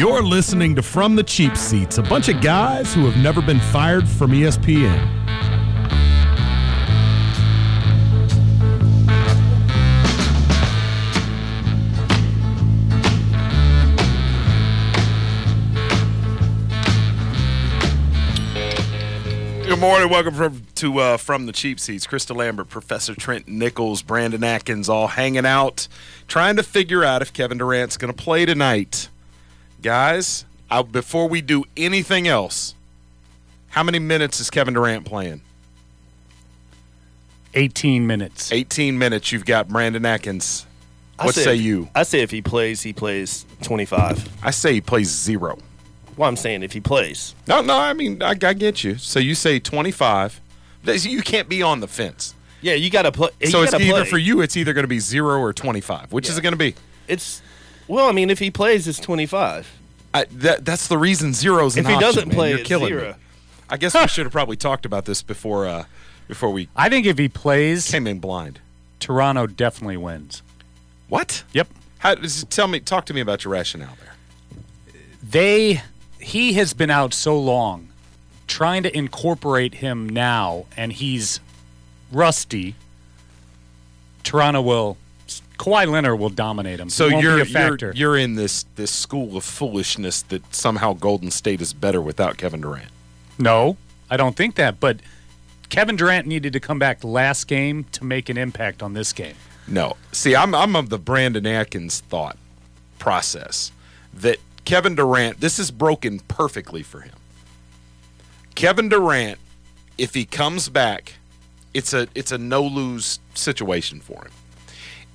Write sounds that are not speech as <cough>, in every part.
You're listening to From the Cheap Seats, a bunch of guys who have never been fired from ESPN. Good morning. Welcome from, to uh, From the Cheap Seats. Krista Lambert, Professor Trent Nichols, Brandon Atkins, all hanging out, trying to figure out if Kevin Durant's going to play tonight. Guys, I, before we do anything else, how many minutes is Kevin Durant playing? 18 minutes. 18 minutes. You've got Brandon Atkins. What say if- you? I say if he plays, he plays 25. I say he plays zero. Well, I'm saying if he plays. No, no, I mean, I, I get you. So you say 25. You can't be on the fence. Yeah, you got to play. so you it's either play. for you, it's either going to be zero or 25. Which is it going to be? It's well, I mean, if he plays, it's 25. I, that, that's the reason zero's an If he option, doesn't man. play, You're killing zero. me. I guess we <laughs> should have probably talked about this before uh, before we I think if he plays, came in blind. Toronto definitely wins. What? Yep. How, tell me, talk to me about your rationale there. They he has been out so long trying to incorporate him now and he's rusty. Toronto will Kawhi Leonard will dominate him. So you're, be a you're factor. you're in this this school of foolishness that somehow Golden State is better without Kevin Durant. no, I don't think that, but Kevin Durant needed to come back last game to make an impact on this game. No. See, I'm I'm of the Brandon Atkins thought process that Kevin Durant, this is broken perfectly for him. Kevin Durant, if he comes back, it's a it's a no lose situation for him.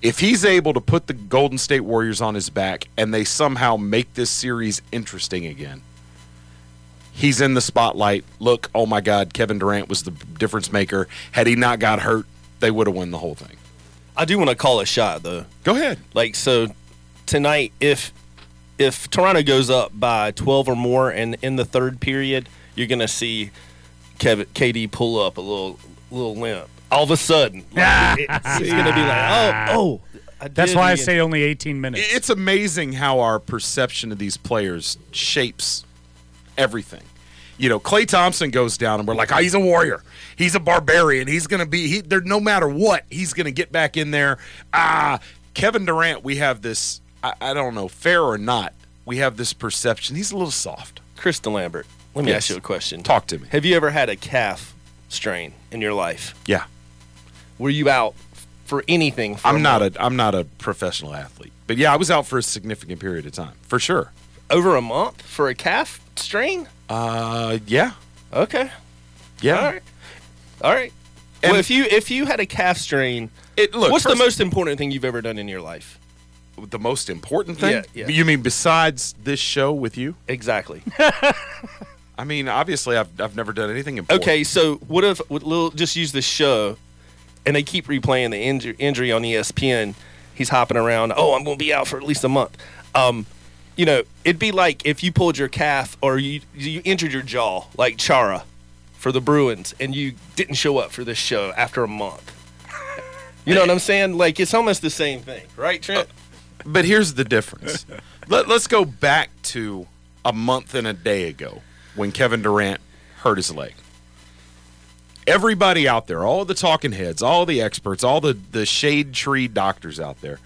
If he's able to put the Golden State Warriors on his back and they somehow make this series interesting again, he's in the spotlight. Look, oh my God, Kevin Durant was the difference maker. Had he not got hurt, they would have won the whole thing. I do want to call a shot though. Go ahead. Like so, tonight, if if Toronto goes up by 12 or more, and in the third period, you're gonna see Kevin KD pull up a little little limp. All of a sudden, <laughs> like, it- he's gonna be like, oh, oh. I That's why I say only 18 minutes. It's amazing how our perception of these players shapes everything. You know, Klay Thompson goes down, and we're like, "Oh, he's a warrior. He's a barbarian. He's going to be. He, there, no matter what, he's going to get back in there." Ah, Kevin Durant. We have this. I, I don't know, fair or not. We have this perception. He's a little soft. Krista Lambert. Let me Yes. ask you a question. Talk to me. Have you ever had a calf strain in your life? Yeah, Were you out for anything? For I'm not month? a. I'm not a professional athlete, but yeah, I was out for a significant period of time, for sure. over a month for a calf strain. Uh, yeah, Okay, yeah. all right, all right. And- well, if you if you had a calf strain, It, look, what's the most important thing you've ever done in your life? the most important thing? Yeah, yeah. You mean besides this show with you? Exactly. <laughs> I mean, obviously, I've, I've never done anything important. okay, so what if what little just use this show, and they keep replaying the injury, injury on ESPN. He's hopping around. Oh, I'm going to be out for at least a month. Um, you know, it'd be like if you pulled your calf or you you injured your jaw, like Chara, for the Bruins, and you didn't show up for this show after a month. You know what I'm saying? Like it's almost the same thing, right, Trent? But here's the difference. Let, let's go back to a month and a day ago when Kevin Durant hurt his leg. Everybody out there, all the talking heads, all the experts, all the, the shade tree doctors out there,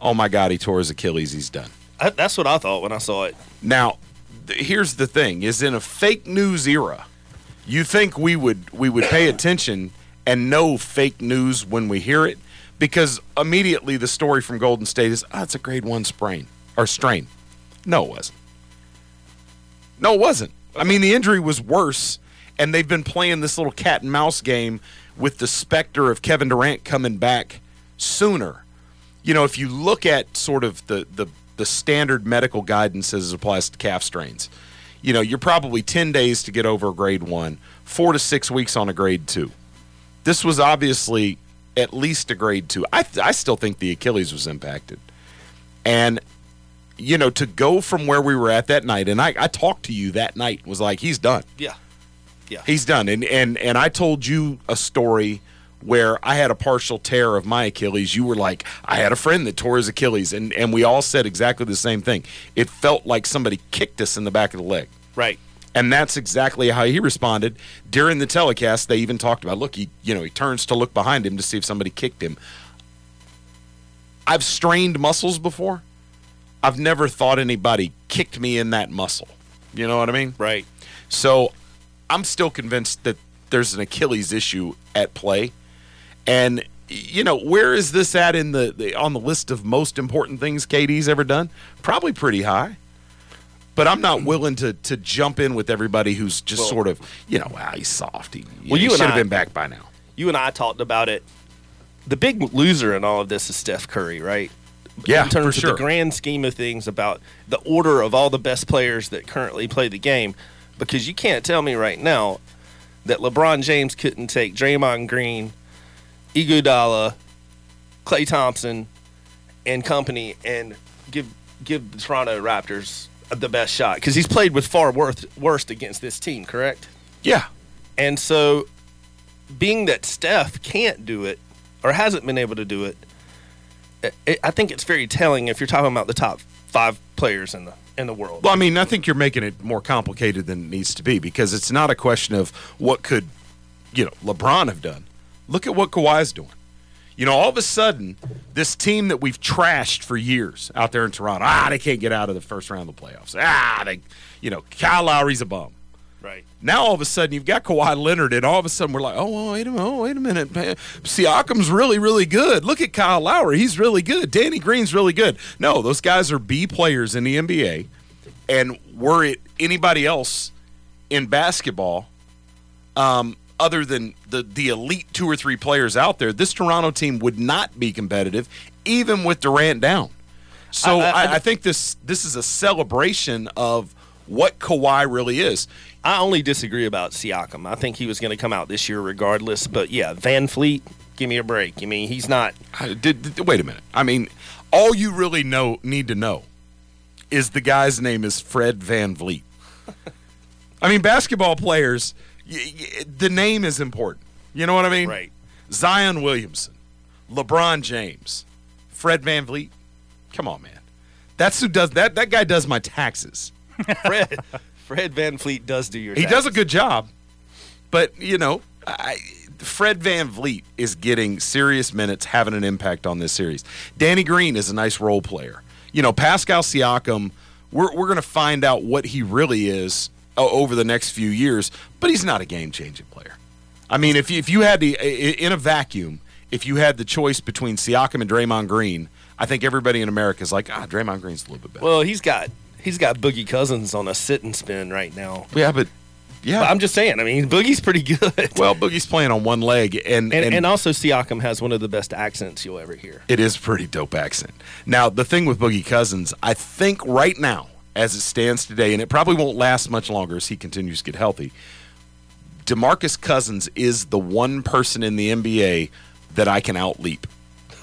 oh my God, he tore his Achilles, he's done. I, that's what I thought when I saw it. Now, th- here's the thing: is in a fake news era, you think we would we would pay attention and know fake news when we hear it, because immediately the story from Golden State is, oh, it's a grade one sprain or strain. No, it wasn't. No, it wasn't. I mean, the injury was worse, and they've been playing this little cat and mouse game with the specter of Kevin Durant coming back sooner you know, if you look at sort of the the the standard medical guidance as it applies to calf strains, you know, you're probably 10 days to get over a grade 1, 4 to 6 weeks on a grade 2. This was obviously at least a grade 2. I I still think the Achilles was impacted. And you know, to go from where we were at that night and I I talked to you that night was like he's done Yeah. He's done and and and i told you a story where I had a partial tear of my Achilles. You were like, I had a friend that tore his Achilles, and, and we all said exactly the same thing. It felt like somebody kicked us in the back of the leg. Right. And that's exactly how he responded during the telecast. They even talked about, look, he you know he turns to look behind him to see if somebody kicked him. I've strained muscles before. I've never thought anybody kicked me in that muscle. You know what I mean? Right. So I'm still convinced that there's an Achilles issue at play. And you know, where is this at in the, the on the list of most important things KD's ever done? Probably pretty high. But I'm not willing to to jump in with everybody who's just Well- sort of, you know, wow, he's soft. He, Well, you should have been back by now. You and I talked about it. The big loser in all of this is Steph Curry, right? Yeah, in terms of sure. the grand scheme of things about the order of all the best players that currently play the game, because you can't tell me right now that LeBron James couldn't take Draymond Green, Iguodala, Klay Thompson, and company and give give the Toronto Raptors the best shot because he's played with far worth, worst against this team, correct? Yeah. And so, being that Steph can't do it or hasn't been able to do it, i I think it's very telling if you're talking about the top five players in the in the world. Well, I mean, I think you're making it more complicated than it needs to be because it's not a question of what could, you know, LeBron have done. Look at what Kawhi's doing. You know, all of a sudden, this team that we've trashed for years out there in Toronto, ah, they can't get out of the first round of the playoffs. Ah, they, you know, Kyle Lowry's a bum. Right. Now all of a sudden you've got Kawhi Leonard, and all of a sudden we're like, oh, well, wait a minute, oh, wait a minute, man. Siakam's really, really good. Look at Kyle Lowry, he's really good. Danny Green's really good. No, those guys are B players in the NBA, and were it anybody else in basketball, um, other than the the elite two or three players out there, this Toronto team would not be competitive, even with Durant down. So I- I, I- I, think this this is a celebration of what Kawhi really is. I only disagree about Siakam. I think he was going to come out this year regardless. But yeah, VanVleet, give me a break. I mean, he's not. I- did, did- wait a minute. I mean, all you really know need to know is the guy's name is Fred VanVleet. <laughs> I mean, basketball players, y- y- the name is important. You know what I mean? Right. Zion Williamson, LeBron James, Fred VanVleet. Come on, man. That's who does that. That guy does my taxes. <laughs> Fred Fred VanVleet does do your. He does a good job, but you know, I, Fred VanVleet is getting serious minutes, having an impact on this series. Danny Green is a nice role player. You know, Pascal Siakam, we're we're going to find out what he really is over the next few years, but he's not a game changing player. I mean, if you, if you had the in a vacuum, if you had the choice between Siakam and Draymond Green, I think everybody in America is like, ah, Draymond Green's a little bit better. Well, he's got he's got Boogie Cousins on a sit and spin right now. yeah, but yeah, But I'm just saying. I mean, Boogie's pretty good. well, Boogie's playing on one leg, and and, and also Siakam has one of the best accents you'll ever hear. It is a pretty dope accent. Now, the thing with Boogie Cousins, I think right now, as it stands today, and it probably won't last much longer as he continues to get healthy, DeMarcus Cousins is the one person in the NBA that I can outleap.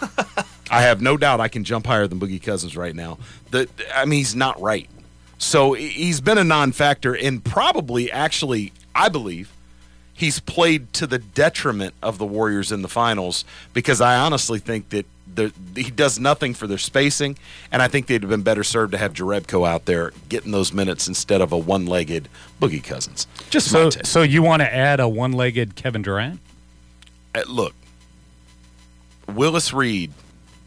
<laughs> I have no doubt I can jump higher than Boogie Cousins right now. The, I mean, he's not right. So he- he's been a non-factor, and probably, actually, I believe, he's played to the detriment of the Warriors in the finals because I honestly think that the, he does nothing for their spacing, and I think they'd have been better served to have Jerebko out there getting those minutes instead of a one-legged Boogie Cousins. Just So, so you want to add a one-legged Kevin Durant? Uh, look, Willis Reed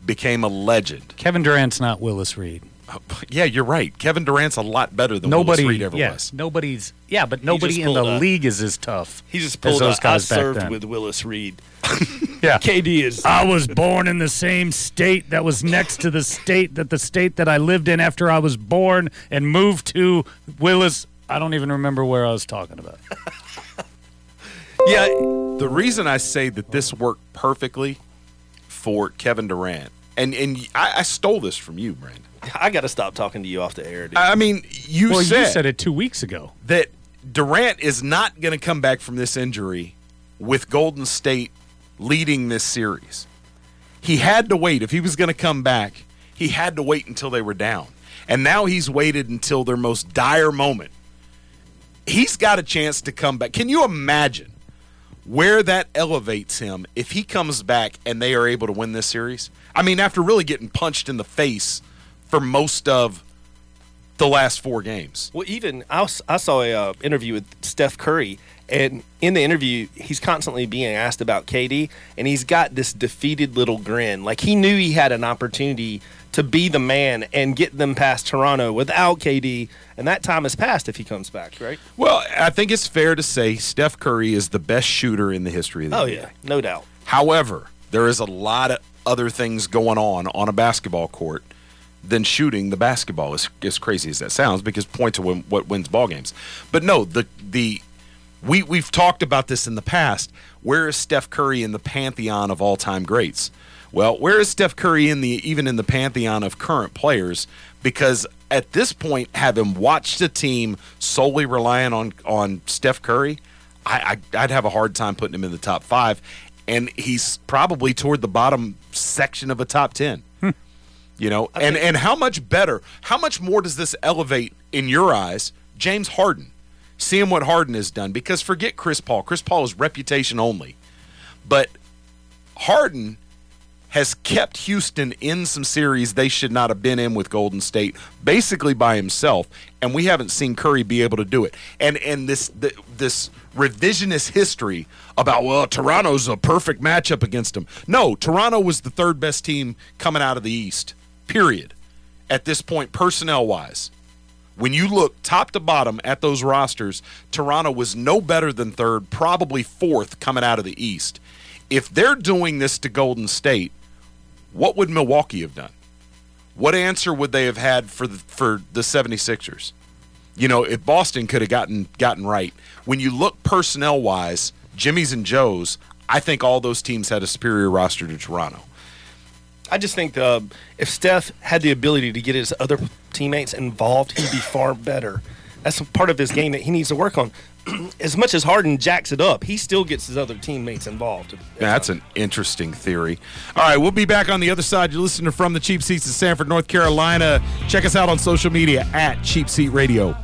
became a legend. Kevin Durant's not Willis Reed. Oh, <laughs> yeah, you're right. Kevin Durant's a lot better than Nobody, Willis Reed ever yeah, was. nobody's, yeah, but nobody in the league is as tough. He just as pulled those a, guys I served with Willis Reed. <laughs> <laughs> Yeah, KD is I was born in the same state that was next to the state that the state that I lived in after I was born and moved to Willis. I don't even remember where I was talking about. yeah. The reason I say that this worked perfectly for Kevin Durant, and and I, I stole this from you, Brandon. I got to stop talking to you off the air, dude. I mean, you well, said, you said it two weeks ago. that Durant is not going to come back from this injury with Golden State leading this series. He had to wait. If he was going to come back, he had to wait until they were down. And now he's waited until their most dire moment. He's got a chance to come back. Can you imagine where that elevates him if he comes back and they are able to win this series. I mean, after really getting punched in the face for most of the last four games. Well, even I, saw a uh, interview with Steph Curry, and in the interview, he's constantly being asked about KD, and he's got this defeated little grin, like he knew he had an opportunity to be the man and get them past Toronto without KD, and that time has passed if he comes back, right? Well, I think it's fair to say Steph Curry is the best shooter in the history of the Oh NBA. yeah, no doubt. However, there is a lot of other things going on on a basketball court than shooting the basketball. As, as crazy as that sounds, because points are win, what wins ball games. But no, the the we we've talked about this in the past. Where is Steph Curry in the pantheon of all time greats? Well, where is Steph Curry in the even in the pantheon of current players? Because at this point, having watched a team solely relying on on Steph Curry, I, I I'd have a hard time putting him in the top five, and he's probably toward the bottom section of a top ten. Hmm. You know, and and how much better, how much more does this elevate in your eyes, James Harden? Seeing what Harden has done, because forget Chris Paul. Chris Paul is reputation only, but Harden has kept Houston in some series they should not have been in with Golden State, basically by himself, and we haven't seen Curry be able to do it. And and this the, this revisionist history about well, Toronto's a perfect matchup against him. No, Toronto was the third best team coming out of the East. Period. At this point, personnel wise. When you look top to bottom at those rosters, Toronto was no better than third, probably fourth coming out of the East. If they're doing this to Golden State, what would Milwaukee have done? What answer would they have had for the for the 76ers? You know, if Boston could have gotten gotten right. When you look personnel wise, Jimmy's and Joe's, I think all those teams had a superior roster to Toronto. I just think uh, if Steph had the ability to get his other teammates involved, he'd be far better. That's a part of his game that he needs to work on. <clears throat> as much as Harden jacks it up, he still gets his other teammates involved. That's an interesting theory. All right, we'll be back on the other side. You're listening to From the Cheap Seats in Sanford, North Carolina. Check us out on social media at Cheap Seat Radio.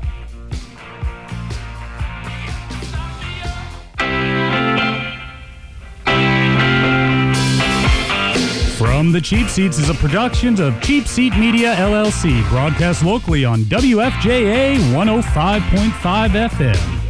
From the Cheap Seats is a production of Cheap Seat Media LLC, broadcast locally on WFJA 105.5 FM.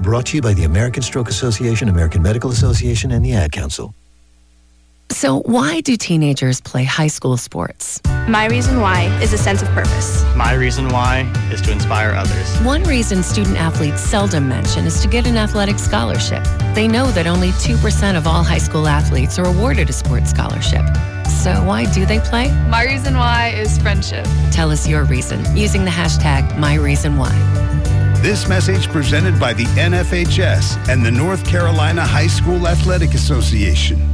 Brought to you by the American Stroke Association, American Medical Association, and the Ad Council. So, why do teenagers play high school sports? My reason why is a sense of purpose. My reason why is to inspire others. One reason student athletes seldom mention is to get an athletic scholarship. They know that only 2% of all high school athletes are awarded a sports scholarship. So, why do they play? My reason why is friendship. Tell us your reason using the hashtag MyReasonWhy. This message presented by the NFHS and the North Carolina High School Athletic Association.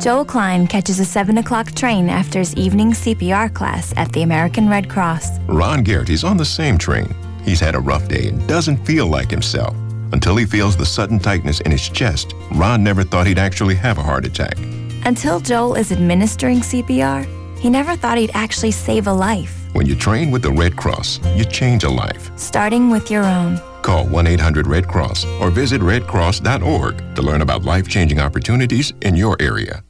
Joel Klein catches a 7 o'clock train after his evening CPR class at the American Red Cross. Ron Garrett is on the same train. He's had a rough day and doesn't feel like himself. Until he feels the sudden tightness in his chest, Ron never thought he'd actually have a heart attack. Until Joel is administering CPR, he never thought he'd actually save a life. When you train with the Red Cross, you change a life. Starting with your own. Call 1 800 Red Cross or visit redcross.org to learn about life changing opportunities in your area.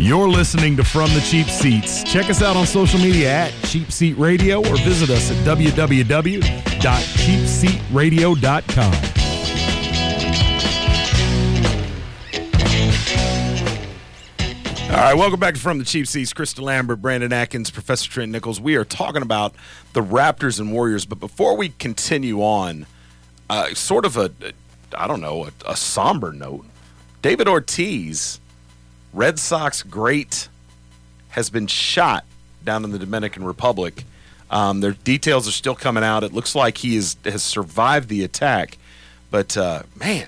You're listening to From the Cheap Seats. Check us out on social media at Cheap Seat Radio or visit us at www.cheapseatradio.com. All right, welcome back From the Cheap Seats. Krista Lambert, Brandon Atkins, Professor Trent Nichols. We are talking about the Raptors and Warriors, but before we continue on, uh, sort of a, I don't know, a, a somber note. David Ortiz, Red Sox great, has been shot down in the Dominican Republic. Um, their details are still coming out. It looks like he is, has survived the attack, but uh, man,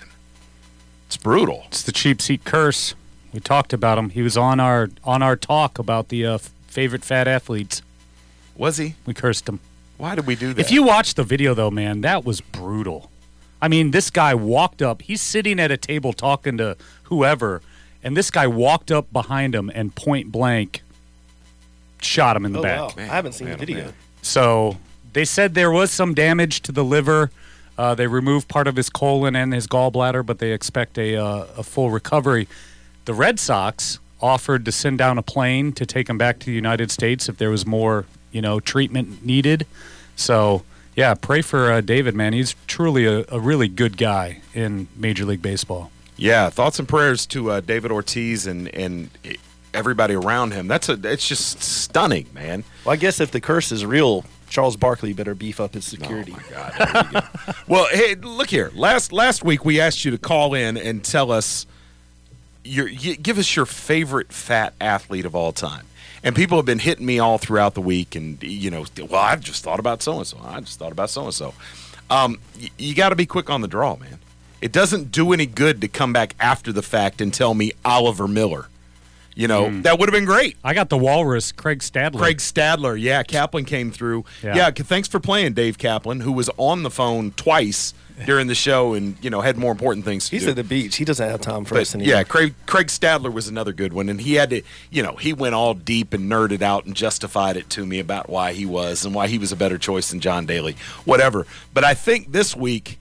it's brutal. It's the cheap seat curse. We talked about him. He was on our on our talk about the uh, favorite fat athletes. Was he? We cursed him. Why did we do that? If you watch the video though, man, that was brutal. I mean, this guy walked up. He's sitting at a table talking to whoever, and this guy walked up behind him and point blank shot him in the Oh, back. wow. I haven't seen the video. So they said there was some damage to the liver. Uh, they removed part of his colon and his gallbladder, but they expect a, uh, a full recovery. The Red Sox offered to send down a plane to take him back to the United States if there was more, you know, treatment needed. So yeah, pray for uh, David, man. He's truly a, a really good guy in Major League Baseball. Yeah, thoughts and prayers to uh, David Ortiz and and everybody around him. That's a it's just stunning, man. Well, I guess if the curse is real, Charles Barkley better beef up his security. Oh God, <laughs> Well, hey, look here. Last last week we asked you to call in and tell us your y- give us your favorite fat athlete of all time. And people have been hitting me all throughout the week, and you know, well, I've just thought about so and so. I just thought about so and so. You got to be quick on the draw, man. It doesn't do any good to come back after the fact and tell me Oliver Miller. You know, mm. that would have been great. I got the Walrus, Craig Stadler. Craig Stadler, yeah, Kaplan came through. Yeah. Yeah, thanks for playing, Dave Kaplan, who was on the phone twice during the show and you know had more important things to He's do. at the beach. He doesn't have time for But, us anymore. yeah, Craig Craig Stadler was another good one, and he had to, you know, he went all deep and nerded out and justified it to me about why he was and why he was a better choice than John Daly, whatever. But I think this week,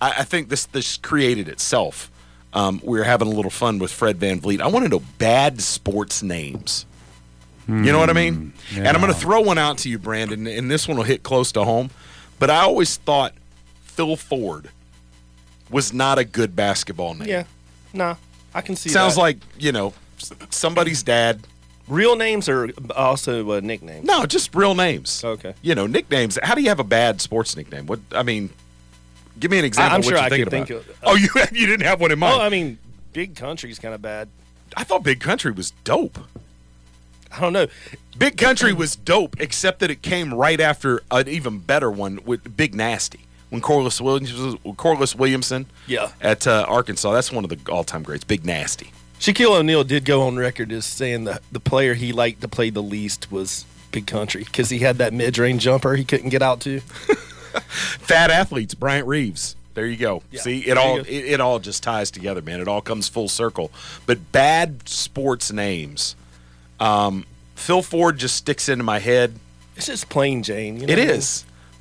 I, I think this this created itself. Um, we were having a little fun with Fred VanVleet. I want to know bad sports names. You know what I mean? And I'm going to throw one out to you, Brandon, and this one will hit close to home. But I always thought Phil Ford was not a good basketball name. Yeah. Nah, I can see Sounds that. like, you know, somebody's dad. real names or also uh, nicknames. No, just real names. Okay. You know, nicknames. How do you have a bad sports nickname? What I mean, give me an example. I'm of what sure I could think of- oh, you <laughs> you didn't have one in mind. Oh, I mean, Big Country's kind of bad. I thought Big Country was dope. I don't know. Big Country was dope, except that it came right after an even better one with Big Nasty. When Corliss Williams, Corliss Williamson, Yeah. at uh, Arkansas, that's one of the all-time greats. Big Nasty. Shaquille O'Neal did go on record as saying that the player he liked to play the least was Big Country because he had that mid-range jumper he couldn't get out to. <laughs> <laughs> Fat athletes, Bryant Reeves. There you go. See, it there all it, it all just ties together, man. It all comes full circle. But bad sports names. Um, Phil Ford just sticks into my head. It's just plain Jane. You know It what I mean?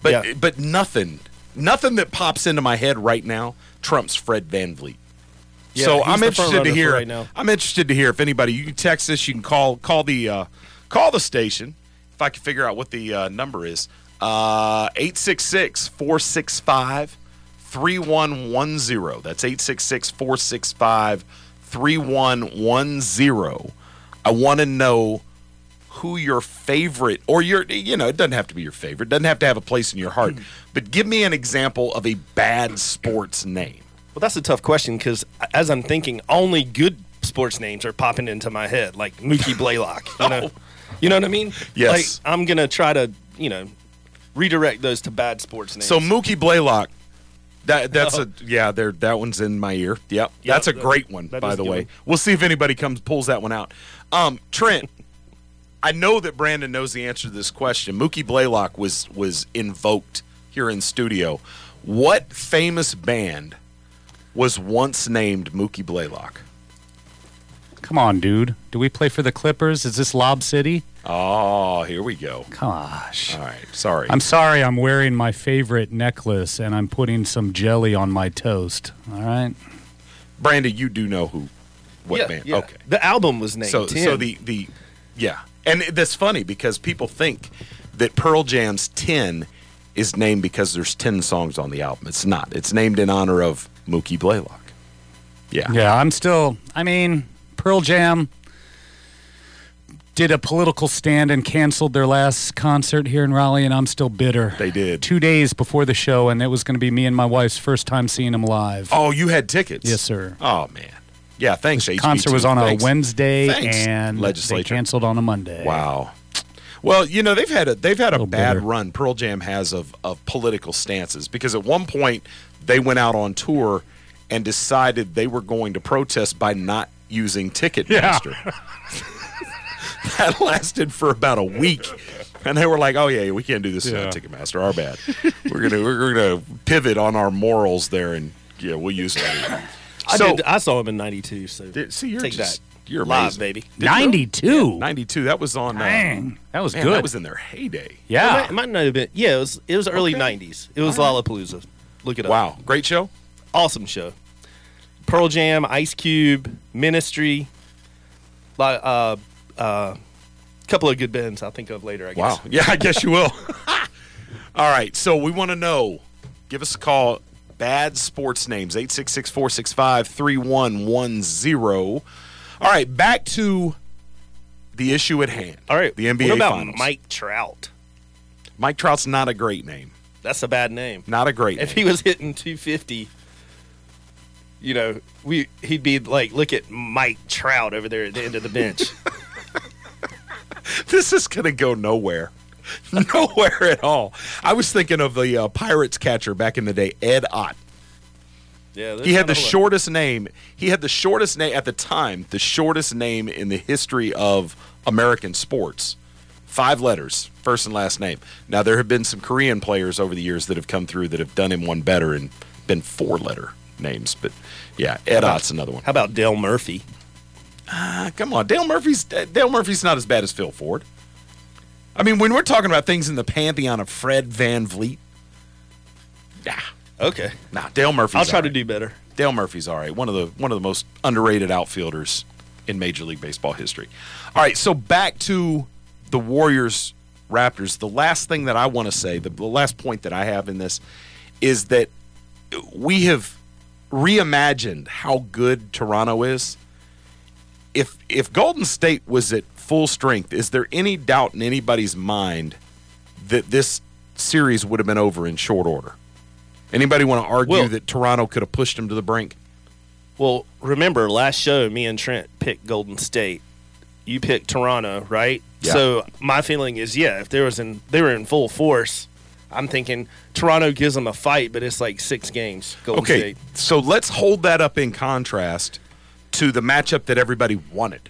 but Yeah. but nothing, nothing that pops into my head right now trumps Fred VanVleet. Yeah, so I'm interested to hear. right now. I'm interested to hear if anybody. You can text us. You can call call the uh, call the station. If I can figure out what the uh, number is, uh, 866-465-3110. That's 866-465-3110. I want to know who your favorite or your you know it doesn't have to be your favorite doesn't have to have a place in your heart but give me an example of a bad sports name Well, that's a tough question because as I'm thinking, only good sports names are popping into my head, like Mookie Blaylock. You <laughs> know, you know what I mean? Yes. Like I'm gonna try to, you know, redirect those to bad sports names. So Mookie Blaylock, that <laughs> that's Oh. a yeah, there that one's in my ear. Yep, Yep, that's a that- great one. By the way, one. we'll see if anybody comes pulls that one out. Um, Trent, <laughs> I know that Brandon knows the answer to this question. Mookie Blaylock was was invoked here in studio. What famous band was once named Mookie Blaylock? Come on, dude. Do we play for the Clippers? Is this Lob City? Oh, here we go. Gosh. All right, sorry. I'm sorry I'm wearing my favorite necklace and I'm putting some jelly on my toast. All right? Brandon, you do know who what yeah, band. yeah. Okay. The album was named So 10. so the the yeah, and that's funny because people think that Pearl Jam's ten is named because there's ten songs on the album. It's not. It's named in honor of Mookie Blaylock. Yeah. Yeah, I'm still. I mean, Pearl Jam did a political stand and canceled their last concert here in Raleigh, and I'm still bitter. They did. Two days before the show, and it was going to be me and my wife's first time seeing them live. Oh, you had tickets. Yes, sir. Oh man. Yeah. Thanks. HB2. concert was on Thanks. a Wednesday, Thanks, and legislature they canceled on a Monday. Wow. Well, you know they've had a they've had a, Little bad bitter. run. Pearl Jam has of of political stances because at one point they went out on tour and decided they were going to protest by not using Ticketmaster. <laughs> that lasted for about a week, and they were like, "Oh yeah, we can't do this Yeah. without Ticketmaster. Our bad. we're gonna we're gonna pivot on our morals there, and yeah, we'll use it." I, So- did, I saw him in '92. So see, you're take just- that. you're live, baby. Did you? 92. 92. That was on. Uh, Dang, that was man, good. That was in their heyday. It yeah. might, it might not have been. Yeah, it was. It was early Okay. '90s. It was Lollapalooza. Look it up. Wow, great show. awesome show. Pearl Jam, Ice Cube, Ministry, a uh, uh, couple of good bands I'll think of later. I guess. Wow. Yeah, I guess you will. <laughs> All right. So we want to know. Give us a call. Bad sports names 866 465 3110. All right. Back to the issue at hand. All right. The NBA What about Finals. Mike Trout? Mike Trout's not a great name. That's a bad name. Not a great If name. he was hitting 250, you know, we he'd be like, look at Mike Trout over there at the end of the bench. <laughs> this is going to go nowhere. nowhere at all. I was thinking of the uh, Pirates catcher back in the day, Ed Ott. yeah, He had the shortest name. He had the shortest name at the time, the shortest name in the history of American sports. Five letters, first and last name. Now there have been some Korean players over the years that have come through that have done him one better and been four letter names. But yeah, Ed Ott's another one. How about Dale Murphy? Ah, come on, Dale Murphy's Dale Murphy's not as bad as Phil Ford. I mean, when we're talking about things in the pantheon of Fred VanVleet, yeah, Okay, nah, Dale Murphy's. I'll try to do better. Dale Murphy's all right. One of the one of the most underrated outfielders in Major League Baseball history. All right, so back to the Warriors Raptors. The last thing that I want to say, the, the last point that I have in this is that we have reimagined how good Toronto is. If if Golden State was at full strength, is there any doubt in anybody's mind that this series would have been over in short order? Anybody want to argue Well- that Toronto could have pushed them to the brink? Well, remember last show, me and Trent picked Golden State. You picked Toronto, right? Yeah. So my feeling is, yeah, if there was in they were in full force, I'm thinking Toronto gives them a fight, but it's like six games. Golden Okay, State. so let's hold that up in contrast to the matchup that everybody wanted.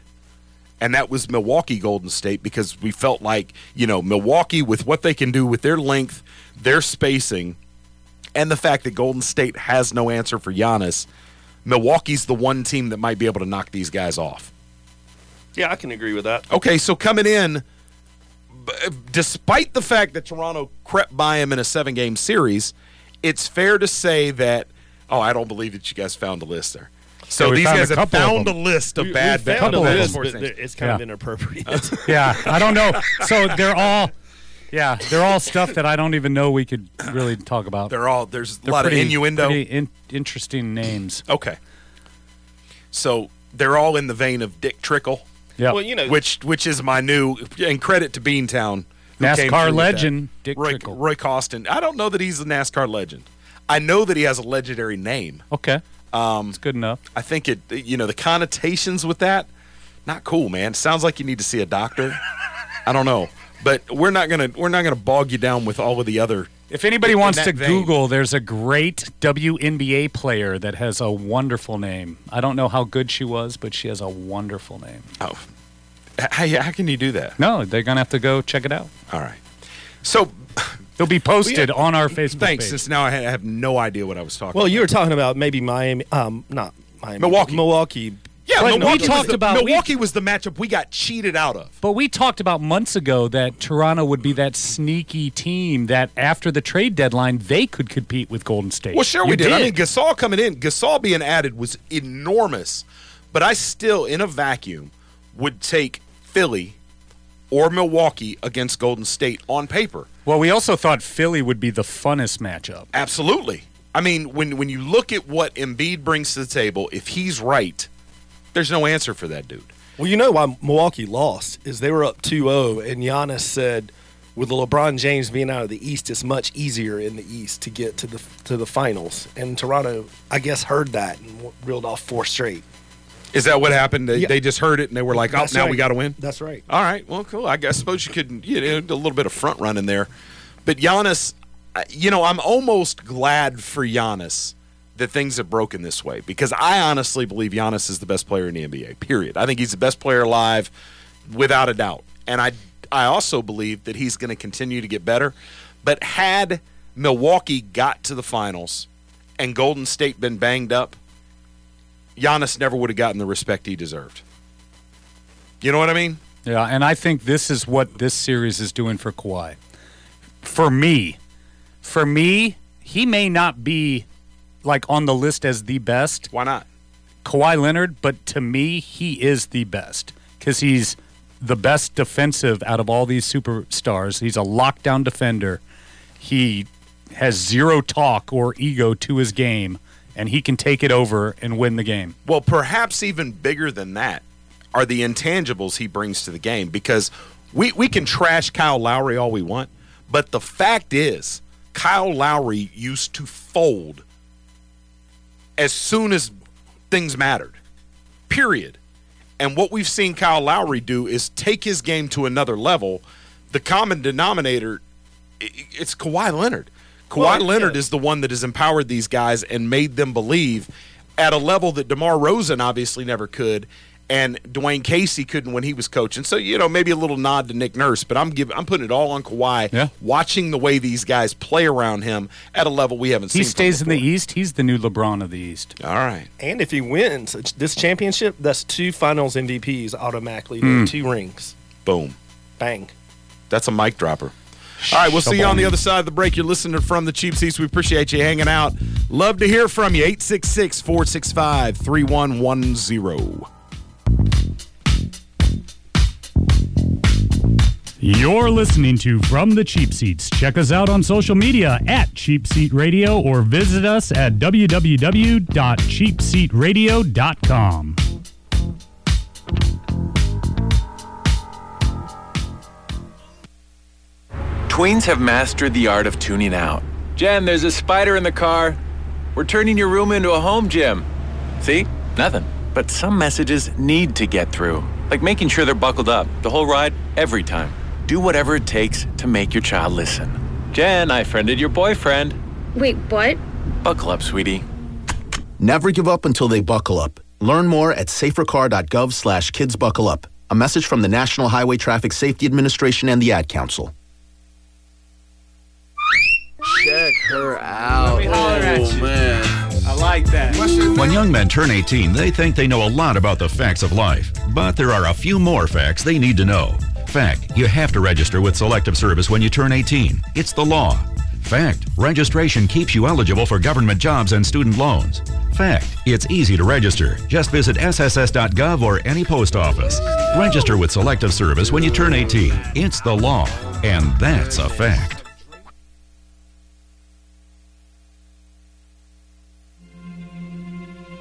And that was Milwaukee Golden State because we felt like, you know, Milwaukee with what they can do with their length, their spacing, and the fact that Golden State has no answer for Giannis, Milwaukee's the one team that might be able to knock these guys off. Yeah, I can agree with that. Okay, so coming in, despite the fact that Toronto crept by him in a seven game series, it's fair to say that, oh, I don't believe that you guys found a list there. So Yeah, these guys have found a list of We- bad, we bad, found a bad list, but it's kind of Yeah. inappropriate. <laughs> Yeah, I don't know. <laughs> So they're all, yeah, they're all stuff that I don't even know we could really talk about. They're all, there's a They're lot pretty- of innuendo. pretty in, interesting names. Okay. So they're all in the vein of Dick Trickle, Yeah, well, you know, which which is my new, and credit to Beantown. who NASCAR legend Dick Roy, Trickle. Roy Costin. I don't know that he's a NASCAR legend. I know that he has a legendary name. Okay, Um, it's good enough. I think it, you know, the connotations with that, not cool, man. Sounds like you need to see a doctor. I don't know, but we're not gonna we're not gonna bog you down with all of the other. If anybody in wants that to vein. Google, there's a great WNBA player that has a wonderful name. I don't know how good she was, but she has a wonderful name. Oh, how, how can you do that? No, they're gonna have to go check it out. All right. So <laughs> It'll be posted on our Facebook thanks. page. Since now I I have no idea what I was talking. well, about. you were talking about maybe Miami, um, not Miami, Milwaukee. Milwaukee. Yeah, But we Milwaukee was talked the- about- we- Milwaukee was the matchup we got cheated out of. But we talked about months ago that Toronto would be that sneaky team that after the trade deadline they could compete with Golden State. Well, sure You we did. I mean, Gasol coming in, Gasol being added was enormous. But I still, in a vacuum, would take Philly or Milwaukee against Golden State on paper. Well, we also thought Philly would be the funnest matchup. Absolutely. I mean, when when you look at what Embiid brings to the table, if he's right, there's no answer for that dude. Well, you know why Milwaukee lost is they were up 2-0 and Giannis said with LeBron James being out of the East, it's much easier in the East to get to the to the finals. And Toronto, I guess, heard that and reeled off four straight. Is that what happened? They, Yeah. they just heard it and they were like, "Oh, That's now right. we got to win." That's right. All right. Well, cool. I guess suppose you could you know a little bit of front running there, but Giannis, you know, I'm almost glad for Giannis that things have broken this way because I honestly believe Giannis is the best player in the NBA. Period. I think he's the best player alive, without a doubt, and I I also believe that he's going to continue to get better. But had Milwaukee got to the finals and Golden State been banged up, Giannis never would have gotten the respect he deserved. You know what I mean? Yeah, and I think this is what this series is doing for Kawhi. For me, for me, he may not be like on the list as the best. Why not? Kawhi Leonard, but to me, he is the best because he's the best defensive out of all these superstars. He's a lockdown defender. He has zero talk or ego to his game, and he can take it over and win the game. Well, perhaps even bigger than that are the intangibles he brings to the game because we, we can trash Kyle Lowry all we want, but the fact is, Kyle Lowry used to fold as soon as things mattered. Period. And what we've seen Kyle Lowry do is take his game to another level. The common denominator, it's Kawhi Leonard. Kawhi Well, Leonard yeah. is the one that has empowered these guys and made them believe at a level that DeMar DeRozan obviously never could, and Dwane Casey couldn't when he was coaching. So you know maybe a little nod to Nick Nurse, but I'm giving I'm putting it all on Kawhi. Yeah. Watching the way these guys play around him at a level we haven't He seen. He stays in the. East. He's the new LeBron of the East. All right. And if he wins this championship, that's two Finals MVPs automatically. Hmm. Two rings. Boom. Bang. That's a mic dropper. All right, we'll see you on the other side of the break. You're listening from the Cheap Seats. We appreciate you hanging out. Love to hear from you. 866 465 3110. You're listening to From the Cheap Seats. Check us out on social media at Cheap Seat Radio or visit us at www.cheapseatradio.com. Tweens have mastered the art of tuning out. Jen, there's a spider in the car. We're turning your room into a home gym. See? Nothing. But some messages need to get through, like making sure they're buckled up the whole ride, every time. Do whatever it takes to make your child listen. Jen, I friended your boyfriend. Wait, what? Buckle up, sweetie. Never give up until they buckle up. Learn more at safercar.gov slash kidsbuckleup. A message from the National Highway Traffic Safety Administration and the Ad Council. Check her out. oh, man. I like that. When young men turn 18, they think they know a lot about the facts of life. But there are a few more facts they need to know. Fact, you have to register with Selective Service when you turn 18. It's the law. Fact, registration keeps you eligible for government jobs and student loans. Fact, it's easy to register. Just visit sss.gov or any post office. Register with Selective Service when you turn 18. It's the law. And that's a fact.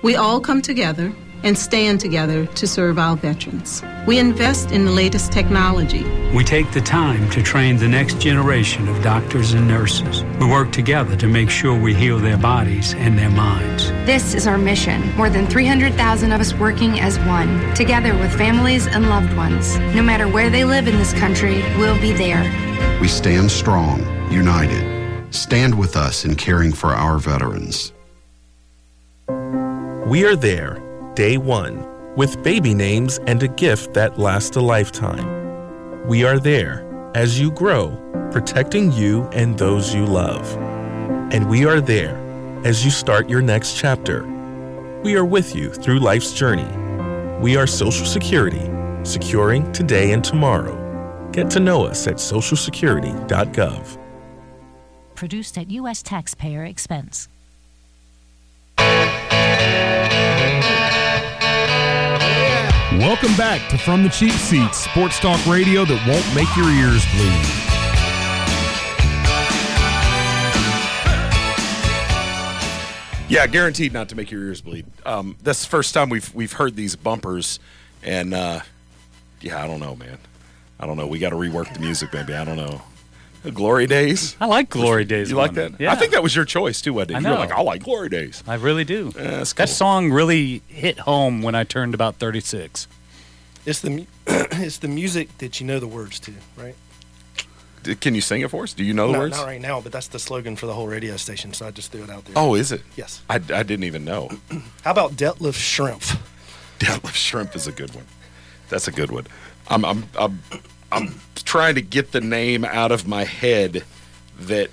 We all come together and stand together to serve our veterans. We invest in the latest technology. We take the time to train the next generation of doctors and nurses. We work together to make sure we heal their bodies and their minds. This is our mission. More than 300,000 of us working as one, together with families and loved ones. No matter where they live in this country, we'll be there. We stand strong, united. Stand with us in caring for our veterans. We are there, day one, with baby names and a gift that lasts a lifetime. We are there as you grow, protecting you and those you love. And we are there as you start your next chapter. We are with you through life's journey. We are Social Security, securing today and tomorrow. Get to know us at socialsecurity.gov. Produced at U.S. taxpayer expense. Welcome back to From the Cheap Seats, sports talk radio that won't make your ears bleed. Yeah, guaranteed not to make your ears bleed. Um, that's the first time we've we've heard these bumpers, and uh, yeah, I don't know, man. I don't know. We got to rework the music, maybe. I don't know. Glory Days. I like Glory Days. You like that? Yeah. I think that was your choice too, wasn't it? I You were know. like, I like Glory Days. I really do. Yeah, that's That song really hit home when I turned about 36. It's the mu- <clears throat> it's the music that you know the words to, right? D- Can you sing it for us? Do you know the no, words? not right now, but that's the slogan for the whole radio station. So I just threw it out there. Oh, is it? Yes. I, I didn't even know. <clears throat> How about Detlef Schrempf? Deadlift shrimp is a good one. That's a good one. I'm I'm I'm I'm trying to get the name out of my head that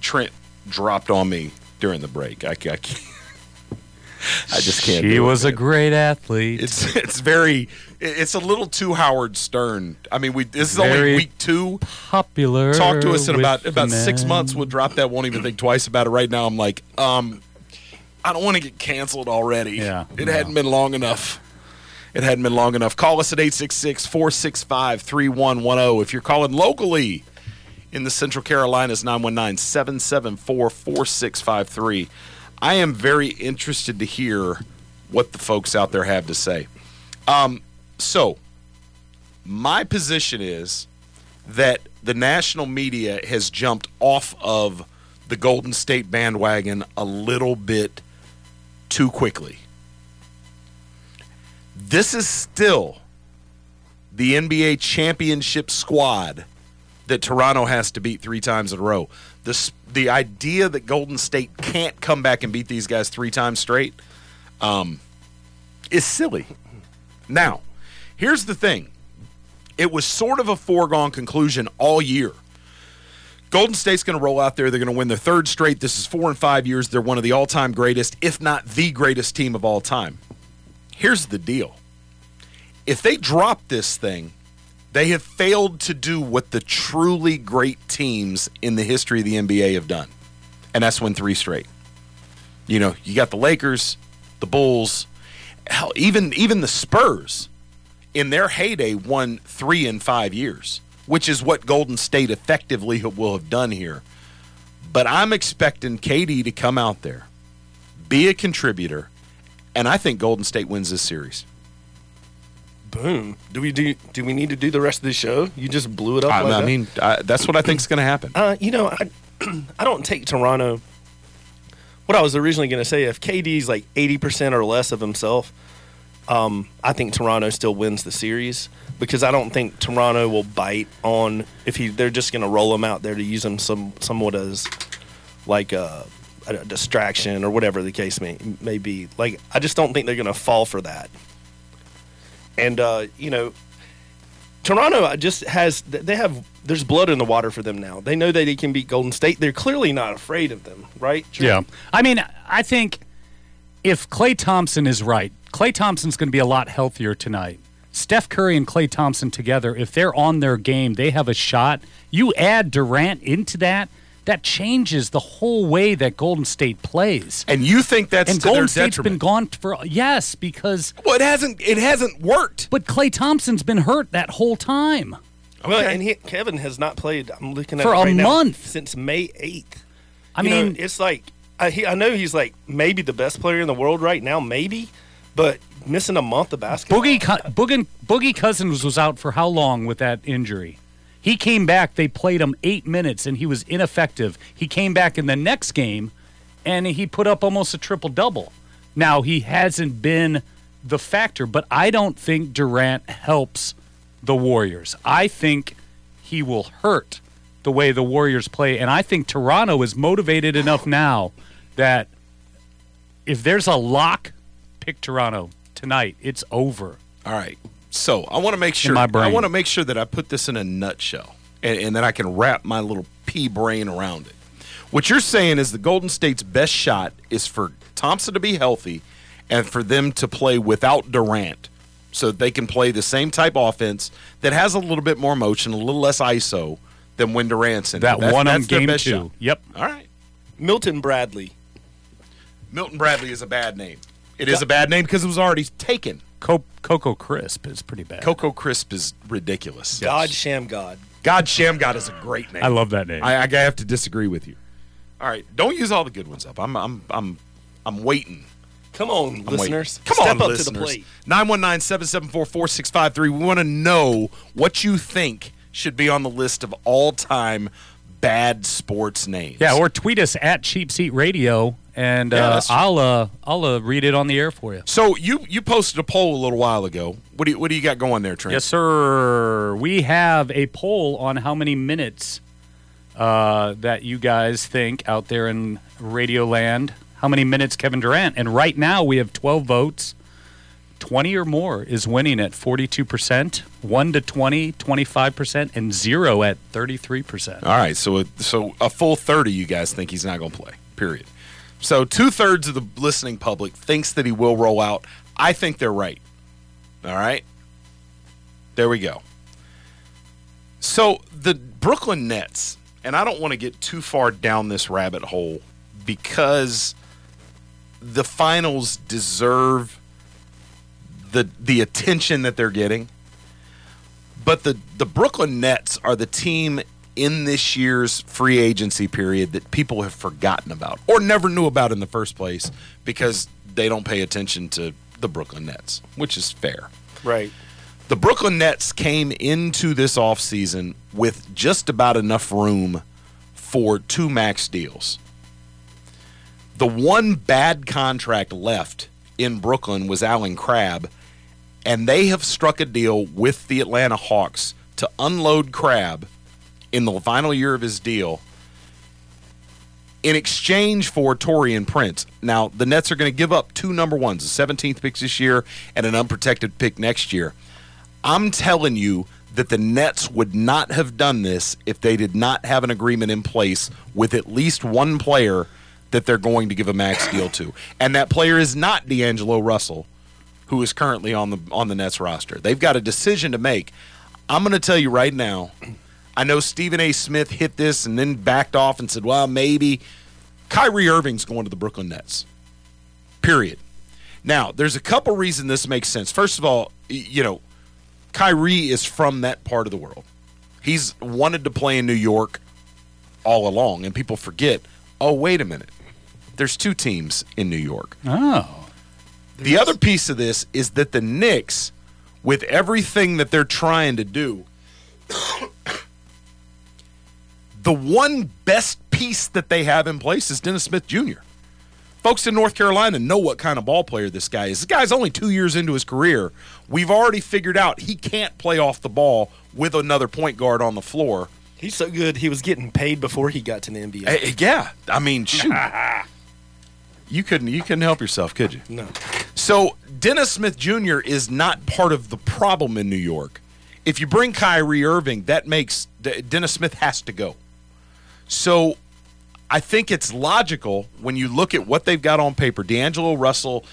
Trent dropped on me during the break. I, I can't. <laughs> I just can't. She do it, was a great athlete. It's it's very. It's a little too Howard Stern. I mean, we this is only week two. Popular. Talk to us in about about six men. months. We'll drop that. Won't even think twice about it. Right now, I'm like, um, I don't want to get canceled already. Yeah, it no. hadn't been long enough. It hadn't been long enough. Call us at 866 465 3110. If you're calling locally in the Central Carolinas, 919 774 4653. I am very interested to hear what the folks out there have to say. Um, so, my position is that the national media has jumped off of the Golden State bandwagon a little bit too quickly. This is still the NBA championship squad that Toronto has to beat three times in a row. The, the idea that Golden State can't come back and beat these guys three times straight um, is silly. Now, here's the thing it was sort of a foregone conclusion all year. Golden State's going to roll out there. They're going to win their third straight. This is four and five years. They're one of the all time greatest, if not the greatest team of all time. Here's the deal if they drop this thing, they have failed to do what the truly great teams in the history of the NBA have done, and that's win three straight. You know, you got the Lakers, the Bulls, hell, even even the Spurs in their heyday won three in five years, which is what Golden State effectively will have done here. But I'm expecting KD to come out there, be a contributor, and I think Golden State wins this series. Boom. Do we do? Do we need to do the rest of the show? You just blew it up. I, like I mean, I, that's what I think is going to happen. Uh, you know, I, <clears throat> I don't take Toronto. What I was originally going to say, if KD's like 80% or less of himself, um, I think Toronto still wins the series because I don't think Toronto will bite on if he they're just going to roll him out there to use him some somewhat as like a, a distraction or whatever the case may may be. Like I just don't think they're going to fall for that. And uh, you know, Toronto just has they have there's blood in the water for them now. They know that they can beat Golden State. They're clearly not afraid of them, right? Yeah. I mean, I think if Klay Thompson is right, Klay Thompson's going to be a lot healthier tonight. Steph Curry and Klay Thompson together, if they're on their game, they have a shot. You add Durant into that, that changes the whole way that Golden State plays. And you think that's and to Golden their State's been gone for yes because well, it hasn't it hasn't worked. But Klay Thompson's been hurt that whole time. Well, and he, Kevin has not played. I'm looking at For it a now, month. since May 8th. I You know, mean- it's like I, he, I know he's like maybe the best player in the world right now, maybe, but missing a month of basketball. Boogie Boogie, Boogie Cousins was out for how long with that injury? He came back. They played him eight minutes, and he was ineffective. He came back in the next game, and he put up almost a triple double. Now he hasn't been the factor, but I don't think Durant helps the Warriors. I think he will hurt the way the Warriors play, and I think Toronto is motivated enough now that if there's a lock, pick Toronto tonight. It's over. All right. So I want to make sure my I want to make sure that I put this in a nutshell, and, and that I can wrap my little pea brain around it. What you're saying is the Golden State's best shot is for Thompson to be healthy, and for them to play without Durant, so that they can play the same type offense that has a little bit more motion, a little less ISO than when Durant's in. That That's- won 'em that's their game best two. shot. Yep. All right. Milton Bradley. Milton Bradley is a bad name. It is a bad name because it was already taken. Co- Coco Crisp is pretty bad. Coco Crisp is ridiculous. God Shammgod. God Shammgod is a great name. I love that name. I, I have to disagree with you. All right, don't use all the good ones up. I'm I'm I'm I'm waiting. Come on, I'm listeners. waiting. Come Step on, up listeners. to the plate. 919-774-4653. We want to know what you think should be on the list of all-time bad sports names. Yeah, or tweet us at Cheap Seat Radio, and Yeah, uh. I'll uh, I'll uh, read it on the air for you. So you you posted a poll a little while ago. What do you, what do you got going there, Trent? Yes, sir. We have a poll on how many minutes uh, that you guys think out there in Radio Land. How many minutes Kevin Durant? And right now we have 12 votes. 20 or more is winning at 42%, 1 to 20, 25%, and 0 at 33%. All right, so a, so a full thirty, you guys think he's not going to play. Period. So two thirds of the listening public thinks that he will roll out. I think they're right. All right, there we go. So the Brooklyn Nets, and I don't want to get too far down this rabbit hole because the finals deserve the the attention that they're getting. But the the Brooklyn Nets are the team in this year's free agency period that people have forgotten about or never knew about in the first place because they don't pay attention to the Brooklyn Nets, which is fair. Right. The Brooklyn Nets came into this offseason with just about enough room for two max deals. The one bad contract left in Brooklyn was Allen Crabbe, and they have struck a deal with the Atlanta Hawks to unload Crabbe in the final year of his deal in exchange for Taurean Prince. Now, the Nets are going to give up two number ones, a 17th pick this year and an unprotected pick next year. I'm telling you that the Nets would not have done this if they did not have an agreement in place with at least one player that they're going to give a max deal to. And that player is not D'Angelo Russell, who is currently on the on the Nets roster. They've got a decision to make. I'm going to tell you right now. I know Stephen A. Smith hit this and then backed off and said, "Well, maybe Kyrie Irving's going to the Brooklyn Nets." Period. Now, there's a couple reasons this makes sense. First of all, you know, Kyrie is from that part of the world. He's wanted to play in New York all along, and people forget. Oh, wait a minute. There's two teams in New York. Oh. The other piece of this is that the Knicks, with everything that they're trying to do, the one best piece that they have in place is Dennis Smith Jr. Folks in North Carolina know what kind of ball player this guy is. This guy's only two years into his career. We've already figured out he can't play off the ball with another point guard on the floor. He's so good. He was getting paid before he got to the NBA. Eh, yeah, I mean, shoot, <laughs> you couldn't you couldn't help yourself, could you? No. So Dennis Smith Jr. is not part of the problem in New York. If you bring Kyrie Irving, that makes Dennis Smith has to go. So I think it's logical when you look at what they've got on paper. D'Angelo Russell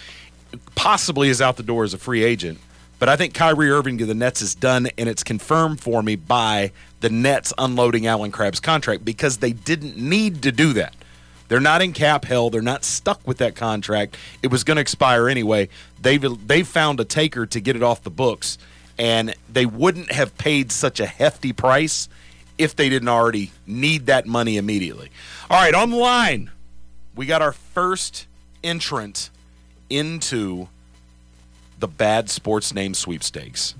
possibly is out the door as a free agent, but I think Kyrie Irving to the Nets is done, and it's confirmed for me by the Nets unloading Allen Crabbe's contract because they didn't need to do that. They're not in cap hell. They're not stuck with that contract. It was going to expire anyway. They've they've found a taker to get it off the books, and they wouldn't have paid such a hefty price if they didn't already need that money immediately. All right, on the line, we got our first entrant into the bad sports name sweepstakes.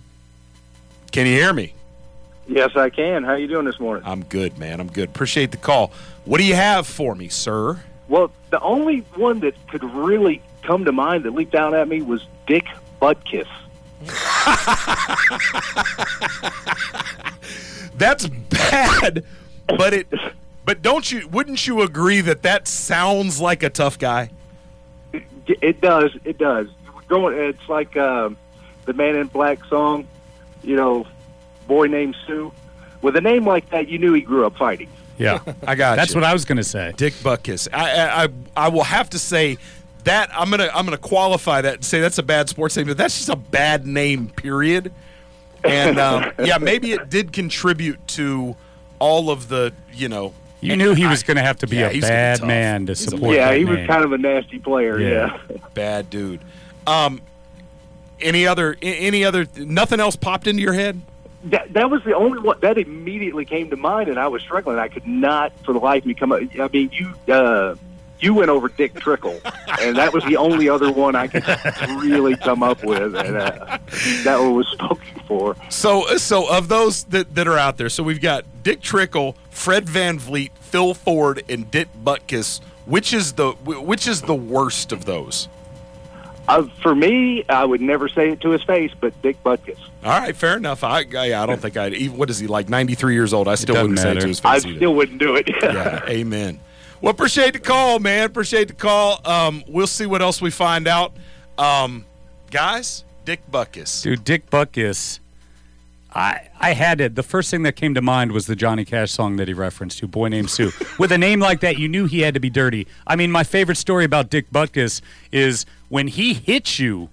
Can you hear me? Yes, I can. How you doing this morning? I'm good, man. I'm good. Appreciate the call. What do you have for me, sir? Well, the only one that could really come to mind that leaped out at me was Dick Butkus. <laughs> That's bad, but it but don't you wouldn't you agree that that sounds like a tough guy? It does. It does. Going, it's like um, the Man in Black song. You know, boy named Sue. With a name like that, you knew he grew up fighting. Yeah, <laughs> I got That's you. what I was going to say. Dick Butkus. I, I I I will have to say that I'm gonna I'm gonna qualify that and say that's a bad sports name, but that's just a bad name. Period. And um, <laughs> yeah, maybe it did contribute to all of the you know. You knew he was going to have to be Yeah, a he's be bad man to support yeah, that he was name. kind of a nasty player. Yeah. Yeah. bad dude. Um, Any other? Any other? Nothing else popped into your head? That, that was the only one that immediately came to mind, and I was struggling. I could not, for the life of me, come up. I mean, you uh, you went over Dick Trickle, and that was the only other one I could really come up with, and uh, that one was spoken for. So, so of those that, that are out there, so we've got Dick Trickle, Fred VanVleet, Phil Ford, and Dick Butkus. Which is the which is the worst of those? Uh, for me, I would never say it to his face, but Dick Butkus. All right, fair enough. I I, I don't think I'd even. What is he like? Ninety three years old. I still wouldn't say it to his face. I either. still wouldn't do it. yeah, amen. Well, appreciate the call, man. Appreciate the call. Um, we'll see what else we find out. Um, guys, Dick Butkus. Dude, Dick Butkus. I I had it. The first thing that came to mind was the Johnny Cash song that he referenced to, "Boy Named Sue." <laughs> With a name like that, you knew he had to be dirty. I mean, my favorite story about Dick Butkus is when he hit you.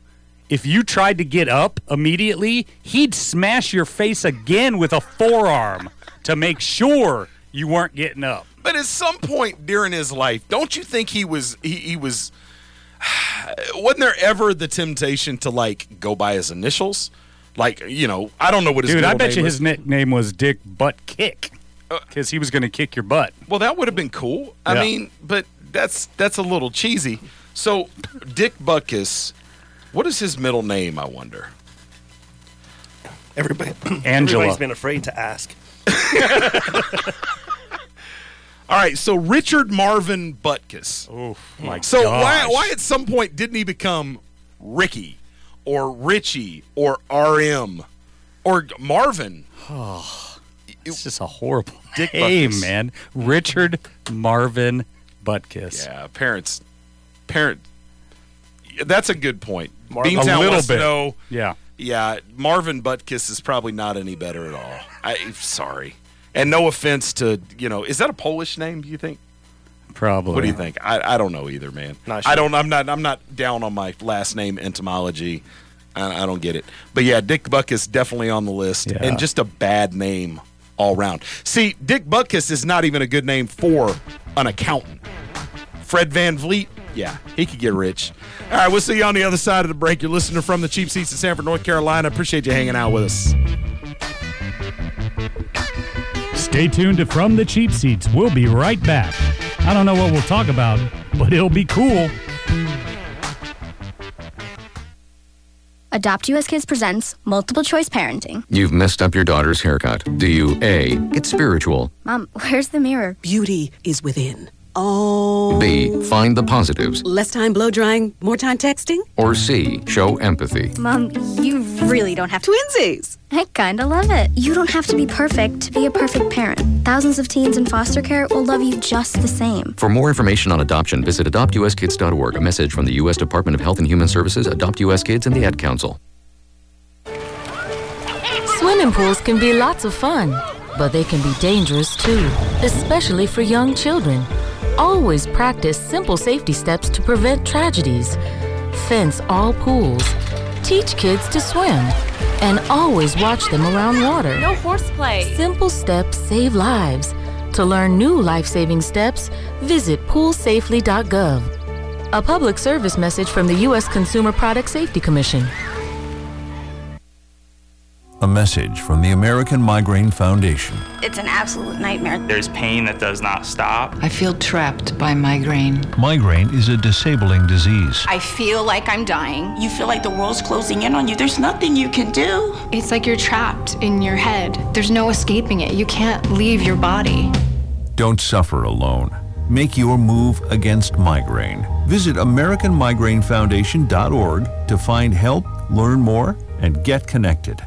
If you tried to get up immediately, he'd smash your face again with a forearm to make sure you weren't getting up. But at some point during his life, don't you think he was he, he was <sighs> wasn't there ever the temptation to like go by his initials? Like, you know, I don't know what his Dude, I bet name you was. his nickname was Dick Butt Kick uh, because he was going to kick your butt. Well, that would have been cool. I Yeah. mean, but that's that's a little cheesy. So, Dick Butkus, what is his middle name? I wonder. Everybody, Angela. everybody's been afraid to ask. <laughs> All right, so Richard Marvin Butkus. Oh my God. So why gosh. why at some point didn't he become Ricky or Richie or RM or Marvin? Oh, it's just a horrible Dick name, Butkus. man. Richard Marvin Butkus. Yeah, parents, parent. That's a good point. Marvin- A little bit. know- Yeah. yeah. Marvin Butkus is probably not any better at all. I sorry, and no offense to you know. Is that a Polish name? Do you think? Probably. What do you think? I, I don't know either, man. Not sure. I don't. I'm not. I'm not down on my last name entomology. I, I don't get it. But yeah, Dick Butkus definitely on the list, Yeah. and just a bad name all round. See, Dick Butkus is not even a good name for an accountant. Fred VanVleet, yeah, he could get rich. All right, we'll see you on the other side of the break. You're listening from the cheap seats in Sanford, North Carolina. Appreciate you hanging out with us. Stay tuned to From the Cheap Seats. We'll be right back. I don't know what we'll talk about, but it'll be cool. Adopt US Kids presents Multiple Choice Parenting. You've messed up your daughter's haircut. Do you A. Get spiritual? Mom, where's the mirror? Beauty is within. Oh. B. Find the positives? Less time blow drying, more time texting? Or C. Show empathy? Mom, you really don't have. Twinsies! I kinda love it. You don't have to be perfect to be a perfect parent. Thousands of teens in foster care will love you just the same. For more information on adoption, visit adoptuskids.org. A message from the U.S. Department of Health and Human Services, Adopt U.S. Kids, and the Ad Council. Swimming pools can be lots of fun, but they can be dangerous too, especially for young children. Always practice simple safety steps to prevent tragedies. Fence all pools. Teach kids to swim. And always watch them around water. No horseplay. Simple steps save lives. To learn new life saving steps, visit poolsafely.gov. A public service message from the U.S. Consumer Product Safety Commission. A message from the American Migraine Foundation. It's an absolute nightmare. There's pain that does not stop. I feel trapped by migraine. Migraine is a disabling disease. I feel like I'm dying. You feel like the world's closing in on you. There's nothing you can do. It's like you're trapped in your head. There's no escaping it. You can't leave your body. Don't suffer alone. Make your move against migraine. Visit AmericanMigraineFoundation.org to find help, learn more, and get connected.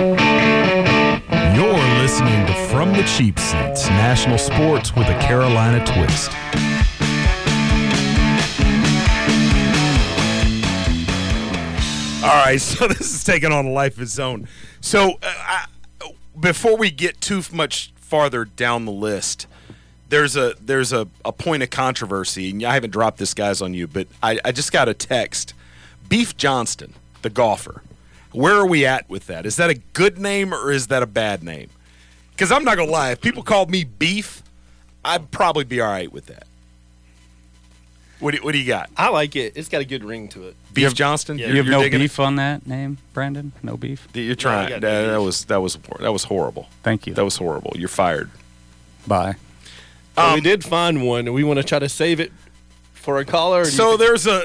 You're listening to From the Cheap Seats, national sports with a Carolina twist. All right, <laughs> so this is taking on a life of its own. So, uh, I, before we get too much farther down the list, there's a there's a, a point of controversy, and I haven't dropped this guys on you, but I, I just got a text. Beef Johnston, the golfer. Where are we at with that? Is that a good name or is that a bad name? Because I'm not gonna lie, if people called me Beef, I'd probably be all right with that. What do, what do you got? I like it. It's got a good ring to it. Beef Johnston. You have no beef on that name, Brandon? No beef? You're trying. Yeah, I that, got that was that was that was horrible. Thank you. That was horrible. You're fired. Bye. Well, we um, did find one. and we want to try to save it for a caller? or you So there's a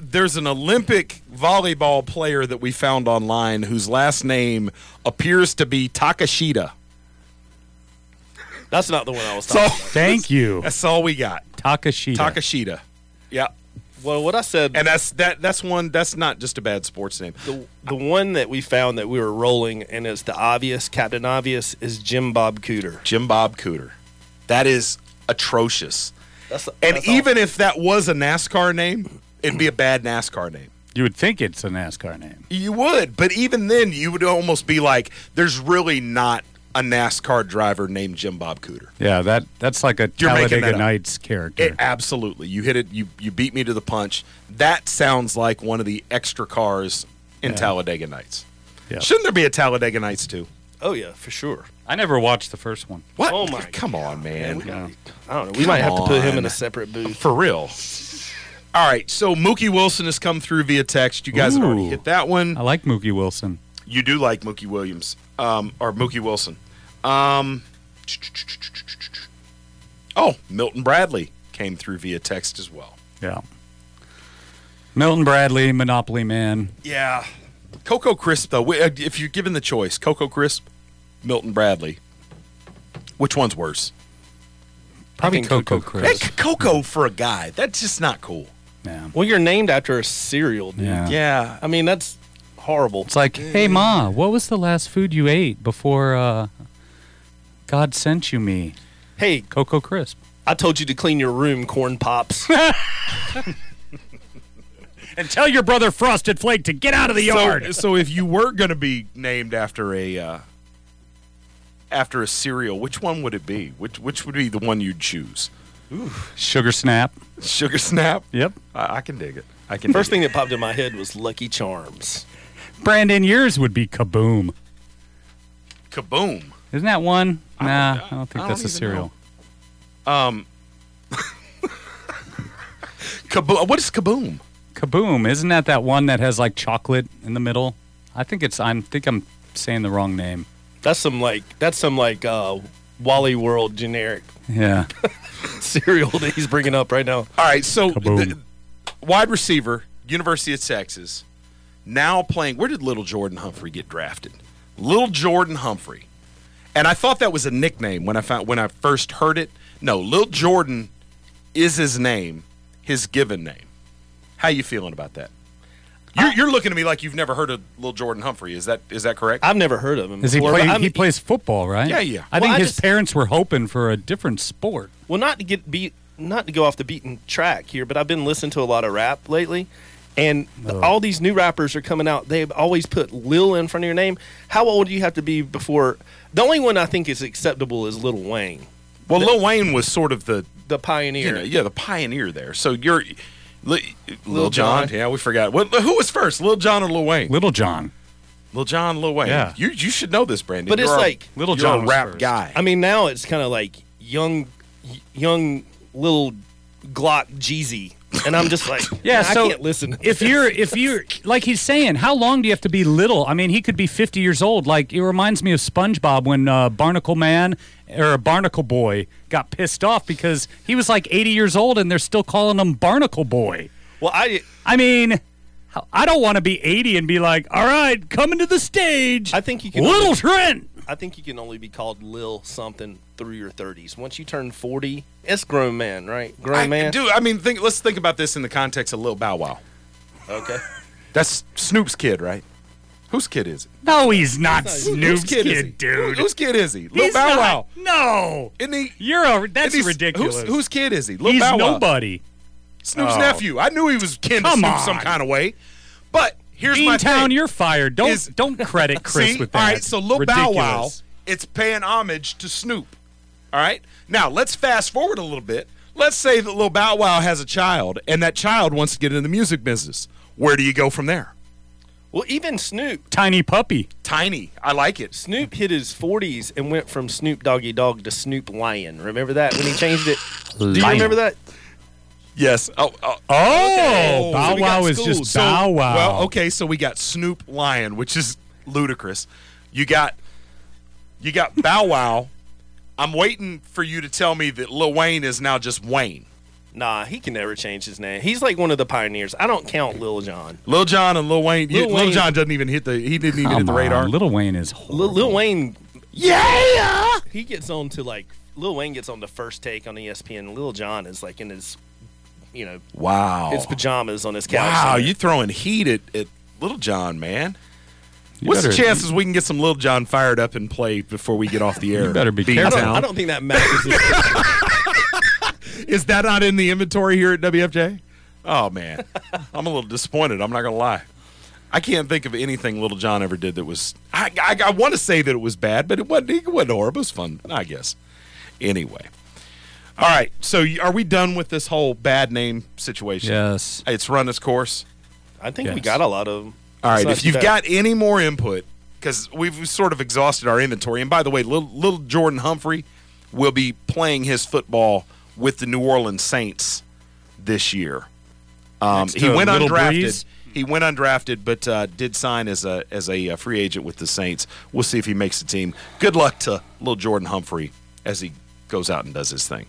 there's an Olympic volleyball player that we found online whose last name appears to be Takashita. That's not the one I was talking about. So talking Thank you. that's all we got. Takashita. Takashita. Yeah. Well, what I said, And that's that that's one that's not just a bad sports name. the, the one that we found that we were rolling, and it's the obvious, Captain Obvious, is Jim Bob Cooter. Jim Bob Cooter. That is atrocious. That's, And that's even if that was a NASCAR name, it'd be a bad NASCAR name. You would think it's a NASCAR name. You would, but even then, you would almost be like, "There's really not a NASCAR driver named Jim Bob Cooter." Yeah, that that's like a You're Talladega up. Nights character. It, absolutely, you hit it. You you beat me to the punch. That sounds like one of the extra cars in Yeah. Talladega Nights. Yeah. Shouldn't there be a Talladega Nights too? Oh yeah, for sure. I never watched the first one. What? Oh my Come on, man. Yeah. I don't know. We might have to put him in a separate booth. For real. All right, so Mookie Wilson has come through via text. You guys have already hit that one. I like Mookie Wilson. You do like Mookie Williams, um, or Mookie Wilson. Um, oh, Milton Bradley came through via text as well. Yeah. Milton Bradley, Monopoly Man. Yeah, Coco Crisp though. uh, If you're given the choice, Coco Crisp, Milton Bradley, which one's worse? Probably Coco Coco Crisp. Coco for a guy. That's just not cool. Yeah. Well, you're named after a cereal, dude. Yeah. Yeah, I mean, that's horrible. It's like, hey, Ma, what was the last food you ate before uh, God sent you me? Hey, Coco Crisp. I told you to clean your room, corn pops. <laughs> <laughs> And tell your brother Frosted Flake to get out of the yard. So, so if you were going to be named after a uh, after a cereal, which one would it be? Which which would be the one you'd choose? Sugar Snap. Sugar Snap. Yep. I, I can dig it. I can. First dig thing that popped in my head was Lucky Charms. Brandon, yours would be Kaboom. Kaboom. Isn't that one? Nah, I don't, I think don't that's a even cereal. Um. <laughs> Kaboom. What is Kaboom? Kaboom, isn't that that one that has like chocolate in the middle? I think it's. I think I'm saying the wrong name. That's some like that's some like uh, Wally World generic Yeah. <laughs> cereal that he's bringing up right now. All right. So the, wide receiver, University of Texas, now playing. Where did Little Jordan Humphrey get drafted? Little Jordan Humphrey, and I thought that was a nickname when I found when I first heard it. No, Little Jordan is his name, his given name. How you feeling about that? You're, you're looking at me like you've never heard of Little Jordan Humphrey. Is that is that correct? I've never heard of him. Is he before, play, He plays football, right? Yeah, yeah. I Well, think I his just- parents were hoping for a different sport. Well, not to get beat, not to go off the beaten track here, but I've been listening to a lot of rap lately, and Oh. all these new rappers are coming out. They've always put Lil in front of your name. How old do you have to be before? The only one I think is acceptable is Lil Wayne, well, Lil Wayne was sort of the the pioneer. you know, yeah, the pioneer there. So you're Lil, Lil John. Jon. Yeah, we forgot. What, who was first, Lil Jon or Lil Wayne? Little John. Lil Jon, Lil Wayne. Yeah. You you should know this, Brandon. But it's You're a- like- Little you're John a was rap first. guy. I mean, now it's kind of like young, young little Glock Jeezy, and I'm just like, <laughs> Yeah, I so can't listen. to if this. you're if you're like he's saying, how long do you have to be little? I mean, he could be 50 years old. Like it reminds me of SpongeBob when uh, Barnacle Man or a Barnacle Boy got pissed off because he was like 80 years old and they're still calling him Barnacle Boy. well, I I mean, I don't want to be 80 and be like, "All right, coming to the stage." I think you can Little only- Trent. I think you can only be called Lil something through your 30s. Once you turn 40, it's grown man, right? Grown I, man. dude, I mean, think, let's think about this in the context of Lil Bow Wow. Okay. <laughs> That's Snoop's kid, right? Whose kid is it? No, he's not Whose Snoop's kid, is he? dude. Who- whose kid is he? Lil He's Bow not- Wow. No, Isn't he? you're a. That's isn't he- ridiculous. Whose, whose kid is he? Lil he's Bow Wow. nobody. Snoop's Oh. nephew. I knew he was kin to Come Snoop some on. kind of way. But here's my Beantown, thing. you're fired. Don't Is- don't credit Chris See? with that. All right, so Lil Bow Wow, Ridiculous. it's paying homage to Snoop. All right, now let's fast forward a little bit. Let's say that Lil Bow Wow has a child, and that child wants to get into the music business. Where do you go from there? Well, even Snoop, Tiny puppy. Tiny, I like it. Snoop hit his 40s and went from Snoop Doggy Dogg to Snoop Lion. Remember that when he changed it? Do you Lion. remember that? Yes. Oh, oh, Oh, Bow So we got Wow is schools. just So- Bow Wow. Well, okay, so we got Snoop Lion, which is ludicrous. You got you got Bow Wow. I'm waiting for you to tell me that Lil Wayne is now just Wayne. Nah, he can never change his name. He's like one of the pioneers. I don't count Lil Jon. Lil Jon and Lil Wayne. Lil Lil, Wayne- Jon doesn't even hit the. He didn't even hit Come the radar. Lil Wayne is Lil, Lil Wayne, Yeah. he gets on to like Lil Wayne gets on the first take on E ESPN. Lil Jon is like in his, you know, Wow. his pajamas on his couch. Wow, somewhere. you throwing heat at, at Little John, man. You What's the better- chances we can get some Little John fired up and play before we get off the <laughs> air? You better be Beantown? I don't, I don't think that matters. <laughs> <laughs> Is that not in the inventory here at WFJ? Oh man, I'm a little disappointed. I'm not gonna lie. I can't think of anything Little John ever did that was. I I, I want to say that it was bad, but it wasn't. It wasn't horrible. It was fun, I guess. Anyway, all right. So are we done with this whole bad name situation? Yes. It's run its course. I think we got a lot of them. All It's right. not If you've bad. got any more input, because we've sort of exhausted our inventory. And by the way, little, little Jordan Humphrey will be playing his football with the New Orleans Saints this year. Um, he went undrafted. Brees? He went undrafted, but uh, did sign as a as a uh, free agent with the Saints. We'll see if he makes the team. Good luck to little Jordan Humphrey as he goes out and does his thing.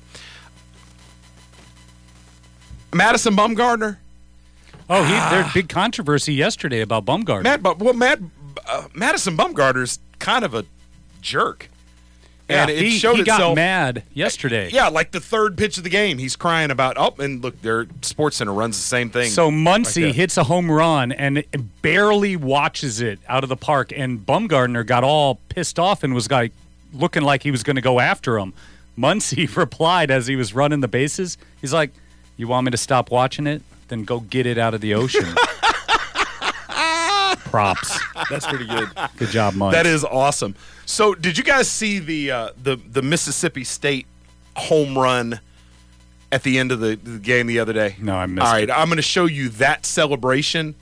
Madison Bumgarner. Oh, he, there's big controversy yesterday about Bumgarner. Matt, well, Matt, uh, Madison Bumgarner's kind of a jerk, and Yeah, it he, showed he got itself. mad yesterday. Yeah, like the third pitch of the game, he's crying about. Oh, and look, their Sports Center runs the same thing. So Muncy Like hits a home run and barely watches it out of the park, and Bumgarner got all pissed off and was like looking like he was going to go after him. Muncy <laughs> replied as he was running the bases. He's like, "You want me to stop watching it? Then go get it out of the ocean." <laughs> Props. <laughs> That's pretty good. Good job, Muncy. That is awesome. So, did you guys see the uh, the the Mississippi State home run at the end of the, the game the other day? No, I missed it. All right, it. I'm going to show you that celebration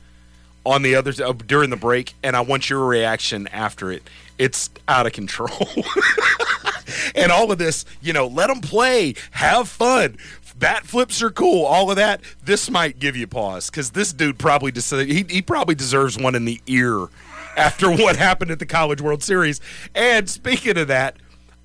on the other uh, during the break, and I want your reaction after it. It's out of control. <laughs> and all of this, you know, let them play, have fun. Bat flips are cool. All of that. This might give you pause because this dude probably decided he, he probably deserves one in the ear after <laughs> what happened at the College World Series. And speaking of that,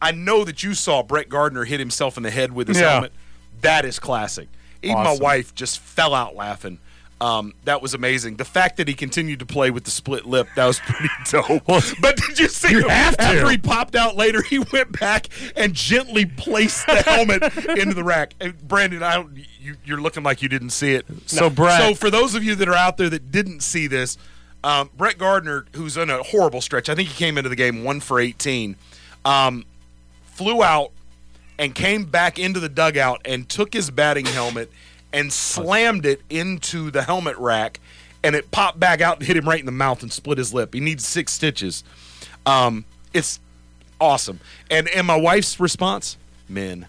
I know that you saw Brett Gardner hit himself in the head with his Yeah. helmet. That is classic. Even Awesome. my wife just fell out laughing. Um, that was amazing. The fact that he continued to play with the split lip, that was <laughs> pretty dope. but did you see You after he popped out later, he went back and gently placed the helmet into the rack. And Brandon, I don't, you, you're looking like you didn't see it. So, Brett- so for those of you that are out there that didn't see this, um, Brett Gardner, who's in a horrible stretch, I think he came into the game one for 18, um, flew out and came back into the dugout and took his batting helmet and slammed it into the helmet rack and it popped back out and hit him right in the mouth and split his lip. He needs six stitches. Um, it's awesome. And and my wife's response, men.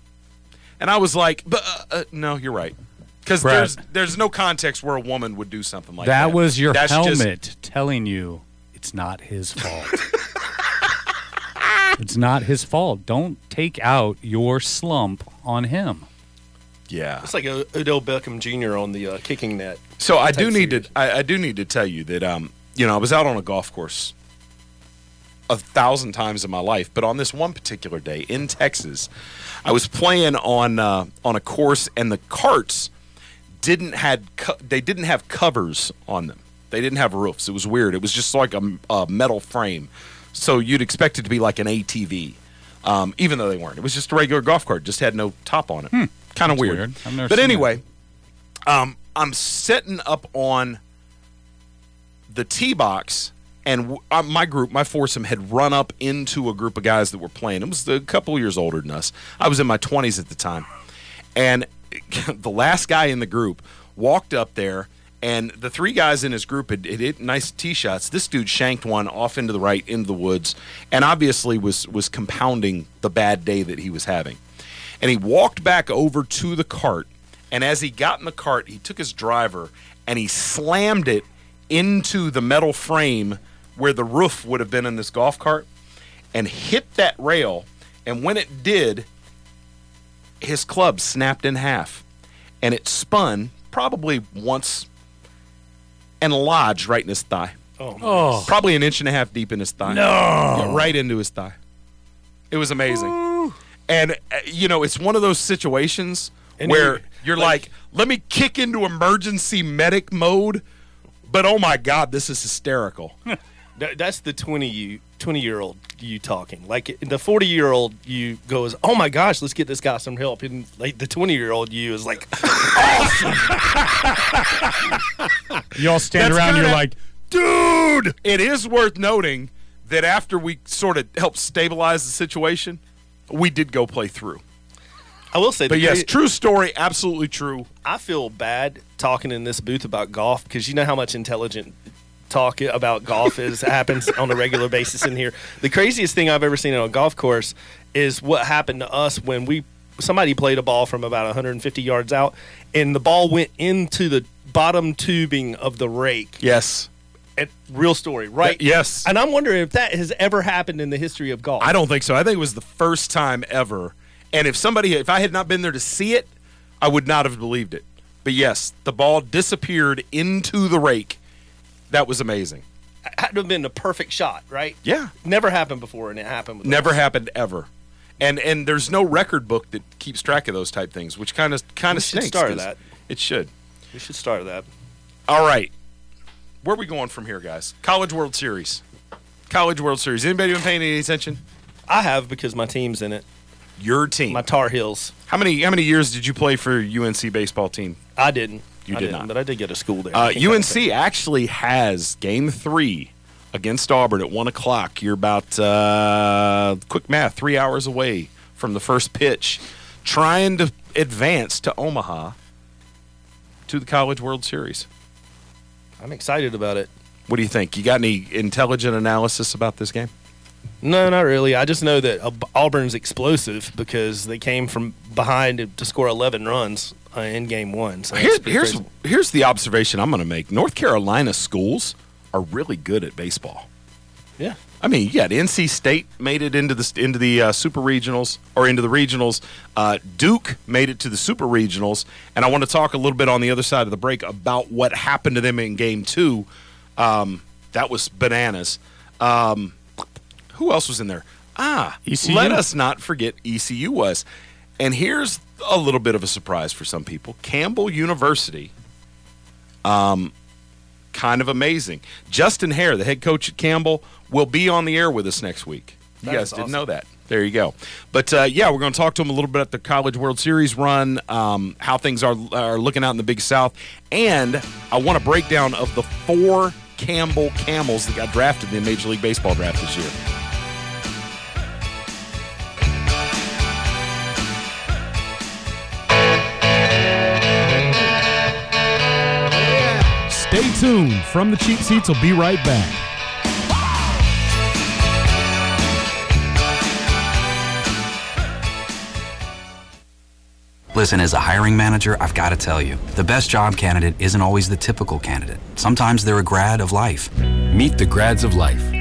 And I was like, but uh, uh, no, you're right. Because there's there's no context where a woman would do something like that. that was your That's just- helmet telling you it's not his fault. <laughs> it's not his fault. Don't take out your slump on him. Yeah. It's like a Odell Beckham Jr. on the uh, kicking net. So I do need series. to I, I do need to tell you that um you know I was out on a golf course a thousand times in my life, but on this one particular day in Texas, I was playing on uh, on a course and the carts didn't had co- they didn't have covers on them. They didn't have roofs. It was weird. It was just like a, a metal frame. So you'd expect it to be like an ATV, um, even though they weren't. It was just a regular golf cart. Just had no top on it. Kind of weird. weird. I've never But anyway, um, I'm setting up on the tee box, and w- uh, my group, my foursome, had run up into a group of guys that were playing. It was a couple years older than us. I was in my 20s at the time, and <laughs> the last guy in the group walked up there And the three guys in his group had, had hit nice tee shots. This dude shanked one off into the right, into the woods, and obviously was was compounding the bad day that he was having. And he walked back over to the cart, and as he got in the cart, he took his driver and he slammed it into the metal frame where the roof would have been in this golf cart, and hit that rail. And when it did, his club snapped in half, and it spun probably once and lodged right in his thigh. Oh, Oh. Probably an inch and a half deep in his thigh. No. Yeah, right into his thigh. It was amazing. And, uh, you know, it's one of those situations And where you- you're like, let me kick into emergency medic mode, but oh my God, this is hysterical. <laughs> That's the 20 you 20 year old you talking. Like the 40 year old you goes, "Oh my gosh, let's get this guy some help." And like the 20 year old you is like, awesome <laughs> You all stand That's around and you're kinda- like, dude, it is worth noting that after we sort of helped stabilize the situation, we did go play through. I will say, But yes, true story, absolutely true. I feel bad talking in this booth about golf because you know how much intelligent talk about golf is <laughs> happens on a regular basis in here. The craziest thing I've ever seen on a golf course is what happened to us when we somebody played a ball from about 150 yards out and the ball went into the bottom tubing of the rake. Yes. Real story, right? Yes. And I'm wondering if that has ever happened in the history of golf. I don't think so. I think it was the first time ever. And if somebody, if I had not been there to see it, I would not have believed it. But yes, the ball disappeared into the rake. That was amazing. had to have been a perfect shot, right? Yeah. Never happened before, and it happened. With Never us. happened ever. And and there's no record book that keeps track of those type things, which kind of kind of stinks. start that. It should. We should start that. All right. Where are we going from here, guys? College World Series. College World Series. Anybody been paying any attention? I have because my team's in it. Your team. My Tar Heels. How many how many years did you play for UNC baseball team? I didn't. You I did didn't, not. but I did go to school there. Uh, I can't count UNC actually has game three against Auburn at one o'clock. You're about uh, quick math, three hours away from the first pitch, trying to advance to Omaha to the College World Series. I'm excited about it. What do you think? You got any intelligent analysis about this game? No, not really. I just know that Auburn's explosive because they came from behind to- score 11 runs uh, in game one. So pretty here's crazy. here's the observation I'm going to make. North Carolina schools are really good at baseball. Yeah. I mean, yeah, NC State made it into the into the uh, super regionals or into the regionals. Uh, Duke made it to the super regionals, and I want to talk a little bit on the other side of the break about what happened to them in Game Two. Um, that was bananas. Um, who else was in there? Ah, ECU. let us not forget ECU was. And here's a little bit of a surprise for some people. Campbell University um, kind of amazing. Justin Haire, the head coach at Campbell, will be on the air with us next week. You guys is didn't know that. There you go. But uh, yeah, we're going to talk to him a little bit at the College World Series run, um, how things are are looking out in the Big South, and I want a breakdown of the four Campbell Camels that got drafted in the Major League Baseball draft this year. Stay tuned. From the cheap seats, we'll be right back. Listen, as a hiring manager, I've got to tell you, the best job candidate isn't always the typical candidate. Sometimes they're a grad of life. Meet the grads of life.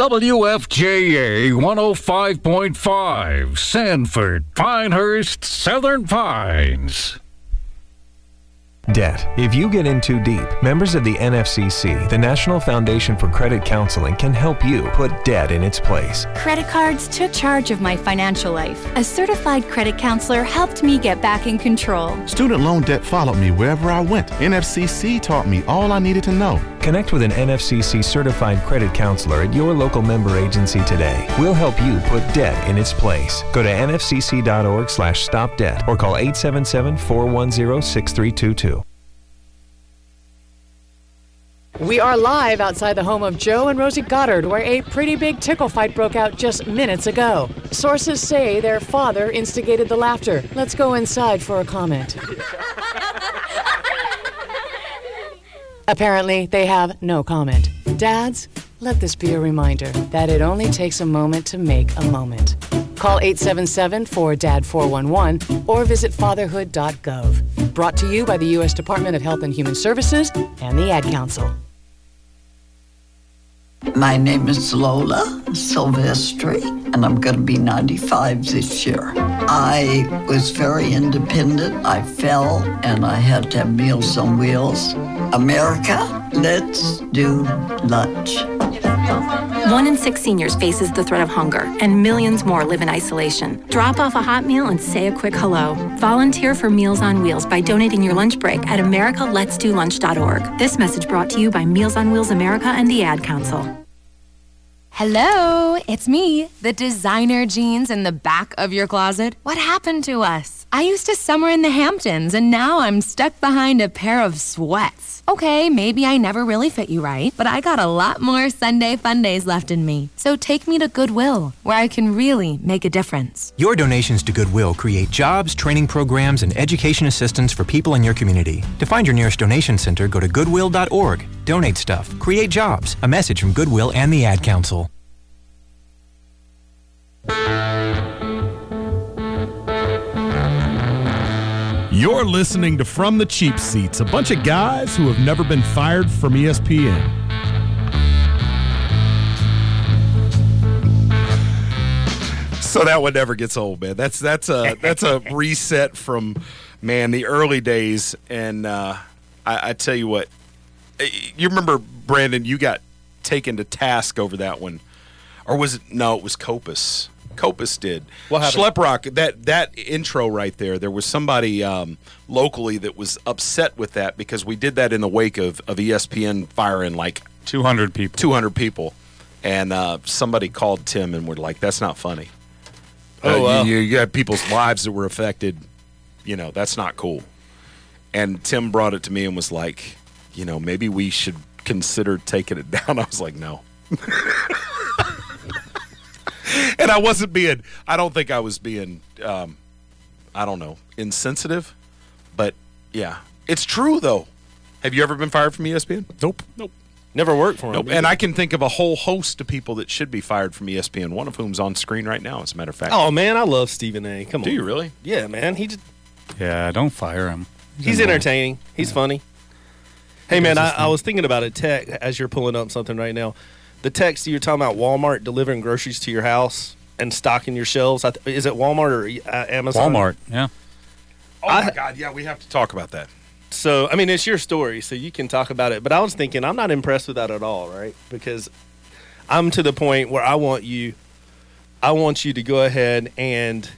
WFJA 105.5, Sanford, Pinehurst, Southern Pines. Debt. If you get in too deep, members of the NFCC, the National Foundation for Credit Counseling, can help you put debt in its place. Credit cards took charge of my financial life. A certified credit counselor helped me get back in control. Student loan debt followed me wherever I went. NFCC taught me all I needed to know. Connect with an NFCC certified credit counselor at your local member agency today. We'll help you put debt in its place. Go to nfcc.org slash stop debt or call 877-410-6322. We are live outside the home of Joe and Rosie Goddard, where a pretty big tickle fight broke out just minutes ago. Sources say their father instigated the laughter. Let's go inside for a comment. <laughs> Apparently, they have no comment. Dads, let this be a reminder that it only takes a moment to make a moment. Call 877 4DAD 411 or visit fatherhood.gov. Brought to you by the U.S. Department of Health and Human Services and the Ad Council. My name is Lola Silvestri, and I'm going to be 95 this year. I was very independent. I fell, and I had to have Meals on Wheels. America, let's do lunch. One in six seniors faces the threat of hunger, and millions more live in isolation. Drop off a hot meal and say a quick hello. Volunteer for Meals on Wheels by donating your lunch break at americaletsdolunch.org. This message brought to you by Meals on Wheels America and the Ad Council. Hello, it's me, the designer jeans in the back of your closet. What happened to us? I used to summer in the Hamptons, and now I'm stuck behind a pair of sweats. Okay, maybe I never really fit you right, but I got a lot more Sunday fun days left in me. So take me to Goodwill, where I can really make a difference. Your donations to Goodwill create jobs, training programs, and education assistance for people in your community. To find your nearest donation center, go to goodwill.org. Donate stuff, create jobs. A message from Goodwill and the Ad Council. You're listening to From the Cheap Seats, a bunch of guys who have never been fired from ESPN. So that one never gets old, man. That's that's a that's a <laughs> reset from man the early days, and uh, I, I tell you what, eh, you remember Brandon? You got taken to task over that one, or was it? No, it was Copus. Copus did. What happened? Schleprock. That that intro right there. There was somebody um, locally that was upset with that because we did that in the wake of of ESPN firing like 200 people. 200 people, and uh, somebody called Tim and were like, "That's not funny." Oh, Uh, wow. you, you had people's lives that were affected. You know, that's not cool. And Tim brought it to me and was like, you know, maybe we should consider taking it <laughs> down. I was like, no. <laughs> <laughs> and I wasn't being, I don't think I was being, um, I don't know, insensitive. But yeah, it's true though. Have you ever been fired from ESPN? Nope. Nope. Never worked for him. Nope. And I can think of a whole host of people that should be fired from ESPN, one of whom's on screen right now, as a matter of fact. Oh man, I love Stephen A. Come on. Do you really? Yeah, man. He just Yeah, don't fire him. he's annoying. entertaining. He's funny. Hey He man, I, I was thinking about a tech as you're pulling up something right now. The text you're talking about Walmart delivering groceries to your house and stocking your shelves. I th- Is it Walmart or uh, Amazon? Walmart, yeah. Oh my God, yeah, we have to talk about that. So, I mean, it's your story, so you can talk about it. But I was thinking, I'm not impressed with that at all, right? Because I'm to the point where I want you, I want you to go ahead and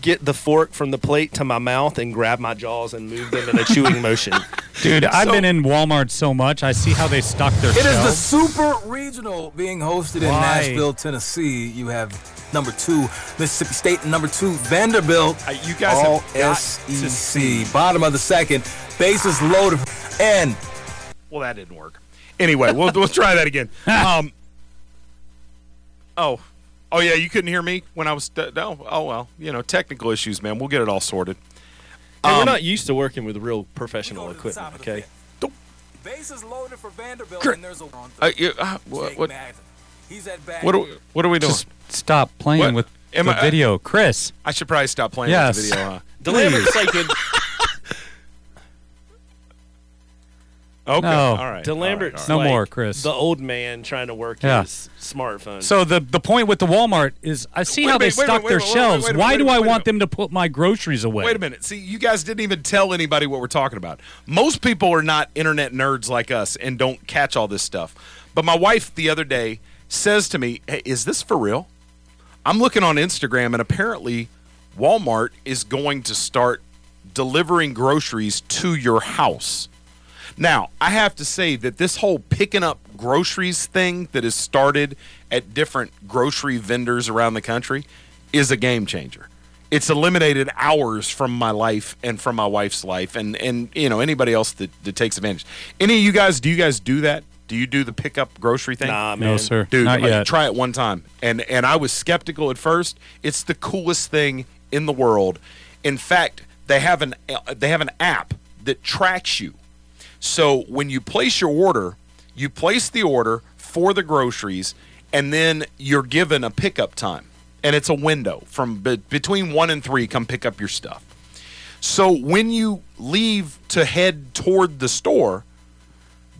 get the fork from the plate to my mouth and grab my jaws and move them in a chewing motion. <laughs> Dude, I've So- been in Walmart so much. I see how they stock their It is the. Super Regional being hosted in Why? Nashville, Tennessee. You have number two Mississippi State and number two Vanderbilt. you guys all have got to SEC. Bottom of the second, bases loaded, and Well, that didn't work. Anyway, we'll we'll try that again. <laughs> Um. Oh, oh yeah, you couldn't hear me when I was. no. Oh well, you know, technical issues, man. We'll get it all sorted. Hey, we're Um, not used to working with real professional equipment, okay? bases loaded for Vanderbilt. Gr- and there's a Uh, you, uh, what, what, He's at bat. what, are, we- what are we doing? Just stop playing What? with Am the I- video. Chris. I should probably stop playing Yes. with the video. Huh? <laughs> Deliver Please. So you can- Okay, No. all right. The Lambert's No like more, Chris. The old man trying to work Yeah. his smartphone. So the the point with the Walmart is I see Wait how they minute, wait stock minute, their minute, shelves. wait a minute, Why do I want them to put my groceries away? Wait a minute. See, you guys didn't even tell anybody what we're talking about. Most people are not internet nerds like us and don't catch all this stuff. But my wife the other day says to me, hey, Is this for real? I'm looking on Instagram, and apparently Walmart is going to start delivering groceries to your house. Now, I have to say that this whole picking up groceries thing that has started at different grocery vendors around the country is a game changer. It's eliminated hours from my life and from my wife's life and and you know anybody else that, that takes advantage. Any of you guys do you guys do that? Do you do the pickup grocery thing? Nah, man. No, man. sir. Dude, Not like, yet. try it one time. And and I was skeptical at first. It's the coolest thing in the world. In fact, they have an uh, they have an app that tracks you. So when you place your order, you place the order for the groceries, and then you're given a pickup time, and it's a window from be- between one and three. Come pick up your stuff. So when you leave to head toward the store,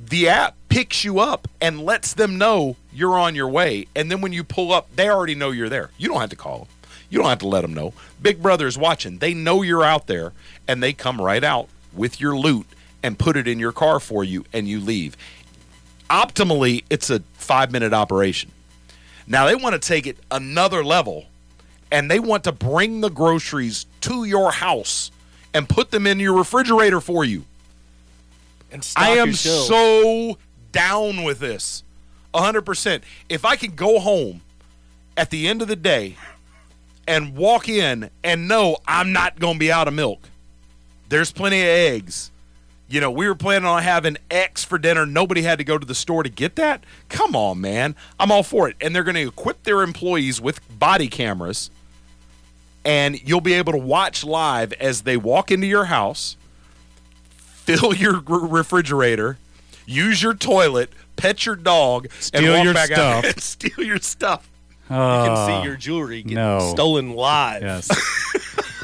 the app picks you up and lets them know you're on your way. And then when you pull up, they already know you're there. You don't have to call them. You don't have to let them know. Big Brother is watching. They know you're out there, and they come right out with your loot and put it in your car for you, and you leave. Optimally, it's a five minute operation. Now they want to take it another level, and they want to bring the groceries to your house and put them in your refrigerator for you. and I am so down with this. 100%. If I can go home at the end of the day and walk in and know I'm not going to be out of milk, there's plenty of eggs. You know, we were planning on having X for dinner. Nobody had to go to the store to get that. Come on, man. I'm all for it. And they're going to equip their employees with body cameras, and you'll be able to watch live as they walk into your house fill your refrigerator, use your toilet, pet your dog, and Steal walk your back out stuff. and <laughs> steal your stuff. You can Uh, see your jewelry get no. stolen live. Yes.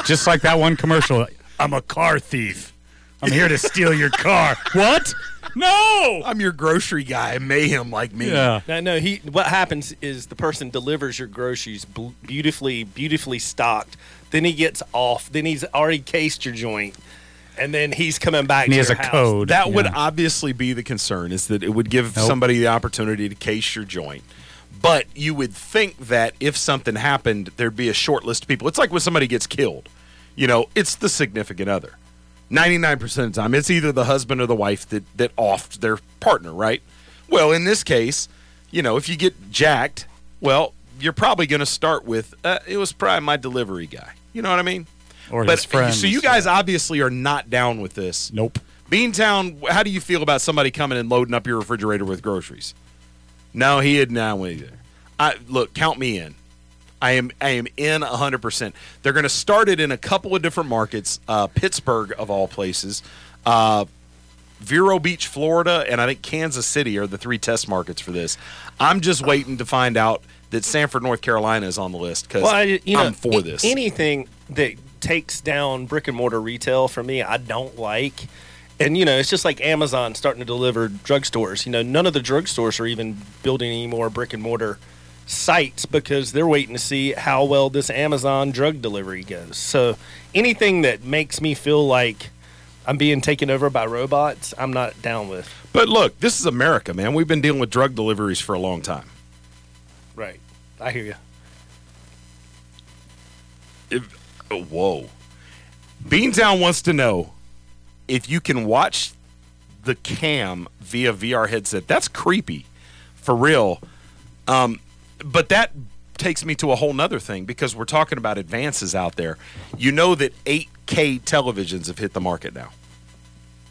Just like that one commercial. <laughs> I'm a car thief. I'm here to steal your car. <laughs> What? No. I'm your grocery guy, mayhem like me. Yeah. No, no. He. What happens is the person delivers your groceries beautifully, beautifully stocked. Then he gets off. Then he's already cased your joint, and then he's coming back. And to he has your a house. code. That would obviously be the concern is that it would give Nope. somebody the opportunity to case your joint. But you would think that if something happened, there'd be a short list of people. It's like when somebody gets killed. You know, it's the significant other. 99% of the time, it's either the husband or the wife that, that offed their partner, right? Well, in this case, you know, if you get jacked, well, you're probably going to start with, uh, it was probably my delivery guy. You know what I mean? Or but his friends. so you guys obviously are not down with this. Nope. Beantown, how do you feel about somebody coming and loading up your refrigerator with groceries? No, he had not either. I look, count me in. I am I am in 100%. They're going to start it in a couple of different markets, uh, Pittsburgh of all places, uh, Vero Beach, Florida, and I think Kansas City are the three test markets for this. I'm just waiting to find out that Sanford, North Carolina is on the list because Well, you know, I'm for this. Anything that takes down brick and mortar retail for me, I don't like. And you know, it's just like Amazon starting to deliver drugstores. You know, none of the drugstores are even building any more brick and mortar sites because they're waiting to see how well this Amazon drug delivery goes. So anything that makes me feel like I'm being taken over by robots, I'm not down with. but look, this is America, man. We've been dealing with drug deliveries for a long time. Right. I hear you. If, oh, whoa. Beantown wants to know if you can watch the cam via VR headset. That's creepy, for real. Um, but that takes me to a whole nother thing because we're talking about advances out there. You know that 8K televisions have hit the market now.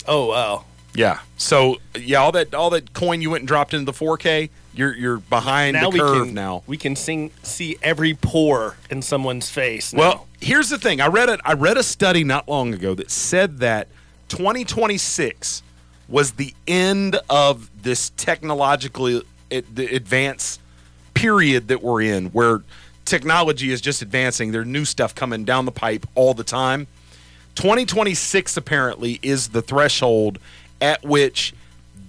Oh wow. Yeah. So yeah, all that all that coin you went and dropped into the 4K, you're you're behind now the we curve can now. we can sing, see every pore in someone's face. now. Well, here's the thing. I read it. I read a study not long ago that said that 2026 was the end of this technologically the advanced period that we're in, where technology is just advancing. There's new stuff coming down the pipe all the time. 2026 apparently is the threshold at which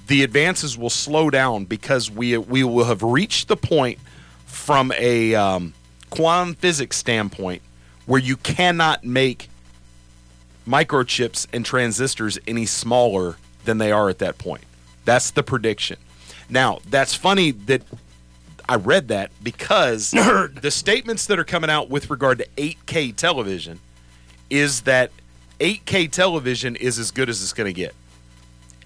the advances will slow down because we we will have reached the point from a um, quantum physics standpoint where you cannot make microchips and transistors any smaller than they are at that point. That's the prediction. Now, that's funny that I read that because <laughs> Nerd. the statements that are coming out with regard to 8K television is that 8K television is as good as it's going to get.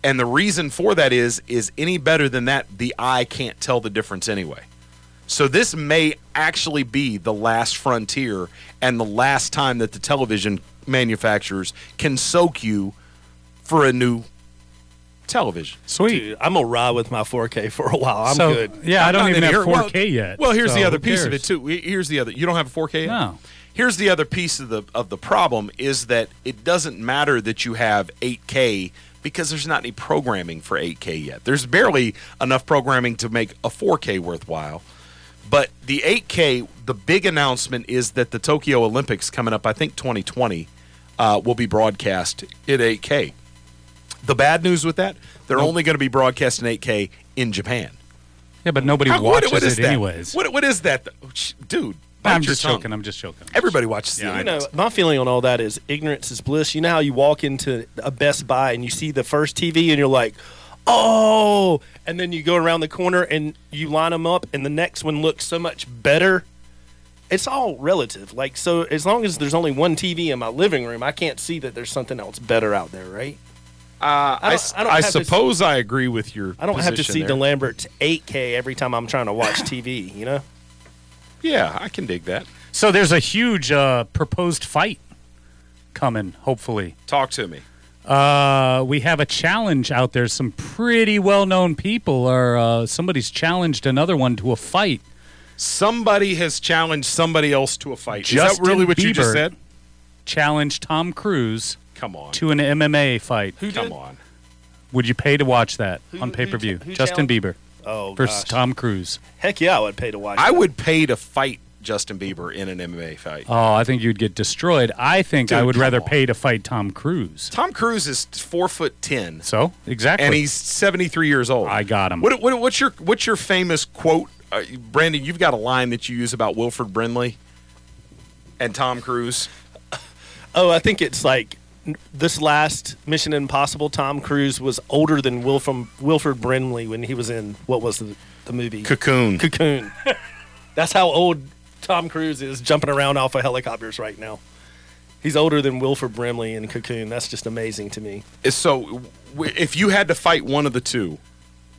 And the reason for that is is any better than that the eye can't tell the difference anyway. So this may actually be the last frontier and the last time that the television manufacturers can soak you for a new television. Sweet. Dude, I'm gonna ride with my 4K for a while. I'm So, good. yeah, I don't even have gonna 4K well, yet, Well, here's so the other piece of it too. Here's the other. You don't have a 4K yet. No. Here's the other piece of the of the problem is that it doesn't matter that you have 8K because there's not any programming for 8K yet. There's barely enough programming to make a 4K worthwhile. But the 8K, the big announcement is that the Tokyo Olympics coming up, I think 2020, uh, will be broadcast in 8K. The bad news with that, they're only going to be broadcast in 8K in Japan. Yeah, but nobody How- what- watches what is it that? anyways. What, what is that? Oh, Dude, bite I'm your just tongue. joking. I'm just joking. Everybody watches the You know, my feeling on all that is ignorance is bliss. You know how you walk into a Best Buy and you see the first TV and you're like, oh, and then you go around the corner and you line them up and the next one looks so much better. It's all relative. Like, so as long as there's only one TV in my living room, I can't see that there's something else better out there, right? Uh, I I, don't- s- I don't I have to- suppose I agree with your. I don't have to see there. DeLambert's 8K every time I'm trying to watch TV, you know? Yeah, I can dig that. So there's a huge uh, proposed fight coming, hopefully. Talk to me. Uh, we have a challenge out there. Some pretty well-known people are. Uh, somebody's challenged another one to a fight. Somebody has challenged somebody else to a fight. is that really what you just said? Challenged Tom Cruise. Come on. To an MMA fight. Come on. Would you pay to watch that Who- on who pay-per-view? cha- who Justin Bieber. Oh, versus gosh. Tom Cruise. Heck yeah, I would pay to watch I that. would pay to fight Justin Bieber in an MMA fight. Oh, I think you'd get destroyed. I think I Dude, would come rather on. pay to fight Tom Cruise. Tom Cruise is four foot ten. So exactly, and he's seventy three years old. I got him. What, what, what's your what's your famous quote, uh, Brandon? You've got a line that you use about Wilford Brimley and Tom Cruise. <laughs> Oh, I think it's like n- this last Mission Impossible. Tom Cruise was older than Wilford Wilford Brimley when he was in what was the the movie Cocoon. Cocoon. <laughs> That's how old Tom Cruise is jumping around off of helicopters right now. He's older than Wilford Brimley in Cocoon. That's just amazing to me. So, if you had to fight one of the two,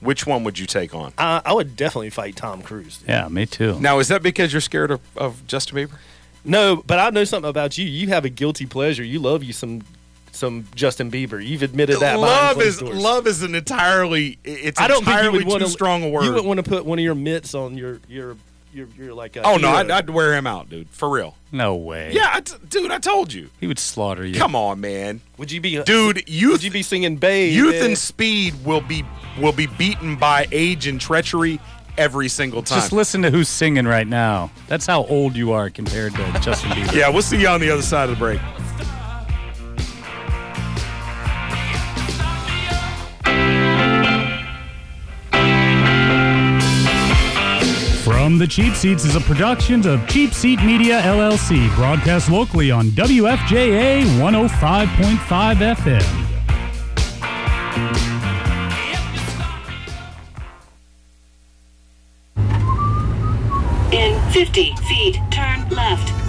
which one would you take on? I, I would definitely fight Tom Cruise. Yeah, me too. Now, is that because you're scared of, of Justin Bieber? No, but I know something about you. You have a guilty pleasure. You love you some some Justin Bieber. You've admitted that. love is doors. love is an entirely it's I don't think you entirely would want too to strong a word. You wouldn't want to put one of your mitts on your your your, your like. A oh no. I'd, I'd wear him out, dude, for real. No way. Yeah, I t- dude, I told you. He would slaughter you. Come on, man. Would you be uh, Dude, youth Would you be singing Babe? youth and speed will be will be beaten by age and treachery every single time. Just listen to who's singing right now. That's how old you are compared to Justin Bieber. yeah, we'll see you on the other side of the break. From the Cheap Seats is a production of Cheap Seat Media LLC, broadcast locally on WFJA 105.5 FM. In 50 feet, turn left.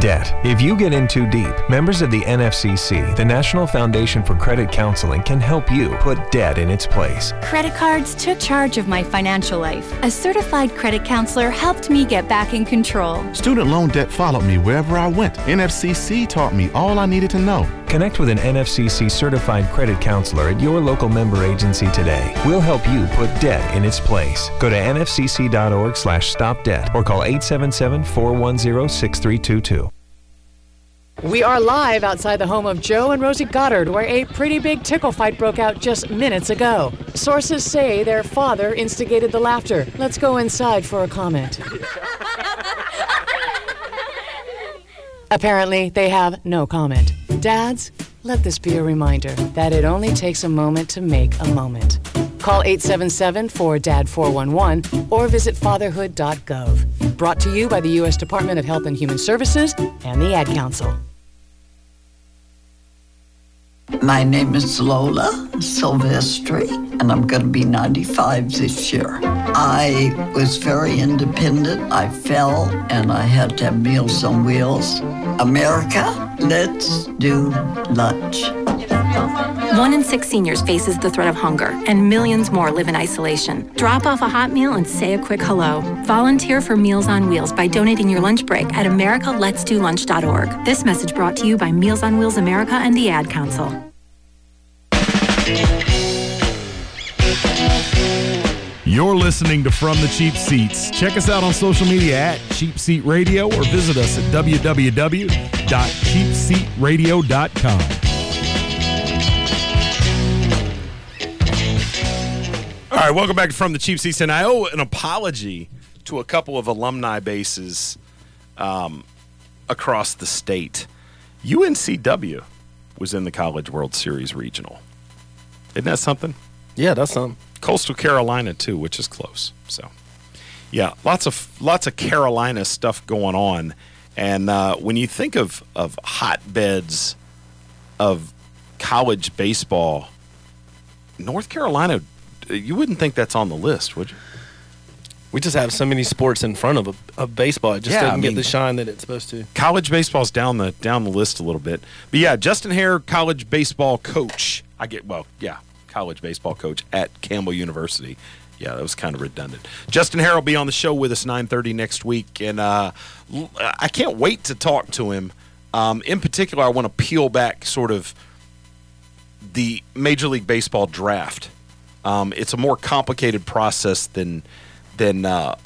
Debt. If you get in too deep, members of the NFCC, the National Foundation for Credit Counseling, can help you put debt in its place. Credit cards took charge of my financial life. A certified credit counselor helped me get back in control. Student loan debt followed me wherever I went. NFCC taught me all I needed to know. Connect with an NFCC certified credit counselor at your local member agency today. We'll help you put debt in its place. Go to nfcc.org slash stop debt or call 877-410-6322. We are live outside the home of Joe and Rosie Goddard, where a pretty big tickle fight broke out just minutes ago. Sources say their father instigated the laughter. Let's go inside for a comment. <laughs> Apparently, they have no comment. Dads, let this be a reminder that it only takes a moment to make a moment. Call 877 4DAD 411 or visit fatherhood.gov. Brought to you by the U.S. Department of Health and Human Services and the Ad Council. My name is Lola Silvestri, and I'm going to be 95 this year. I was very independent. I fell and I had to have Meals on Wheels. America, let's do lunch. One in six seniors faces the threat of hunger, and millions more live in isolation. Drop off a hot meal and say a quick hello. Volunteer for Meals on Wheels by donating your lunch break at americaletsdolunch.org. This message brought to you by Meals on Wheels America and the Ad Council. You're listening to From the Cheap Seats. Check us out on social media at Cheap Seat Radio or visit us at www.cheapseatradio.com. All right, welcome back to From the Cheap Seats. And I owe an apology to a couple of alumni bases um, across the state. UNCW was in the College World Series Regional. Isn't that something? Yeah, that's something. Coastal Carolina too, which is close. So, yeah, lots of lots of Carolina stuff going on. And uh, when you think of of hotbeds of college baseball, North Carolina, you wouldn't think that's on the list, would you? We just have so many sports in front of a, of baseball. It just Yeah, doesn't I get the shine that it's supposed to. College baseball's down the down the list a little bit. But yeah, Justin Haire, college baseball coach. I get well, yeah, college baseball coach at Campbell University. Yeah, that was kind of redundant. Justin Harrell will be on the show with us 9:30 next week, and uh, I can't wait to talk to him. Um, in particular, I want to peel back sort of the Major League Baseball draft. Um, it's a more complicated process than than uh,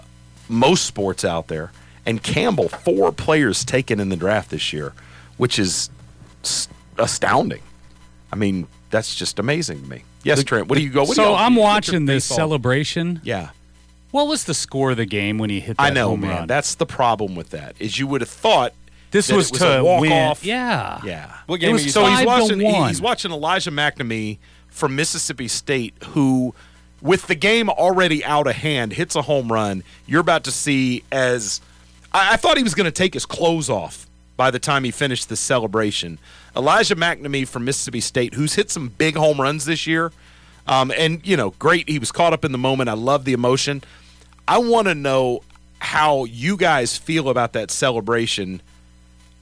most sports out there. And Campbell, four players taken in the draft this year, which is astounding. I mean, that's just amazing to me. Yes, Trent. What do you go? What so y'all- I'm watching this baseball- celebration. Yeah. What was the score of the game when he hit that I know, home man. run? That's the problem with that. Is you would have thought This that was it was to a walk win. off. Yeah. Yeah. What game was- so he's watching. he- he's watching Elijah MacNamee from Mississippi State, who, with the game already out of hand, hits a home run. You're about to see as I, I thought he was going to take his clothes off by the time he finished the celebration. Elijah MacNamee from Mississippi State, who's hit some big home runs this year, um, and you know, great. He was caught up in the moment. I love the emotion. I want to know how you guys feel about that celebration.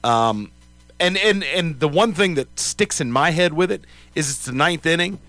Um, and and and the one thing that sticks in my head with it is it's the ninth inning,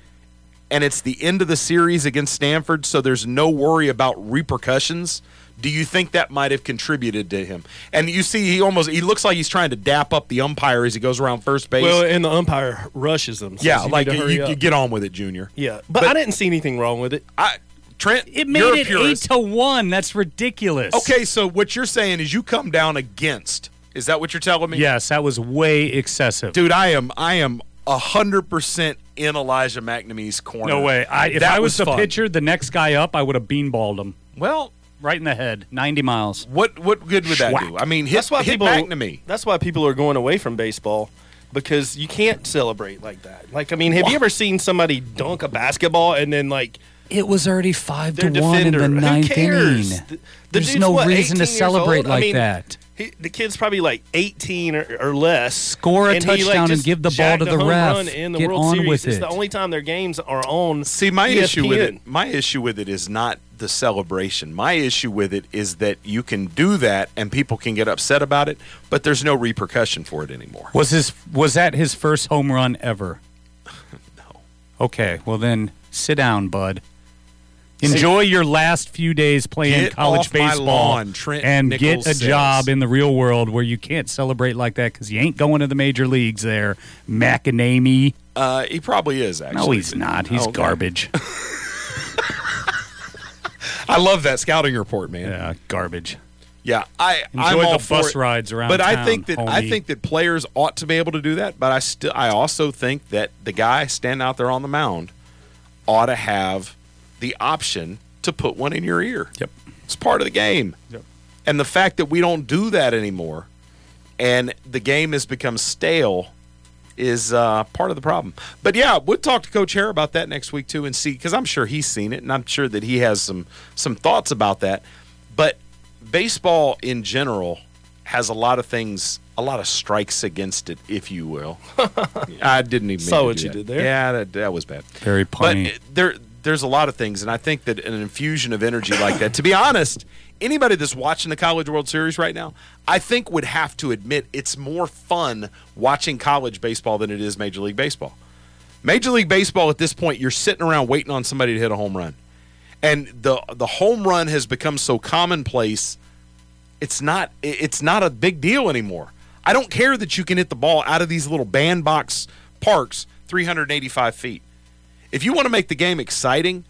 and it's the end of the series against Stanford, so there's no worry about repercussions. Do you think that might have contributed to him? And you see, he almost he looks like he's trying to dap up the umpire as he goes around first base. Well, and the umpire rushes them. says yeah, you like you, you get on with it, Junior. Yeah, but, I didn't see anything wrong with it. I Trent, It made you're a it eight to one. That's ridiculous. Okay, so what you're saying is you come down against. Is that what you're telling me? Yes, that was way excessive. dude. I am I am hundred percent in Elijah MacNamee's corner. No way. I, if That I was, the fun. pitcher, the next guy up, I would have beanballed him well, right in the head, 90 miles. what what good would that do? I mean, hit, that's why hit people. MacNamee. That's why people are going away from baseball because you can't celebrate like that. Like, I mean, have you ever seen somebody dunk a basketball and then like It was already five their to one in the Who ninth cares? inning. The- the There's no what, reason to years celebrate old? I like mean, that. He, the kid's probably like 18 or, or less. Score a and he, like, touchdown and give the ball to a the home ref. run In the Get World on Series. with it's it. the only time their games are on. See, my E issue with it, my issue with it is not the celebration. My issue with it is that you can do that and people can get upset about it, but there's no repercussion for it anymore. Was his was that his first home run ever? <laughs> no. Okay, well then sit down, bud. Enjoy your last few days playing college baseball lawn, and Nichols get a says. job in the real world where you can't celebrate like that because you ain't going to the major leagues there, MacNamee. Uh, he probably is actually. No, he's not. He's Okay. garbage. <laughs> I love that scouting report, man. Yeah, garbage. Yeah, I Enjoy I'm all the for bus it. rides around But I think that I think that players ought to be able to do that. But I still I also think that the guy standing out there on the mound ought to have the option to put one in your ear. Yep, it's part of the game. Yep. And the fact that we don't do that anymore, and the game has become stale, is uh, part of the problem. But yeah, we'll talk to Coach Haire about that next week too, and see because I'm sure he's seen it, and I'm sure that he has some some thoughts about that. But baseball in general has a lot of things, a lot of strikes against it, if you will. <laughs> I didn't even Saw mean to what do you that. did there. Yeah, that, that was bad. Very punny. But there, there's a lot of things, and I think that an infusion of energy like that. To be honest, anybody that's watching the College World Series right now, I think would have to admit it's more fun watching college baseball than it is Major League Baseball. Major League Baseball at this point, you're sitting around waiting on somebody to hit a home run, and the the home run has become so commonplace. It's not it's not a big deal anymore. I don't care that you can hit the ball out of these little bandbox parks 385 feet. If you want to make the game exciting,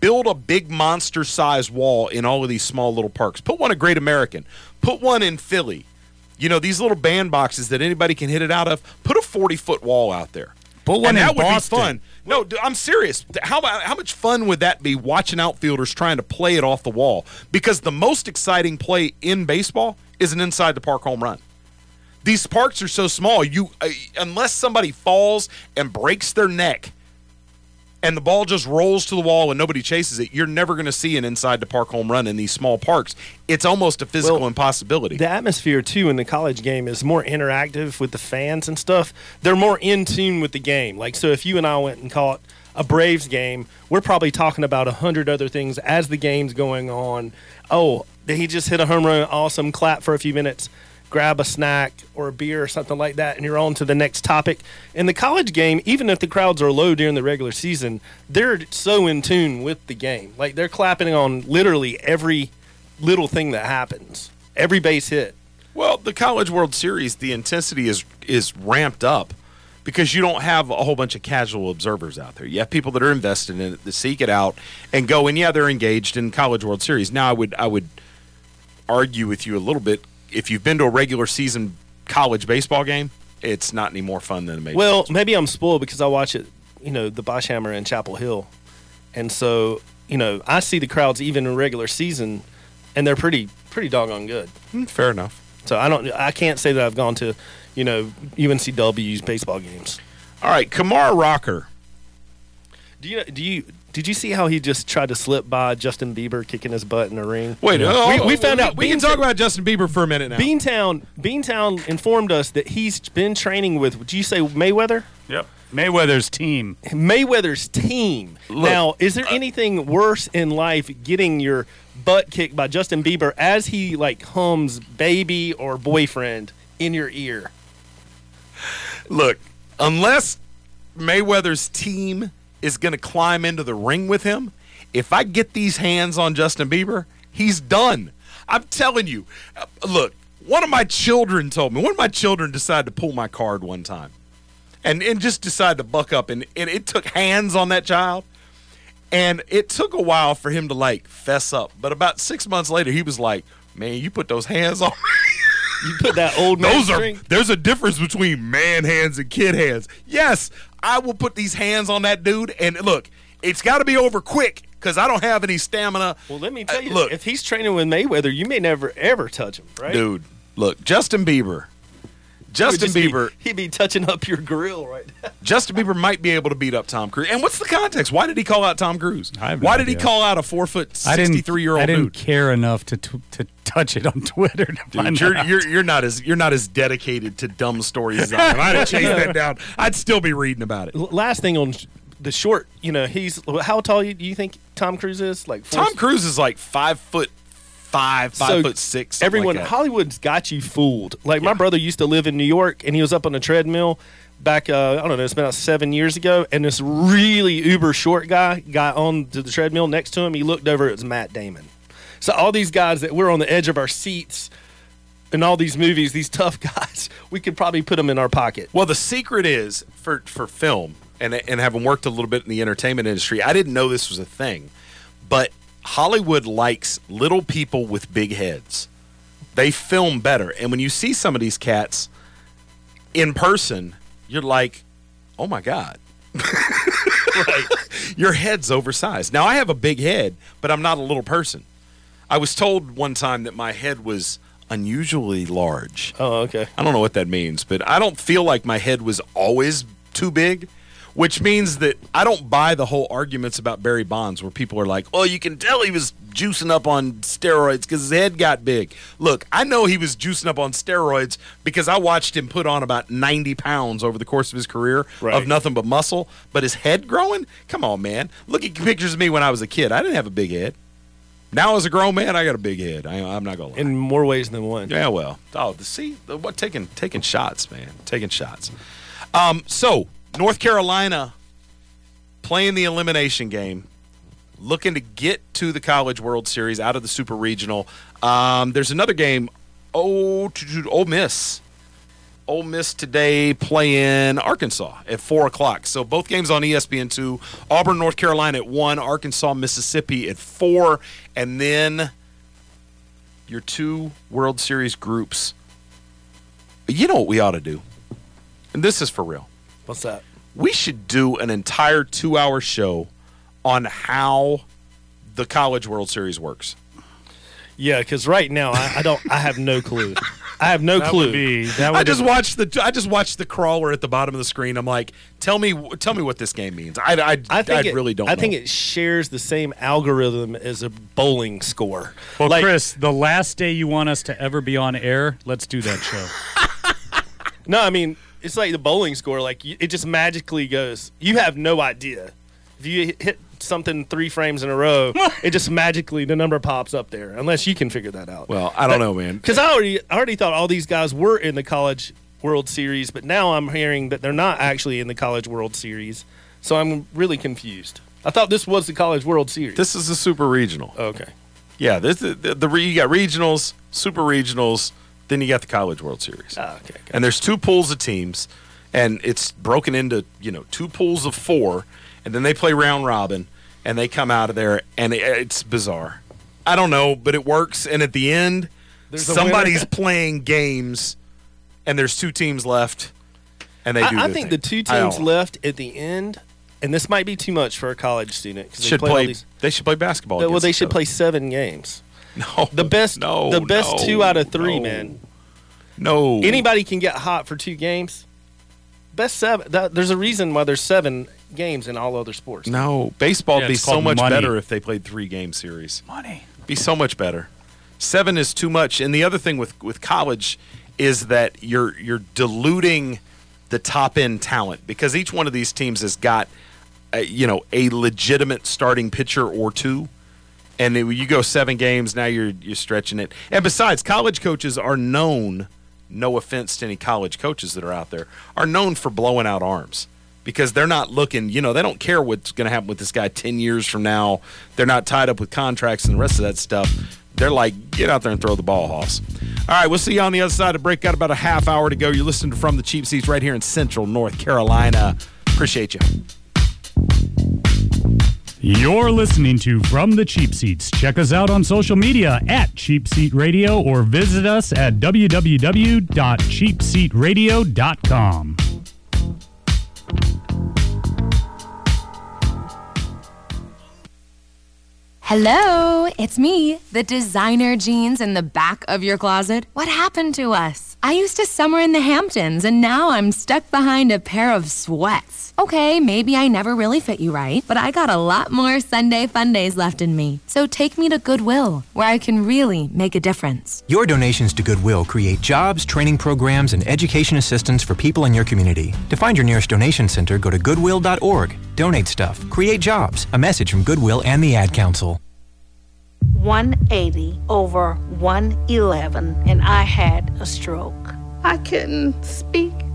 build a big monster size wall in all of these small little parks. Put one at Great American. Put one in Philly. You know, these little bandboxes that anybody can hit it out of. Put a 40 foot wall out there. Put one and in that would Boston. be fun. No, I'm serious. How about how much fun would that be watching outfielders trying to play it off the wall? Because the most exciting play in baseball is an inside the park home run. These parks are so small, you uh, unless somebody falls and breaks their neck and the ball just rolls to the wall and nobody chases it, you're never going to see an inside the park home run in these small parks. It's almost a physical Well, impossibility. The atmosphere too in the college game is more interactive with the fans and stuff. They're more in tune with the game. Like so, if you and I went and caught a Braves game, we're probably talking about a hundred other things as the game's going on. Oh, he just hit a home run? Awesome! Clap for a few minutes. Grab a snack or a beer or something like that, and you're on to the next topic. In the college game, even if the crowds are low during the regular season, they're so in tune with the game. Like they're clapping on literally every little thing that happens, every base hit. Well, the College World Series, the intensity is is ramped up because you don't have a whole bunch of casual observers out there. You have people that are invested in it, that seek it out and go. And yeah, they're engaged in College World Series. Now, I would I would argue with you a little bit. If you've been to a regular season college baseball game, it's not any more fun than a major. Well, maybe I'm spoiled because I watch it, you know, the Boshamer in Chapel Hill, and so you know I see the crowds even in regular season, and they're pretty pretty doggone good. Hmm, fair enough. So I don't I can't say that I've gone to, you know, UNCW's baseball games. All right, Kumar Rocker. Do you do you did you see how he just tried to slip by Justin Bieber kicking his butt in the ring? Wait, oh, we, we found out We can talk about Justin Bieber for a minute now. Beantown Beantown informed us that he's been training with. Did you say Mayweather? Yep. Mayweather's team. Mayweather's team. Look, now, is there anything worse in life getting your butt kicked by Justin Bieber as he like hums "baby" or "boyfriend" in your ear? Look, unless Mayweather's team is going to climb into the ring with him, if I get these hands on Justin Bieber, he's done. I'm telling you. Uh, Look, one of my children told me, one of my children decided to pull my card one time and, and just decided to buck up. And, and it took hands on that child. And it took a while for him to like fess up. But about six months later, he was like, man, you put those hands on. <laughs> You put that old man Those are there's a difference between man hands and kid hands. Yes, I will put these hands on that dude and look, it's got to be over quick cuz I don't have any stamina. Well, let me uh, tell you, look. if he's training with Mayweather, you may never ever touch him, right? Dude, look, Justin Bieber. He would Justin just be- Bieber. he'd be touching up your grill right now. <laughs> Justin Bieber might be able to beat up Tom Cruise. And what's the context? Why did he call out Tom Cruise? have no Why did he call out a four foot I sixty three year old? I didn't dude? care enough to to, to touch it on <laughs> Twitter. To Dude, find you're, out. you're you're not as you're not as dedicated to dumb stories as I am. I'd have chased that <laughs> down, I'd still be reading about it. L- Last thing on the short. You know, he's how tall do you think Tom Cruise is? Like four- Tom Cruise is like five foot five, five So foot six. Everyone, like. Hollywood's got you fooled. Like my brother used to live in New York, and he was up on a treadmill back. Uh, I don't know, it's been about seven years ago, and this really uber short guy got on to the treadmill next to him. He looked over; it was Matt Damon. So all these guys that we're on the edge of our seats in all these movies, these <laughs> tough guys, we could probably put them in our pocket. Well, the secret is for for film and and having worked a little bit in the entertainment industry, I didn't know this was a thing, but Hollywood likes little people with big heads. They film better, and when you see some of these cats in person, you're like, "Oh my god." <laughs> right. Your head's oversized. Now I have a big head, but I'm not a little person. I was told one time that my head was unusually large. Oh, okay. I don't know what that means, but I don't feel like my head was always too big, which means that I don't buy the whole arguments about Barry Bonds where people are like, "Oh, you can tell he was juicing up on steroids because his head got big." Look, I know he was juicing up on steroids because I watched him put on about 90 pounds over the course of his career Right. of nothing but muscle, but his head growing? Come on, man. Look at pictures of me when I was a kid. I didn't have a big head. Now as a grown man, I got a big head. I, I'm not gonna lie. In more ways than one. Yeah, well, oh, the see, what taking taking shots, man, taking shots. Um, so North Carolina playing the elimination game, looking to get to the College World Series out of the Super Regional. Um, there's another game. Oh, Ole Miss. Ole Miss today playing Arkansas at four o'clock. So both games on ESPN two. Auburn, North Carolina at one. Arkansas, Mississippi at four, and then your two World Series groups. You know what we ought to do? And this is for real. What's that? We should do an entire two hour show on how the College World Series works. Yeah, because right now I, I don't. I have no clue. I have no That clue. would be- that I would just watched the I just watched the crawler at the bottom of the screen. I'm like, tell me tell me what this game means. I, I, I think I it, really don't. I think it shares the same algorithm as a bowling score. Well, Like- Chris, the last day you want us to ever be on air, let's do that show. <laughs> No, I mean it's like the bowling score. Like you, it just magically goes. You have no idea if you hit- hit something three frames in a row. <laughs> it just magically the number pops up there, unless you can figure that out. Well, I don't know, man. Because I already I already thought all these guys were in the college World Series, but now I'm hearing that they're not actually in the college World Series. So I'm really confused. I thought this was the college World Series. This is a super regional. Okay. Yeah, this the, the, the you got regionals, super regionals, then you got the College World Series. Ah, okay. And there's two pools of teams, and it's broken into you know two pools of four, and then they play round robin, and they come out of there, and it, it's bizarre. I don't know, but it works. And at the end, There's somebody's <laughs> playing games, and there's two teams left, and they do. I, I think thing. the two teams left at the end, and this might be too much for a college student should they play, play. these. They should play basketball. well, they should play seven games. No, The best, no, the best no, two out of three, no. man. No, Anybody can get hot for two games. Best seven. That, there's a reason why there's seven games in all other sports. No, baseball would Yeah, be so much money. better if they played three game series. Money. Be so much better. Seven is too much. And the other thing with with college is that you're you're diluting the top end talent because each one of these teams has got a, you know a legitimate starting pitcher or two. And you go seven games, now you're you're stretching it. And besides, college coaches are known. No offense to any college coaches that are out there, are known for blowing out arms because they're not looking. You know, they don't care what's going to happen with this guy ten years from now. They're not tied up with contracts and the rest of that stuff. They're like, get out there and throw the ball, Hoss. All right, we'll see you on the other side of break. Got about a half hour to go. You're listening to From the Cheap Seats right here in Central North Carolina. Appreciate you. You're listening to From the Cheap Seats. Check us out on social media at Cheap Seat Radio or visit us at www.cheapseatradio.com. Hello, it's me, the designer jeans in the back of your closet. What happened to us? I used to summer in the Hamptons, and now I'm stuck behind a pair of sweats. Okay, maybe I never really fit you right, but I got a lot more Sunday fun days left in me. So take me to Goodwill, where I can really make a difference. Your donations to Goodwill create jobs, training programs, and education assistance for people in your community. To find your nearest donation center, go to goodwill.org. Donate stuff, create jobs. A message from Goodwill and the Ad Council. 180 over 111, and I had a stroke. I couldn't speak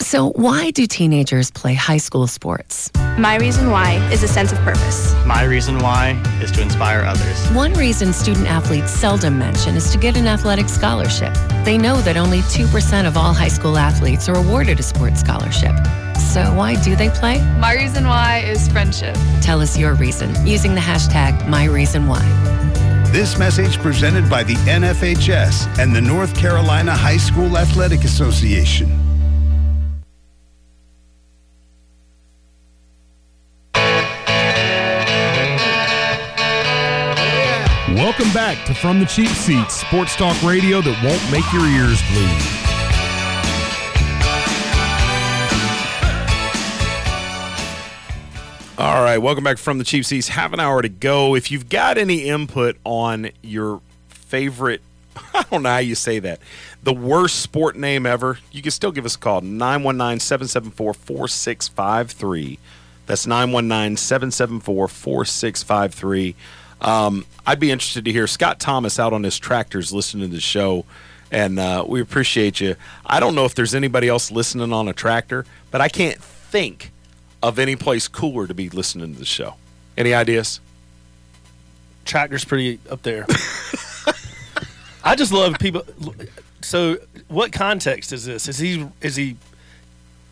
So, why do teenagers play high school sports? My reason why is a sense of purpose. My reason why is to inspire others. One reason student athletes seldom mention is to get an athletic scholarship. They know that only 2% of all high school athletes are awarded a sports scholarship. So, why do they play? My reason why is friendship. Tell us your reason using the hashtag MyReasonWhy. This message presented by the NFHS and the North Carolina High School Athletic Association. Welcome back to From the Cheap Seats, sports talk radio that won't make your ears bleed. All right, welcome back from the Cheap Seats. Half an hour to go. If you've got any input on your favorite, <laughs> I don't know how you say that, the worst sport name ever, you can still give us a call 919 774 4653. That's 919 774 4653. Um, I'd be interested to hear Scott Thomas out on his tractors listening to the show, and uh, we appreciate you. I don't know if there's anybody else listening on a tractor, but I can't think of any place cooler to be listening to the show. Any ideas? Tractor's pretty up there. <laughs> I just love people. So, what context is this? Is he is he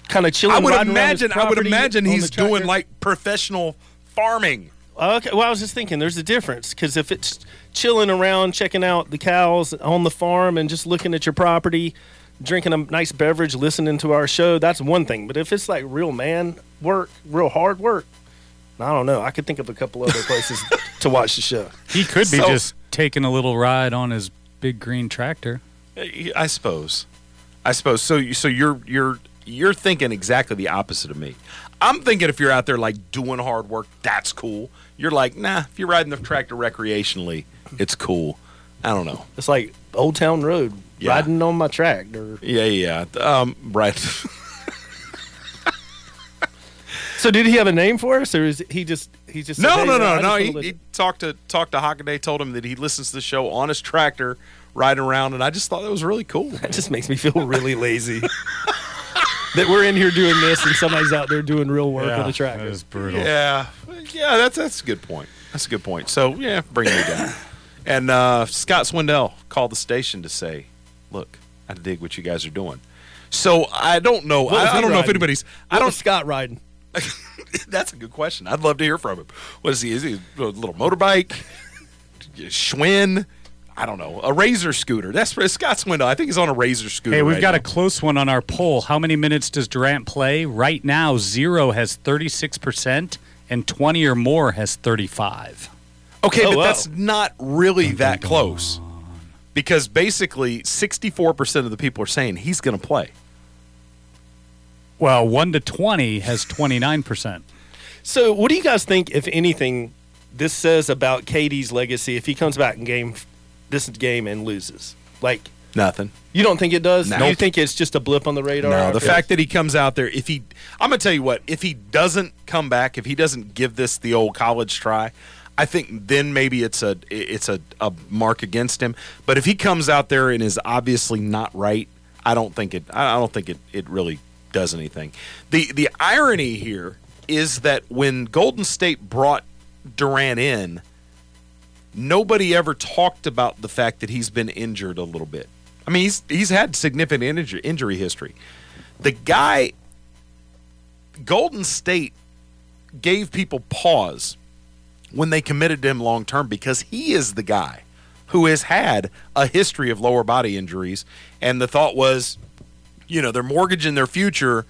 kind of chilling? I would imagine. I would imagine he's doing like professional farming. Okay, well, I was just thinking there's a difference because if it's chilling around, checking out the cows on the farm and just looking at your property, drinking a nice beverage, listening to our show, that's one thing. But if it's like real man work, real hard work, I don't know. I could think of a couple other places <laughs> to watch the show. He could be So- just taking a little ride on his big green tractor. Uh, I suppose. I suppose. So you- so you're you're you're thinking exactly the opposite of me. I'm thinking if you're out there like doing hard work, that's cool. You're like, nah, if you're riding the tractor recreationally, it's cool. I don't know. It's like Old Town Road, Yeah. riding on my tractor. Yeah, yeah. Um, right. <laughs> So did he have a name for us, or is he just he just said, no, "Hey, no, no, no. He, he talked to talked to Hockaday, told him that he listens to the show on his tractor, riding around, and I just thought that was really cool. That just makes me feel really lazy. <laughs> that we're in here doing this and somebody's out there doing real work with a tractor. That is brutal. Yeah, yeah, that's that's a good point. That's a good point. So yeah, bring me down. And uh, Scott Swindell called the station to say, "Look, I dig what you guys are doing." So I don't know. I, I don't know if riding? anybody's. I don't. was Scott riding? <laughs> that's a good question. I'd love to hear from him. What is he? Is he a little motorbike? Schwinn? I don't know. A razor scooter. That's Scott's window. I think he's on a razor scooter. Hey, we've right got now. a close one on our poll. How many minutes does Durant play? Right now, zero has 36%, and 20 or more has 35. Okay, Oh, but wow. that's not really that close. Because basically, 64% of the people are saying he's going to play. Well, 1 to 20 has 29%. So, what do you guys think, if anything, this says about Katie's legacy if he comes back in game this game and loses? Like, Nothing. you don't think it does? No. You think it's just a blip on the radar? No, the fact that he comes out there, if he, I'm gonna tell you what, if he doesn't come back, if he doesn't give this the old college try, I think then maybe it's a it's a, a mark against him. But if he comes out there and is obviously not right, I don't think it. I don't think it it really does anything. the The irony here is that when Golden State brought Durant in, nobody ever talked about the fact that he's been injured a little bit. I mean, he's he's had significant injury, injury history. The guy, Golden State, gave people pause when they committed to him long term because he is the guy who has had a history of lower body injuries. And the thought was, you know, they're mortgaging their future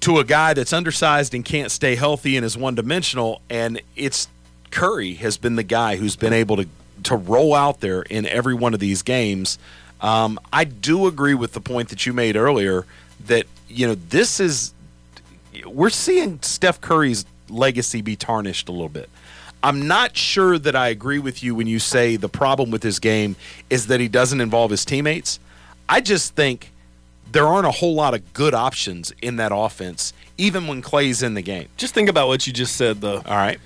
to a guy that's undersized and can't stay healthy and is one dimensional. And it's Curry has been the guy who's been able to to roll out there in every one of these games. Um, I do agree with the point that you made earlier that you know this is we're seeing Steph Curry's legacy be tarnished a little bit. I'm not sure that I agree with you when you say the problem with his game is that he doesn't involve his teammates. I just think there aren't a whole lot of good options in that offense, even when Klay's in the game. Just think about what you just said, though. All right.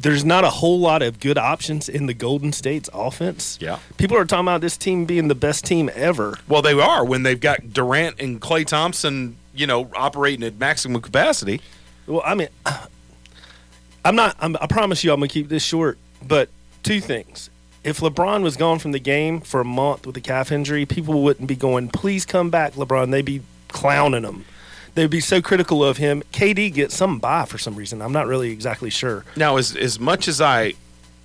There's not a whole lot of good options in the Golden State's offense. Yeah. People are talking about this team being the best team ever. Well, they are when they've got Durant and Klay Thompson, you know, operating at maximum capacity. Well, I mean, I'm not. I'm, I promise you, I'm gonna keep this short. But two things: if LeBron was gone from the game for a month with a calf injury, people wouldn't be going, "Please come back, LeBron." They'd be clowning him. They'd be so critical of him. KD gets some buy for some reason. I'm not really exactly sure. Now, as as much as I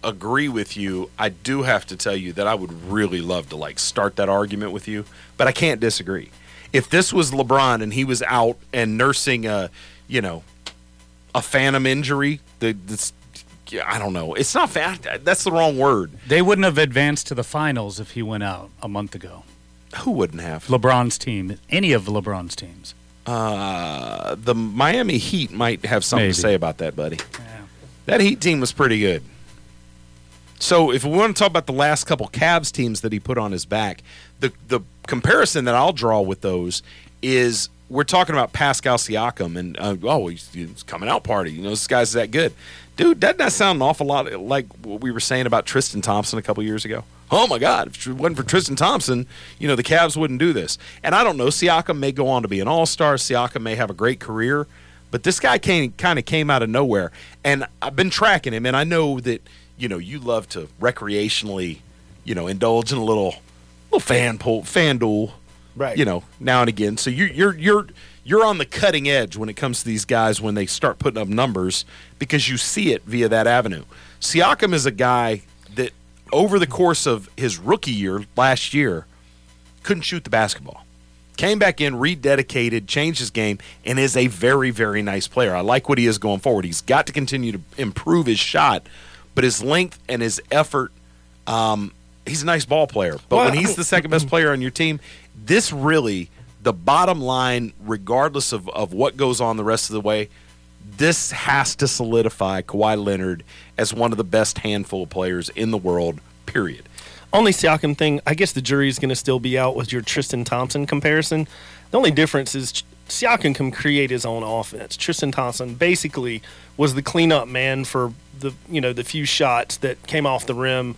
agree with you, I do have to tell you that I would really love to like start that argument with you, but I can't disagree. If this was LeBron and he was out and nursing a, you know, a phantom injury, the this yeah, I don't know. It's not fan. That's the wrong word. They wouldn't have advanced to the finals if he went out a month ago. Who wouldn't have? LeBron's team, any of LeBron's teams. Uh, the Miami Heat might have something Maybe. to say about that, buddy. That Heat team was pretty good. So if we want to talk about the last couple Cavs teams that he put on his back, the the comparison that I'll draw with those is we're talking about Pascal Siakam and uh, oh he's, he's coming out party. You know this guy's that good, dude. Doesn't that sound an awful lot like what we were saying about Tristan Thompson a couple years ago? Oh my God! If it wasn't for Tristan Thompson, you know the Cavs wouldn't do this. And I don't know. Siakam may go on to be an All Star. Siakam may have a great career, but this guy came kind of came out of nowhere. And I've been tracking him, and I know that you know you love to recreationally, you know, indulge in a little little fan pull, fan duel, Right. You know, now and again. So you, you're you're you're on the cutting edge when it comes to these guys when they start putting up numbers because you see it via that avenue. Siakam is a guy that over the course of his rookie year last year couldn't shoot the basketball. Came back in, rededicated, changed his game, and is a very, very nice player. I like what he is going forward. He's got to continue to improve his shot, but his length and his effort, um, he's a nice ball player. But Well, when I he's mean- the second best <clears throat> player on your team, this really, the bottom line, regardless of, of what goes on the rest of the way, this has to solidify Kawhi Leonard as one of the best handful of players in the world, period. Only Siakam thing, I guess the jury's going to still be out with your Tristan Thompson comparison. The only difference is Siakam can create his own offense. Tristan Thompson basically was the cleanup man for the you know the few shots that came off the rim,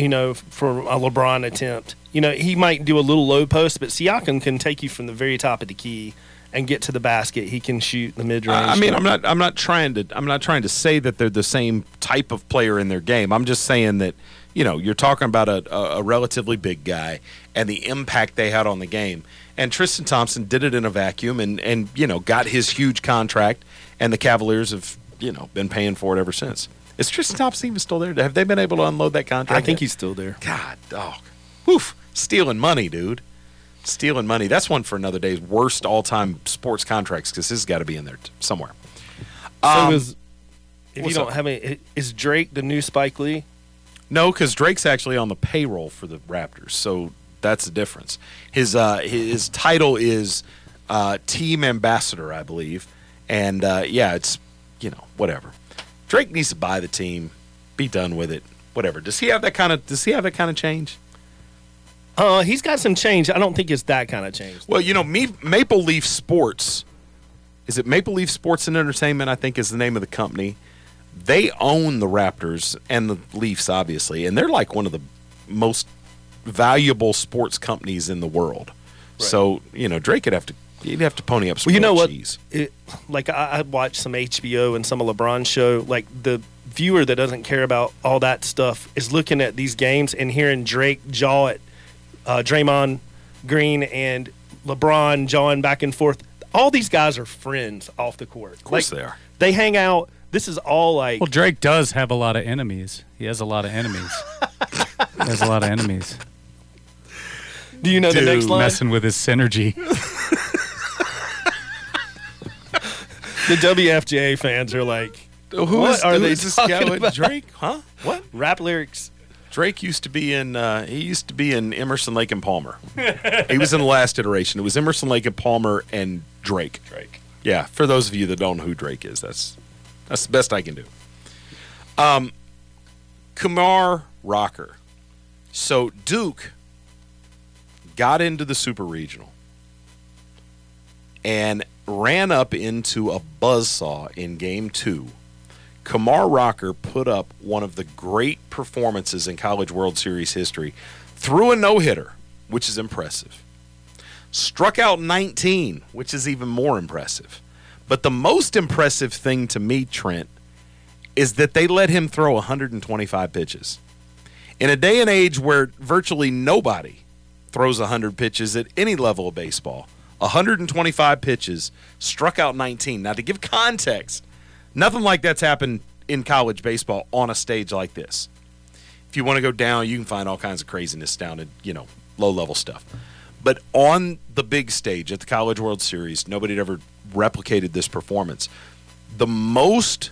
you know, for a LeBron attempt. You know, he might do a little low post, but Siakam can take you from the very top of the key and get to the basket. He can shoot the mid range. I mean, I'm not. I'm not trying to. I'm not trying to say that they're the same type of player in their game. I'm just saying that you know you're talking about a, a, relatively big guy and the impact they had on the game. And Tristan Thompson did it in a vacuum, and and you know got his huge contract, and the Cavaliers have you know been paying for it ever since. Is Tristan Thompson even still there? Have they been able to unload that contract? I think yet? he's still there. God, dog. Woof. Stealing money, dude. Stealing money. That's one for another day's worst all time sports contracts because this has got to be in there t- somewhere. So Um, is if you don't up? have any, is Drake the new Spike Lee? No, because Drake's actually on the payroll for the Raptors, so that's the difference. His uh, his title is uh, team ambassador, I believe, and uh, yeah, it's you know whatever. Drake needs to buy the team, be done with it, whatever. Does he have that kind of Does he have that kind of change? Uh, he's got some change. I don't think it's that kind of change. Well, you know, me, Maple Leaf Sports. Is it Maple Leaf Sports and Entertainment? I think is the name of the company. They own the Raptors and the Leafs, obviously, and they're like one of the most valuable sports companies in the world. So you know, Drake could have to he'd have to pony up. Some Well, you know more what? It, like I, I watched some HBO and some of LeBron's show. Like the viewer that doesn't care about all that stuff is looking at these games and hearing Drake jaw at uh, Draymond Green and LeBron jawing back and forth. All these guys are friends off the court. Of course they are. They hang out. This is all like Well, Drake does have a lot of enemies. He has a lot of enemies. he has a lot of enemies. Do you know the next line? Messing with his synergy. <laughs> the WFJ fans are like, Who what is- are who they is this guy with about? Drake? Huh? What? Rap lyrics. Drake used to be in. Uh, he used to be in Emerson, Lake and Palmer. he was in the last iteration. It was Emerson, Lake and Palmer and Drake. Drake. Yeah, for those of you that don't know who Drake is, that's that's the best I can do. Um, Kumar Rocker. So Duke got into the Super Regional and ran up into a buzzsaw in Game Two. Kumar Rocker put up one of the great performances in College World Series history, threw a no hitter, which is impressive. Struck out 19, which is even more impressive. But the most impressive thing to me, Trent, is that they let him throw 125 pitches. In a day and age where virtually nobody throws 100 pitches at any level of baseball, 125 pitches, struck out 19. Now, to give context, nothing like that's happened in college baseball on a stage like this. If you want to go down, you can find all kinds of craziness down at, you know, low level stuff. But on the big stage at the College World Series, nobody had ever replicated this performance. The most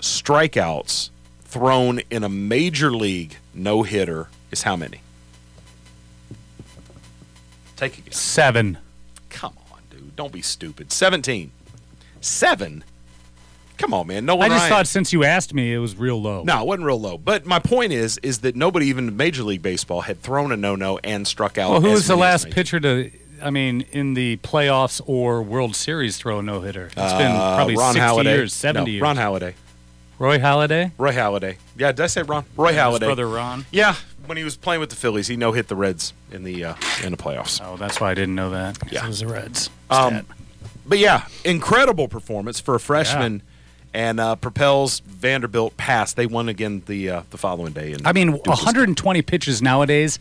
strikeouts thrown in a major league no hitter is how many? Take a guess. Seven. Come on, dude. Don't be stupid. 17. Seven? Come on, man. No one. I just thought since you asked me, it was real low. No, it wasn't real low. But my point is, is that nobody even in Major League Baseball had thrown a no-no and struck out. Well, who was the last pitcher to, I mean, in the playoffs or World Series throw a no hitter? It's been Uh, probably Ron 60 Halladay. years, 70 No, years. Ron Halladay. Roy Halladay? Roy Halladay. Yeah, did I say Ron? Roy Yeah, Halladay. brother Ron. Yeah, when he was playing with the Phillies, he no hit the Reds in the uh, in the playoffs. Oh, that's why I didn't know that. Yeah. It was the Reds. Um, but yeah, incredible performance for a freshman, and uh, propels Vanderbilt past. They won again the uh, the following day. And I mean, Duke 120 pitches nowadays,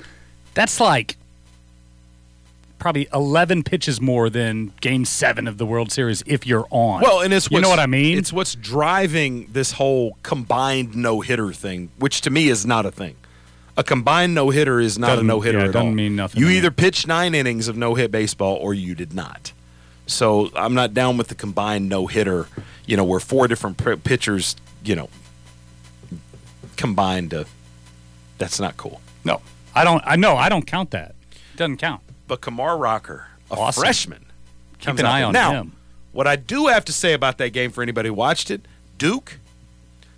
that's like probably 11 pitches more than game seven of the World Series if you're on. Well, and it's you know what I mean? It's what's driving this whole combined no hitter thing, which to me is not a thing. A combined no hitter is not Doesn't- a no hitter yeah, at doesn't all. mean nothing You either pitched nine innings of no hit baseball or you did not. So I'm not down with the combined no hitter. You know, where four different p- pitchers, you know, combined to. That's not cool. no, I don't. I know. I don't count that. It doesn't count. But Kumar Rocker, a Awesome. freshman, Keep an eye on now, him. What I do have to say about that game for anybody who watched it, Duke,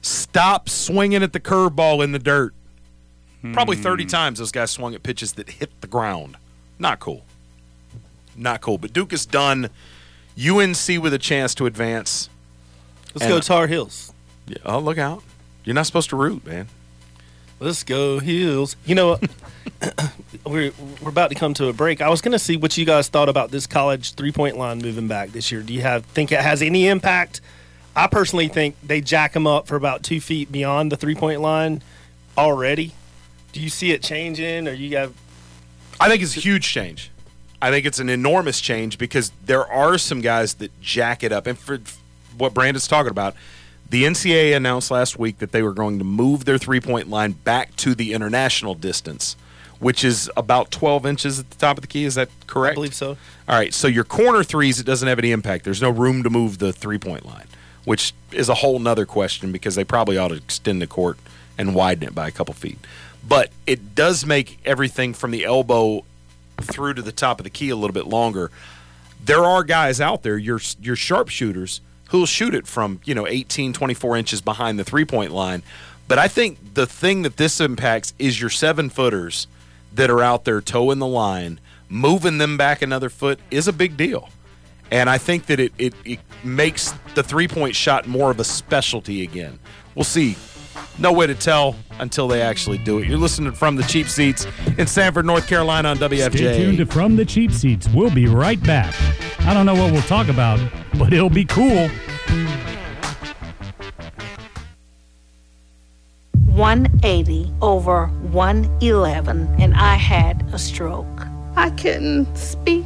stop swinging at the curveball in the dirt. Probably 30 Hmm. times those guys swung at pitches that hit the ground. Not cool. Not cool. But Duke is done. UNC with a chance to advance. Let's And- go Tar Heels. Yeah, oh, look out. You're not supposed to root, man. Let's go Heels. You know, what? <coughs> we're we're about to come to a break. I was going to see what you guys thought about this college three point line moving back this year. Do you have think it has any impact? I personally think they jack them up for about two feet beyond the three point line already. Do you see it changing, or you have? I think it's a huge change. I think it's an enormous change because there are some guys that jack it up. And for what Brandon's talking about, the NCAA announced last week that they were going to move their three point line back to the international distance, which is about 12 inches at the top of the key. Is that correct? I believe so. All right. So your corner threes, it doesn't have any impact. There's no room to move the three point line, which is a whole nother question because they probably ought to extend the court and widen it by a couple feet. But it does make everything from the elbow through to the top of the key a little bit longer. There are guys out there, your your sharpshooters, who'll shoot it from, you know, 18, 24 inches behind the three point line. But I think the thing that this impacts is your seven footers that are out there toeing the line, moving them back another foot is a big deal. And I think that it, it, it makes the three point shot more of a specialty again. We'll see. No way to tell until they actually do it. You're listening from the cheap seats in Sanford, North Carolina on WFJ. Stay tuned to From the Cheap Seats. We'll be right back. I don't know what we'll talk about, but it'll be cool. 180 over 111, and I had a stroke. I couldn't speak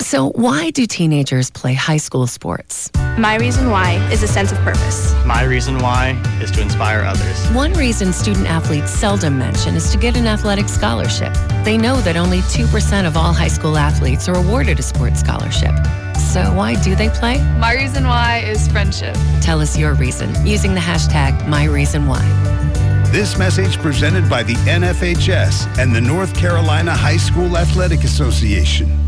So, why do teenagers play high school sports? My reason why is a sense of purpose. My reason why is to inspire others. One reason student athletes seldom mention is to get an athletic scholarship. They know that only 2% of all high school athletes are awarded a sports scholarship. So, why do they play? My reason why is friendship. Tell us your reason using the hashtag MyReasonWhy. This message presented by the NFHS and the North Carolina High School Athletic Association.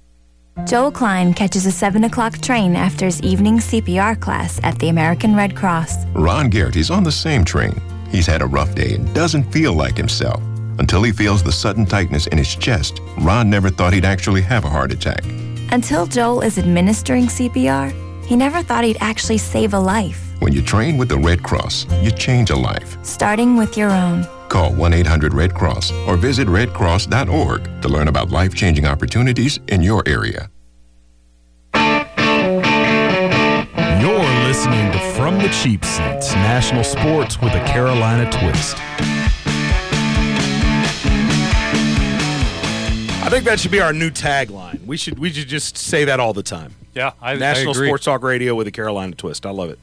Joel Klein catches a 7 o'clock train after his evening CPR class at the American Red Cross. Ron Garrett is on the same train. He's had a rough day and doesn't feel like himself. Until he feels the sudden tightness in his chest, Ron never thought he'd actually have a heart attack. Until Joel is administering CPR, he never thought he'd actually save a life. When you train with the Red Cross, you change a life. Starting with your own. Call 1 800 Red Cross or visit redcross.org to learn about life changing opportunities in your area. You're listening to From the Cheap Seats, national sports with a Carolina twist. I think that should be our new tagline. We should we should just say that all the time. Yeah, I, National I agree. Sports Talk Radio with a Carolina twist. I love it.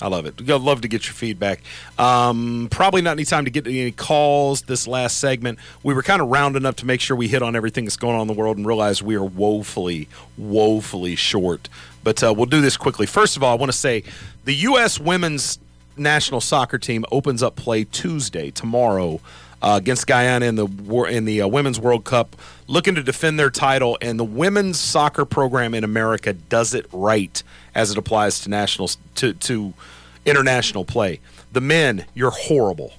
I love it. I'd love to get your feedback. Um, probably not any time to get any calls this last segment. We were kind of rounding up to make sure we hit on everything that's going on in the world and realize we are woefully, woefully short. But uh, we'll do this quickly. First of all, I want to say the U.S. women's national soccer team opens up play Tuesday, tomorrow, uh, against Guyana in the in the uh, Women's World Cup, looking to defend their title. And the women's soccer program in America does it right as it applies to national to to international play. The men, you're horrible.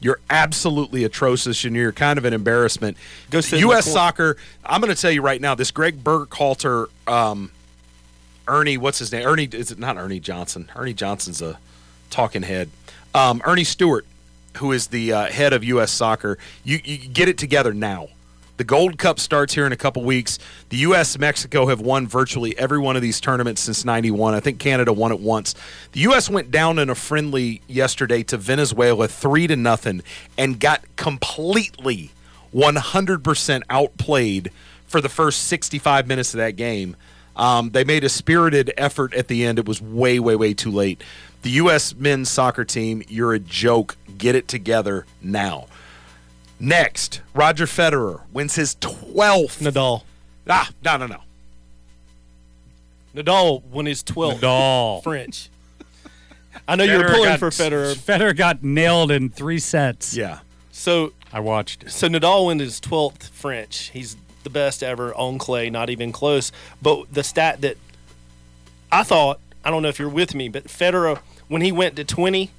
You're absolutely atrocious, and you're kind of an embarrassment. U.S. soccer. I'm going to tell you right now. This Gregg Berhalter, um, Ernie, what's his name? Ernie is it not Ernie Johnson? Ernie Johnson's a talking head. Um, Earnie Stewart, who is the uh, head of U.S. Soccer, you, you get it together now. The Gold Cup starts here in a couple weeks. The U.S. Mexico have won virtually every one of these tournaments since '91. I think Canada won it once. The U.S. went down in a friendly yesterday to Venezuela, three to nothing, and got completely 100% outplayed for the first 65 minutes of that game. Um, they made a spirited effort at the end. It was way, way, way too late. The U.S. men's soccer team, you're a joke. Get it together now. Next, Roger Federer wins his 12th. Nadal. Ah, no, no, no. Nadal won his 12th. Nadal. French. I know you were Federer pulling got- for Federer. Federer got nailed in three sets. Yeah. So I watched. So Nadal won his 12th French. He's the best ever on clay, not even close. But the stat that I thought, I don't know if you're with me, but Federer, when he went to 20,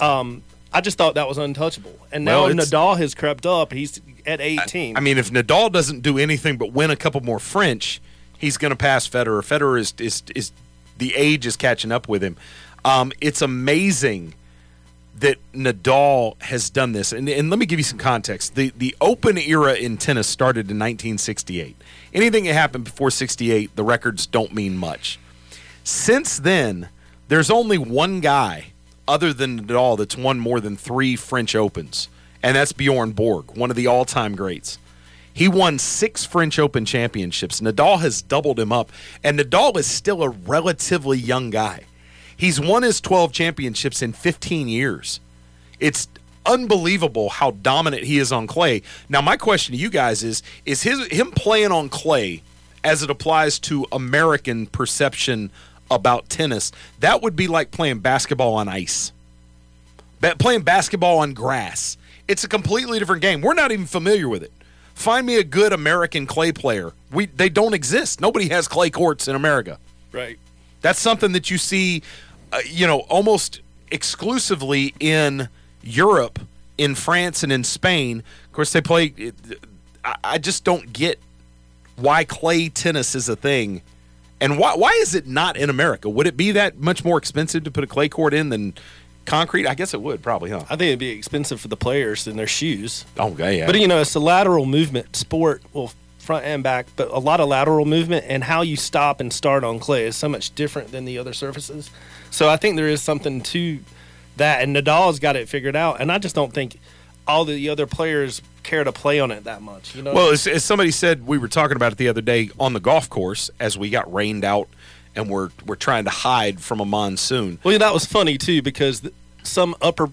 um, I just thought that was untouchable. And now Well, Nadal has crept up. He's at 18. I mean, if Nadal doesn't do anything but win a couple more French, he's going to pass Federer. Federer is, is is the age is catching up with him. Um, it's amazing that Nadal has done this. And, and let me give you some context. The the Open era in tennis started in 1968. Anything that happened before 68, the records don't mean much. Since then, there's only one guy other than Nadal that's won more than three French Opens, and that's Bjorn Borg, one of the all-time greats. He won six French Open championships. Nadal has doubled him up, and Nadal is still a relatively young guy. He's won his 12 championships in 15 years. It's unbelievable how dominant he is on clay. Now, my question to you guys is: Is his him playing on clay, as it applies to American perception about tennis, that would be like playing basketball on ice. Ba- playing basketball on grass. It's a completely different game. We're not even familiar with it. Find me a good American clay player. We they don't exist. Nobody has clay courts in America. Right. That's something that you see, uh, you know, almost exclusively in Europe, in France, and in Spain. Of course, they play. I, I just don't get why clay tennis is a thing, and why why is it not in America? Would it be that much more expensive to put a clay court in than concrete? I guess it would probably, huh? I think it'd be expensive for the players and their shoes. Oh, yeah, yeah. But you know, it's a lateral movement sport. Well, front and back, but a lot of lateral movement and how you stop and start on clay is so much different than the other surfaces. So I think there is something to that, and Nadal's got it figured out. And I just don't think all the other players care to play on it that much. You know. Well, as, as somebody said, we were talking about it the other day on the golf course as we got rained out, and we're we're trying to hide from a monsoon. Well, yeah, that was funny too because th- some upper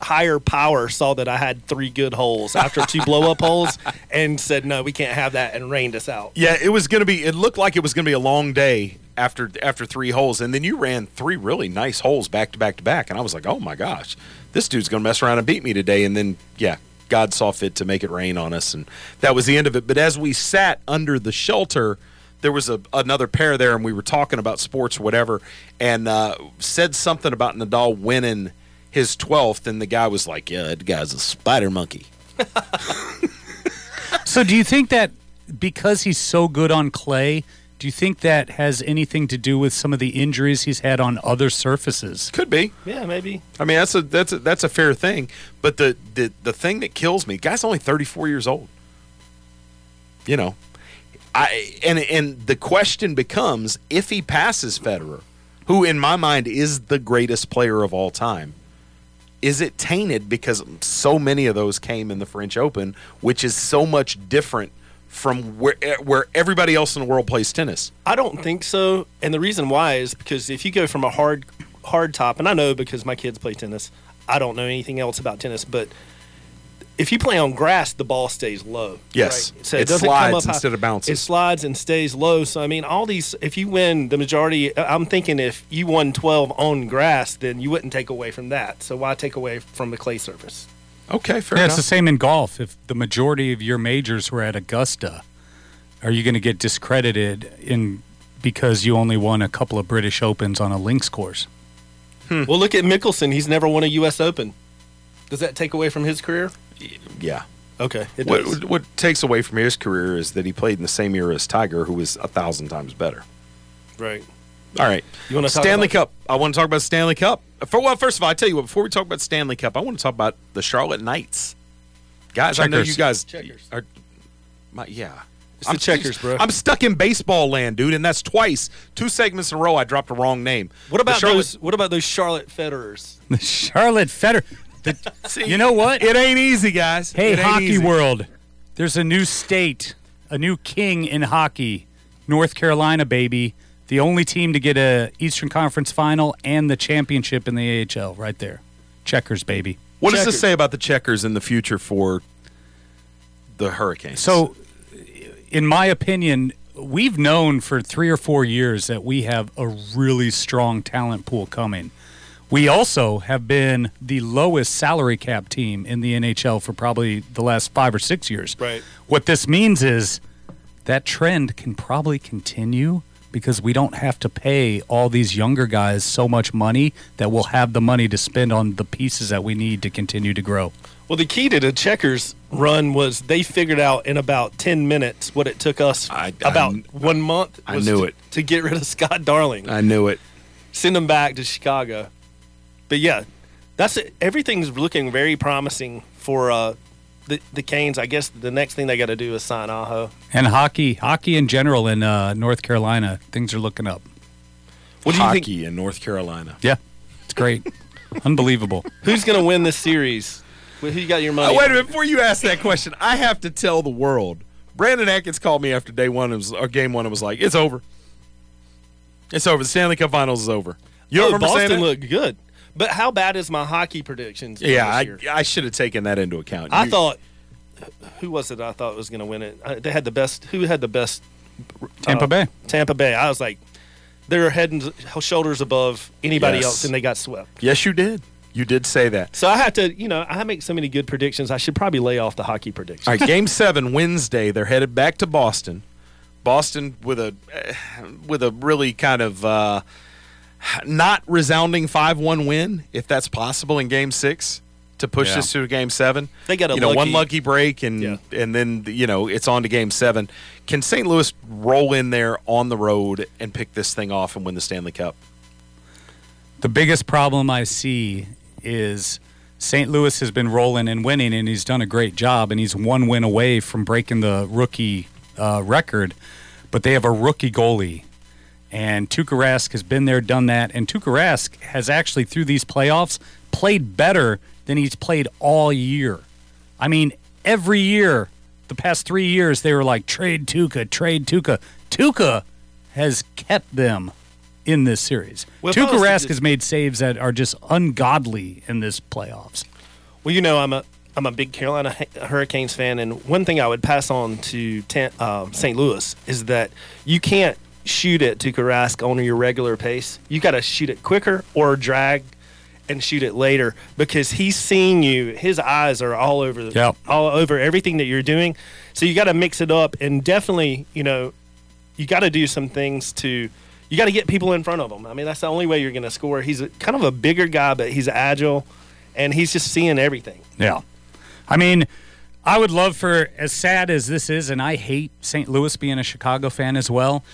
higher power saw that I had three good holes after two <laughs> blow up holes and said no, we can't have that and rained us out. Yeah, it was going to be. It looked like it was going to be a long day after after three holes, and then you ran three really nice holes back to back to back, and I was like, oh my gosh, this dude's going to mess around and beat me today. And then yeah, God saw fit to make it rain on us, and that was the end of it. But as we sat under the shelter. There was a, another pair there, and we were talking about sports or whatever, and uh, said something about Nadal winning his 12th, and the guy was like, Yeah, that guy's a spider monkey. <laughs> So, do you think that because he's so good on clay, do you think that has anything to do with some of the injuries he's had on other surfaces? Could be. Yeah, maybe. I mean, that's a that's a, that's a fair thing. But the, the the thing that kills me, guy's only 34 years old. You know, I and and the question becomes if he passes Federer, who in my mind is the greatest player of all time. Is it tainted because so many of those came in the French Open, which is so much different from where eh, where everybody else in the world plays tennis? I don't think so, and the reason why is because if you go from a hard hard top, and I know because my kids play tennis, I don't know anything else about tennis, but if you play on grass, the ball stays low. Yes. right? so It it, doesn't slides come up high. instead of bouncing. It slides and stays low. So I mean, all these. If you win the majority, uh, I'm thinking if you won 12 on grass, then you wouldn't take away from that. So why take away from the clay surface? Okay, fair yeah, enough. it's the same in golf. If the majority of your majors were at Augusta, are you going to get discredited in because you only won a couple of British Opens on a links course? Hmm. Well, look at Mickelson. He's never won a U.S. Open. Does that take away from his career? Yeah. Okay. It What, does. what, what takes away from his career is that he played in the same era as Tiger, who was a thousand times better. Right. All right. You wanna Stanley about- Cup? I want to talk about Stanley Cup. For well, first of all, I tell you what. Before we talk about Stanley Cup, I want to talk about the Charlotte Knights, guys. I know you guys Checkers. are. My, yeah. It's the checkers, bro. I'm stuck in baseball land, dude, and that's twice. Two segments in a row, I dropped a wrong name. What about Charlotte- those? What about those Charlotte Federers? <laughs> The Charlotte Federer. <laughs> you know what? It ain't easy, guys. Hey, hockey easy. world. There's a new state, a new king in hockey. North Carolina, baby. The only team to get a Eastern Conference final and the championship in the AHL right there. Checkers, baby. What does this say about the checkers in the future for the Hurricanes? So, in my opinion, we've known for three or four years that we have a really strong talent pool coming. We also have been the lowest salary cap team in the NHL for probably the last five or six years. Right. What this means is that trend can probably continue because we don't have to pay all these younger guys so much money that we'll have the money to spend on the pieces that we need to continue to grow. Well, the key to the checkers run was they figured out in about 10 minutes what it took us I- about I- one month. I knew to, it. To get rid of <laughs> Scott Darling. I knew it. Send him back to Chicago. But yeah, that's it. Everything's looking very promising for uh, the, the Canes. I guess the next thing they got to do is sign Aho. And hockey, hockey in general in uh, North Carolina, things are looking up. What do you hockey think? in North Carolina. Yeah, it's great, <laughs> unbelievable. Who's going to win this series? Who you got your money? Oh, wait a minute. Before you ask that question, I have to tell the world. Brandon Atkins called me after day one and was, or game one and was like, "It's over. It's over. The Stanley Cup Finals is over." You Oh, remember Boston looked good. But how bad is my hockey predictions? Yeah, this I, year? I should have taken that into account. I You- thought who was it? I thought was going to win it. Uh, They had the best. Who had the best? Tampa uh, Bay. Tampa Bay. I was like, they're head and shoulders above anybody Yes. else, and they got swept. Yes, you did. You did say that. So I have to, you know, I make so many good predictions. I should probably lay off the hockey predictions. All right, Game Seven Wednesday. They're headed back to Boston. Boston with a eh, with a really kind of uh, not resounding five one win, if that's possible in Game Six to push Yeah. this to Game Seven. They got a you know one lucky- lucky break and and then you know it's on to Game Seven. Can St. Louis roll in there on the road and pick this thing off and win the Stanley Cup? The biggest problem I see is St. Louis has been rolling and winning, and he's done a great job, and he's one win away from breaking the rookie uh, record. But they have a rookie goalie, and Tuukka Rask has been there, done that, and Tuukka Rask has actually through these playoffs played better than he's played all year. I mean, every year, the past three years, they were like trade Tuukka, trade Tuukka. Tuukka has kept them in this series. Well, Rask just- has made saves that are just ungodly in this playoffs. Well, you know, I'm a I'm a big Carolina Hurricanes fan, and one thing I would pass on to Tan- uh, St. Louis is that you can't shoot it to Rask on your regular pace. You got to shoot it quicker or drag and shoot it later because he's seeing you. His eyes are all over the, Yep. all over everything that you're doing. So you got to mix it up, and definitely, you know, you got to do some things to. You got to get people in front of him. I mean, that's the only way you're going to score. He's a, kind of a bigger guy, but he's agile, and he's just seeing everything. Yeah. I mean, I would love for, as sad as this is, and I hate St. Louis being a Chicago fan as well.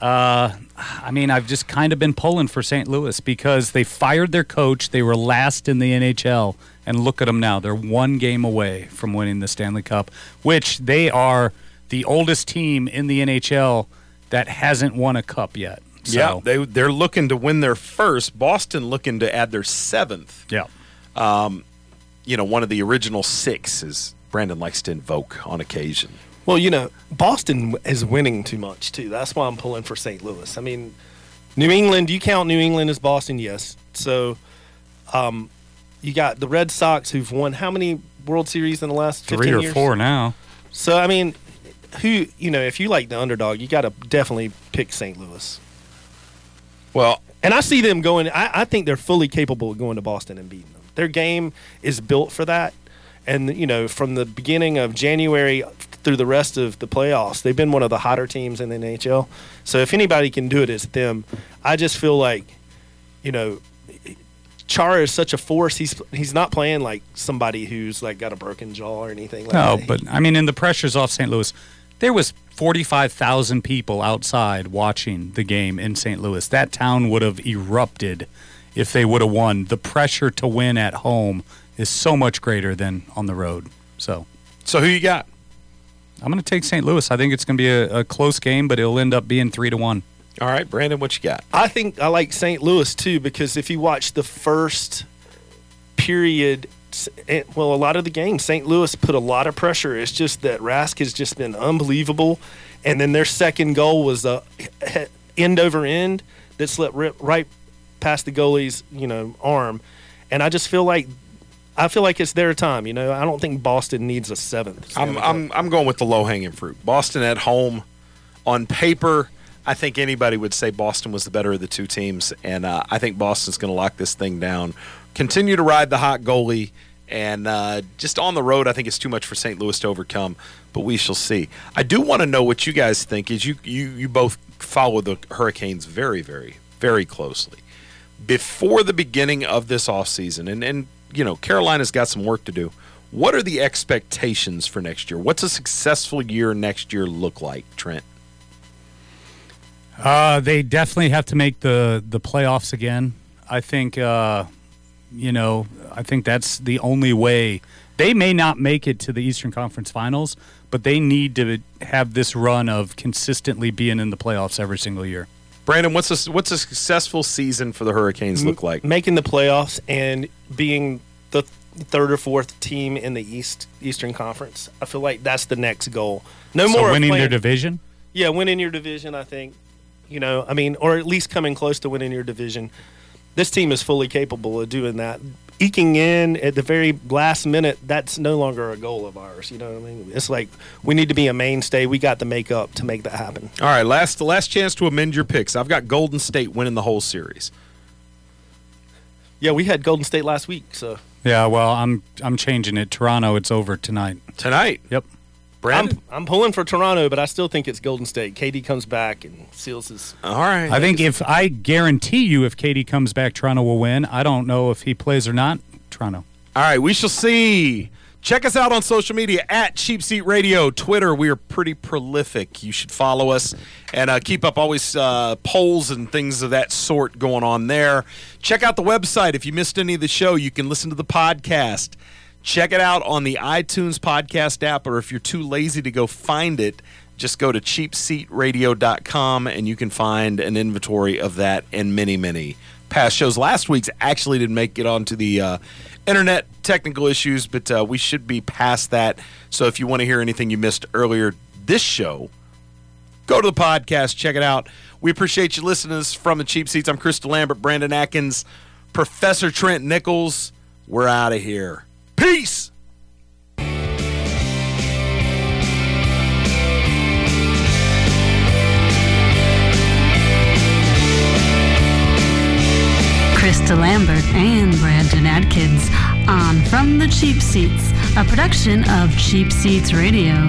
Uh, I mean, I've just kind of been pulling for St. Louis because they fired their coach. They were last in the NHL. And look at them now. They're one game away from winning the Stanley Cup, which they are the oldest team in the NHL that hasn't won a cup yet. So, Yeah, they they're looking to win their first. Boston looking to add their seventh. Yeah. Um, you know, one of the original six, as Brandon likes to invoke on occasion. Well, you know, Boston is winning too much too. That's why I'm pulling for St. Louis. I mean, New England. Do you count New England as Boston? Yes. So, um, you got the Red Sox who've won how many World Series in the last 15 three or years? four now. So I mean, who you know, if you like the underdog, you got to definitely pick St. Louis. Well, and I see them going. I, I think they're fully capable of going to Boston and beating them. Their game is built for that. And you know, from the beginning of January through the rest of the playoffs, they've been one of the hotter teams in the NHL. So if anybody can do it, it's them. I just feel like, you know, Chara is such a force. He's he's not playing like somebody who's like got a broken jaw or anything like that. No, that. but I mean, in the pressures off St. Louis, there was forty-five thousand people outside watching the game in St. Louis. That town would have erupted if they would have won. The pressure to win at home is so much greater than on the road. So, so who you got? I'm going to take St. Louis. I think it's going to be a, a close game, but it'll end up being three to one. All right, Brandon, what you got? I think I like St. Louis too because if you watch the first period, well, a lot of the games, St. Louis put a lot of pressure. It's just that Rask has just been unbelievable, and then their second goal was a end over end that slipped right past the goalie's you know arm, and I just feel like. I feel like it's their time, you know. I don't think Boston needs a seventh. I'm I'm I'm going with the low hanging fruit. Boston at home, on paper, I think anybody would say Boston was the better of the two teams, and uh, I think Boston's going to lock this thing down. Continue to ride the hot goalie, and uh, just on the road, I think it's too much for St. Louis to overcome. But we shall see. I do want to know what you guys think. Is you you you both follow the Hurricanes very very very closely before the beginning of this offseason, and and you know Carolina's got some work to do. What are the expectations for next year? What's a successful year next year look like, Trent? Uh, they definitely have to make the the playoffs again. I think, uh, you know, I think that's the only way. They may not make it to the Eastern Conference Finals, but they need to have this run of consistently being in the playoffs every single year. Brandon, what's a what's a successful season for the Hurricanes look like? making the playoffs and being the third or fourth team in the East Eastern Conference. I feel like that's the next goal. No So more of winning their division. Yeah, winning your division. I think. You know, I mean, or at least coming close to winning your division. This team is fully capable of doing that. Eking in at the very last minute, that's no longer a goal of ours. You know what I mean? It's like we need to be a mainstay. We got the makeup to make that happen. All right, last the last chance to amend your picks. I've got Golden State winning the whole series. Yeah, we had Golden State last week, so Yeah, well, I'm I'm changing it. Toronto, it's over tonight. Tonight. Yep. Brandon? I'm, I'm pulling for Toronto, but I still think it's Golden State. KD comes back and seals his. All right. I think if I guarantee you, if KD comes back, Toronto will win. I don't know if he plays or not. Toronto. All right, we shall see. Check us out on social media at Cheap Seat Radio, Twitter. We are pretty prolific. You should follow us and uh, keep up always uh, polls and things of that sort going on there. Check out the website. If you missed any of the show, you can listen to the podcast. Check it out on the iTunes podcast app, or if you're too lazy to go find it, just go to cheapseatradio.com and you can find an inventory of that and many, many past shows. Last week's actually didn't make it onto the uh, internet technical issues, but uh, we should be past that. So if you want to hear anything you missed earlier this show, go to the podcast, check it out. We appreciate you listening to us from the cheap seats. I'm Krista Lambert, Brandon Atkins, Professor Trent Nichols. We're out of here. Peace. Krista Lambert and Brandon Adkins on From the Cheap Seats, a production of Cheap Seats Radio.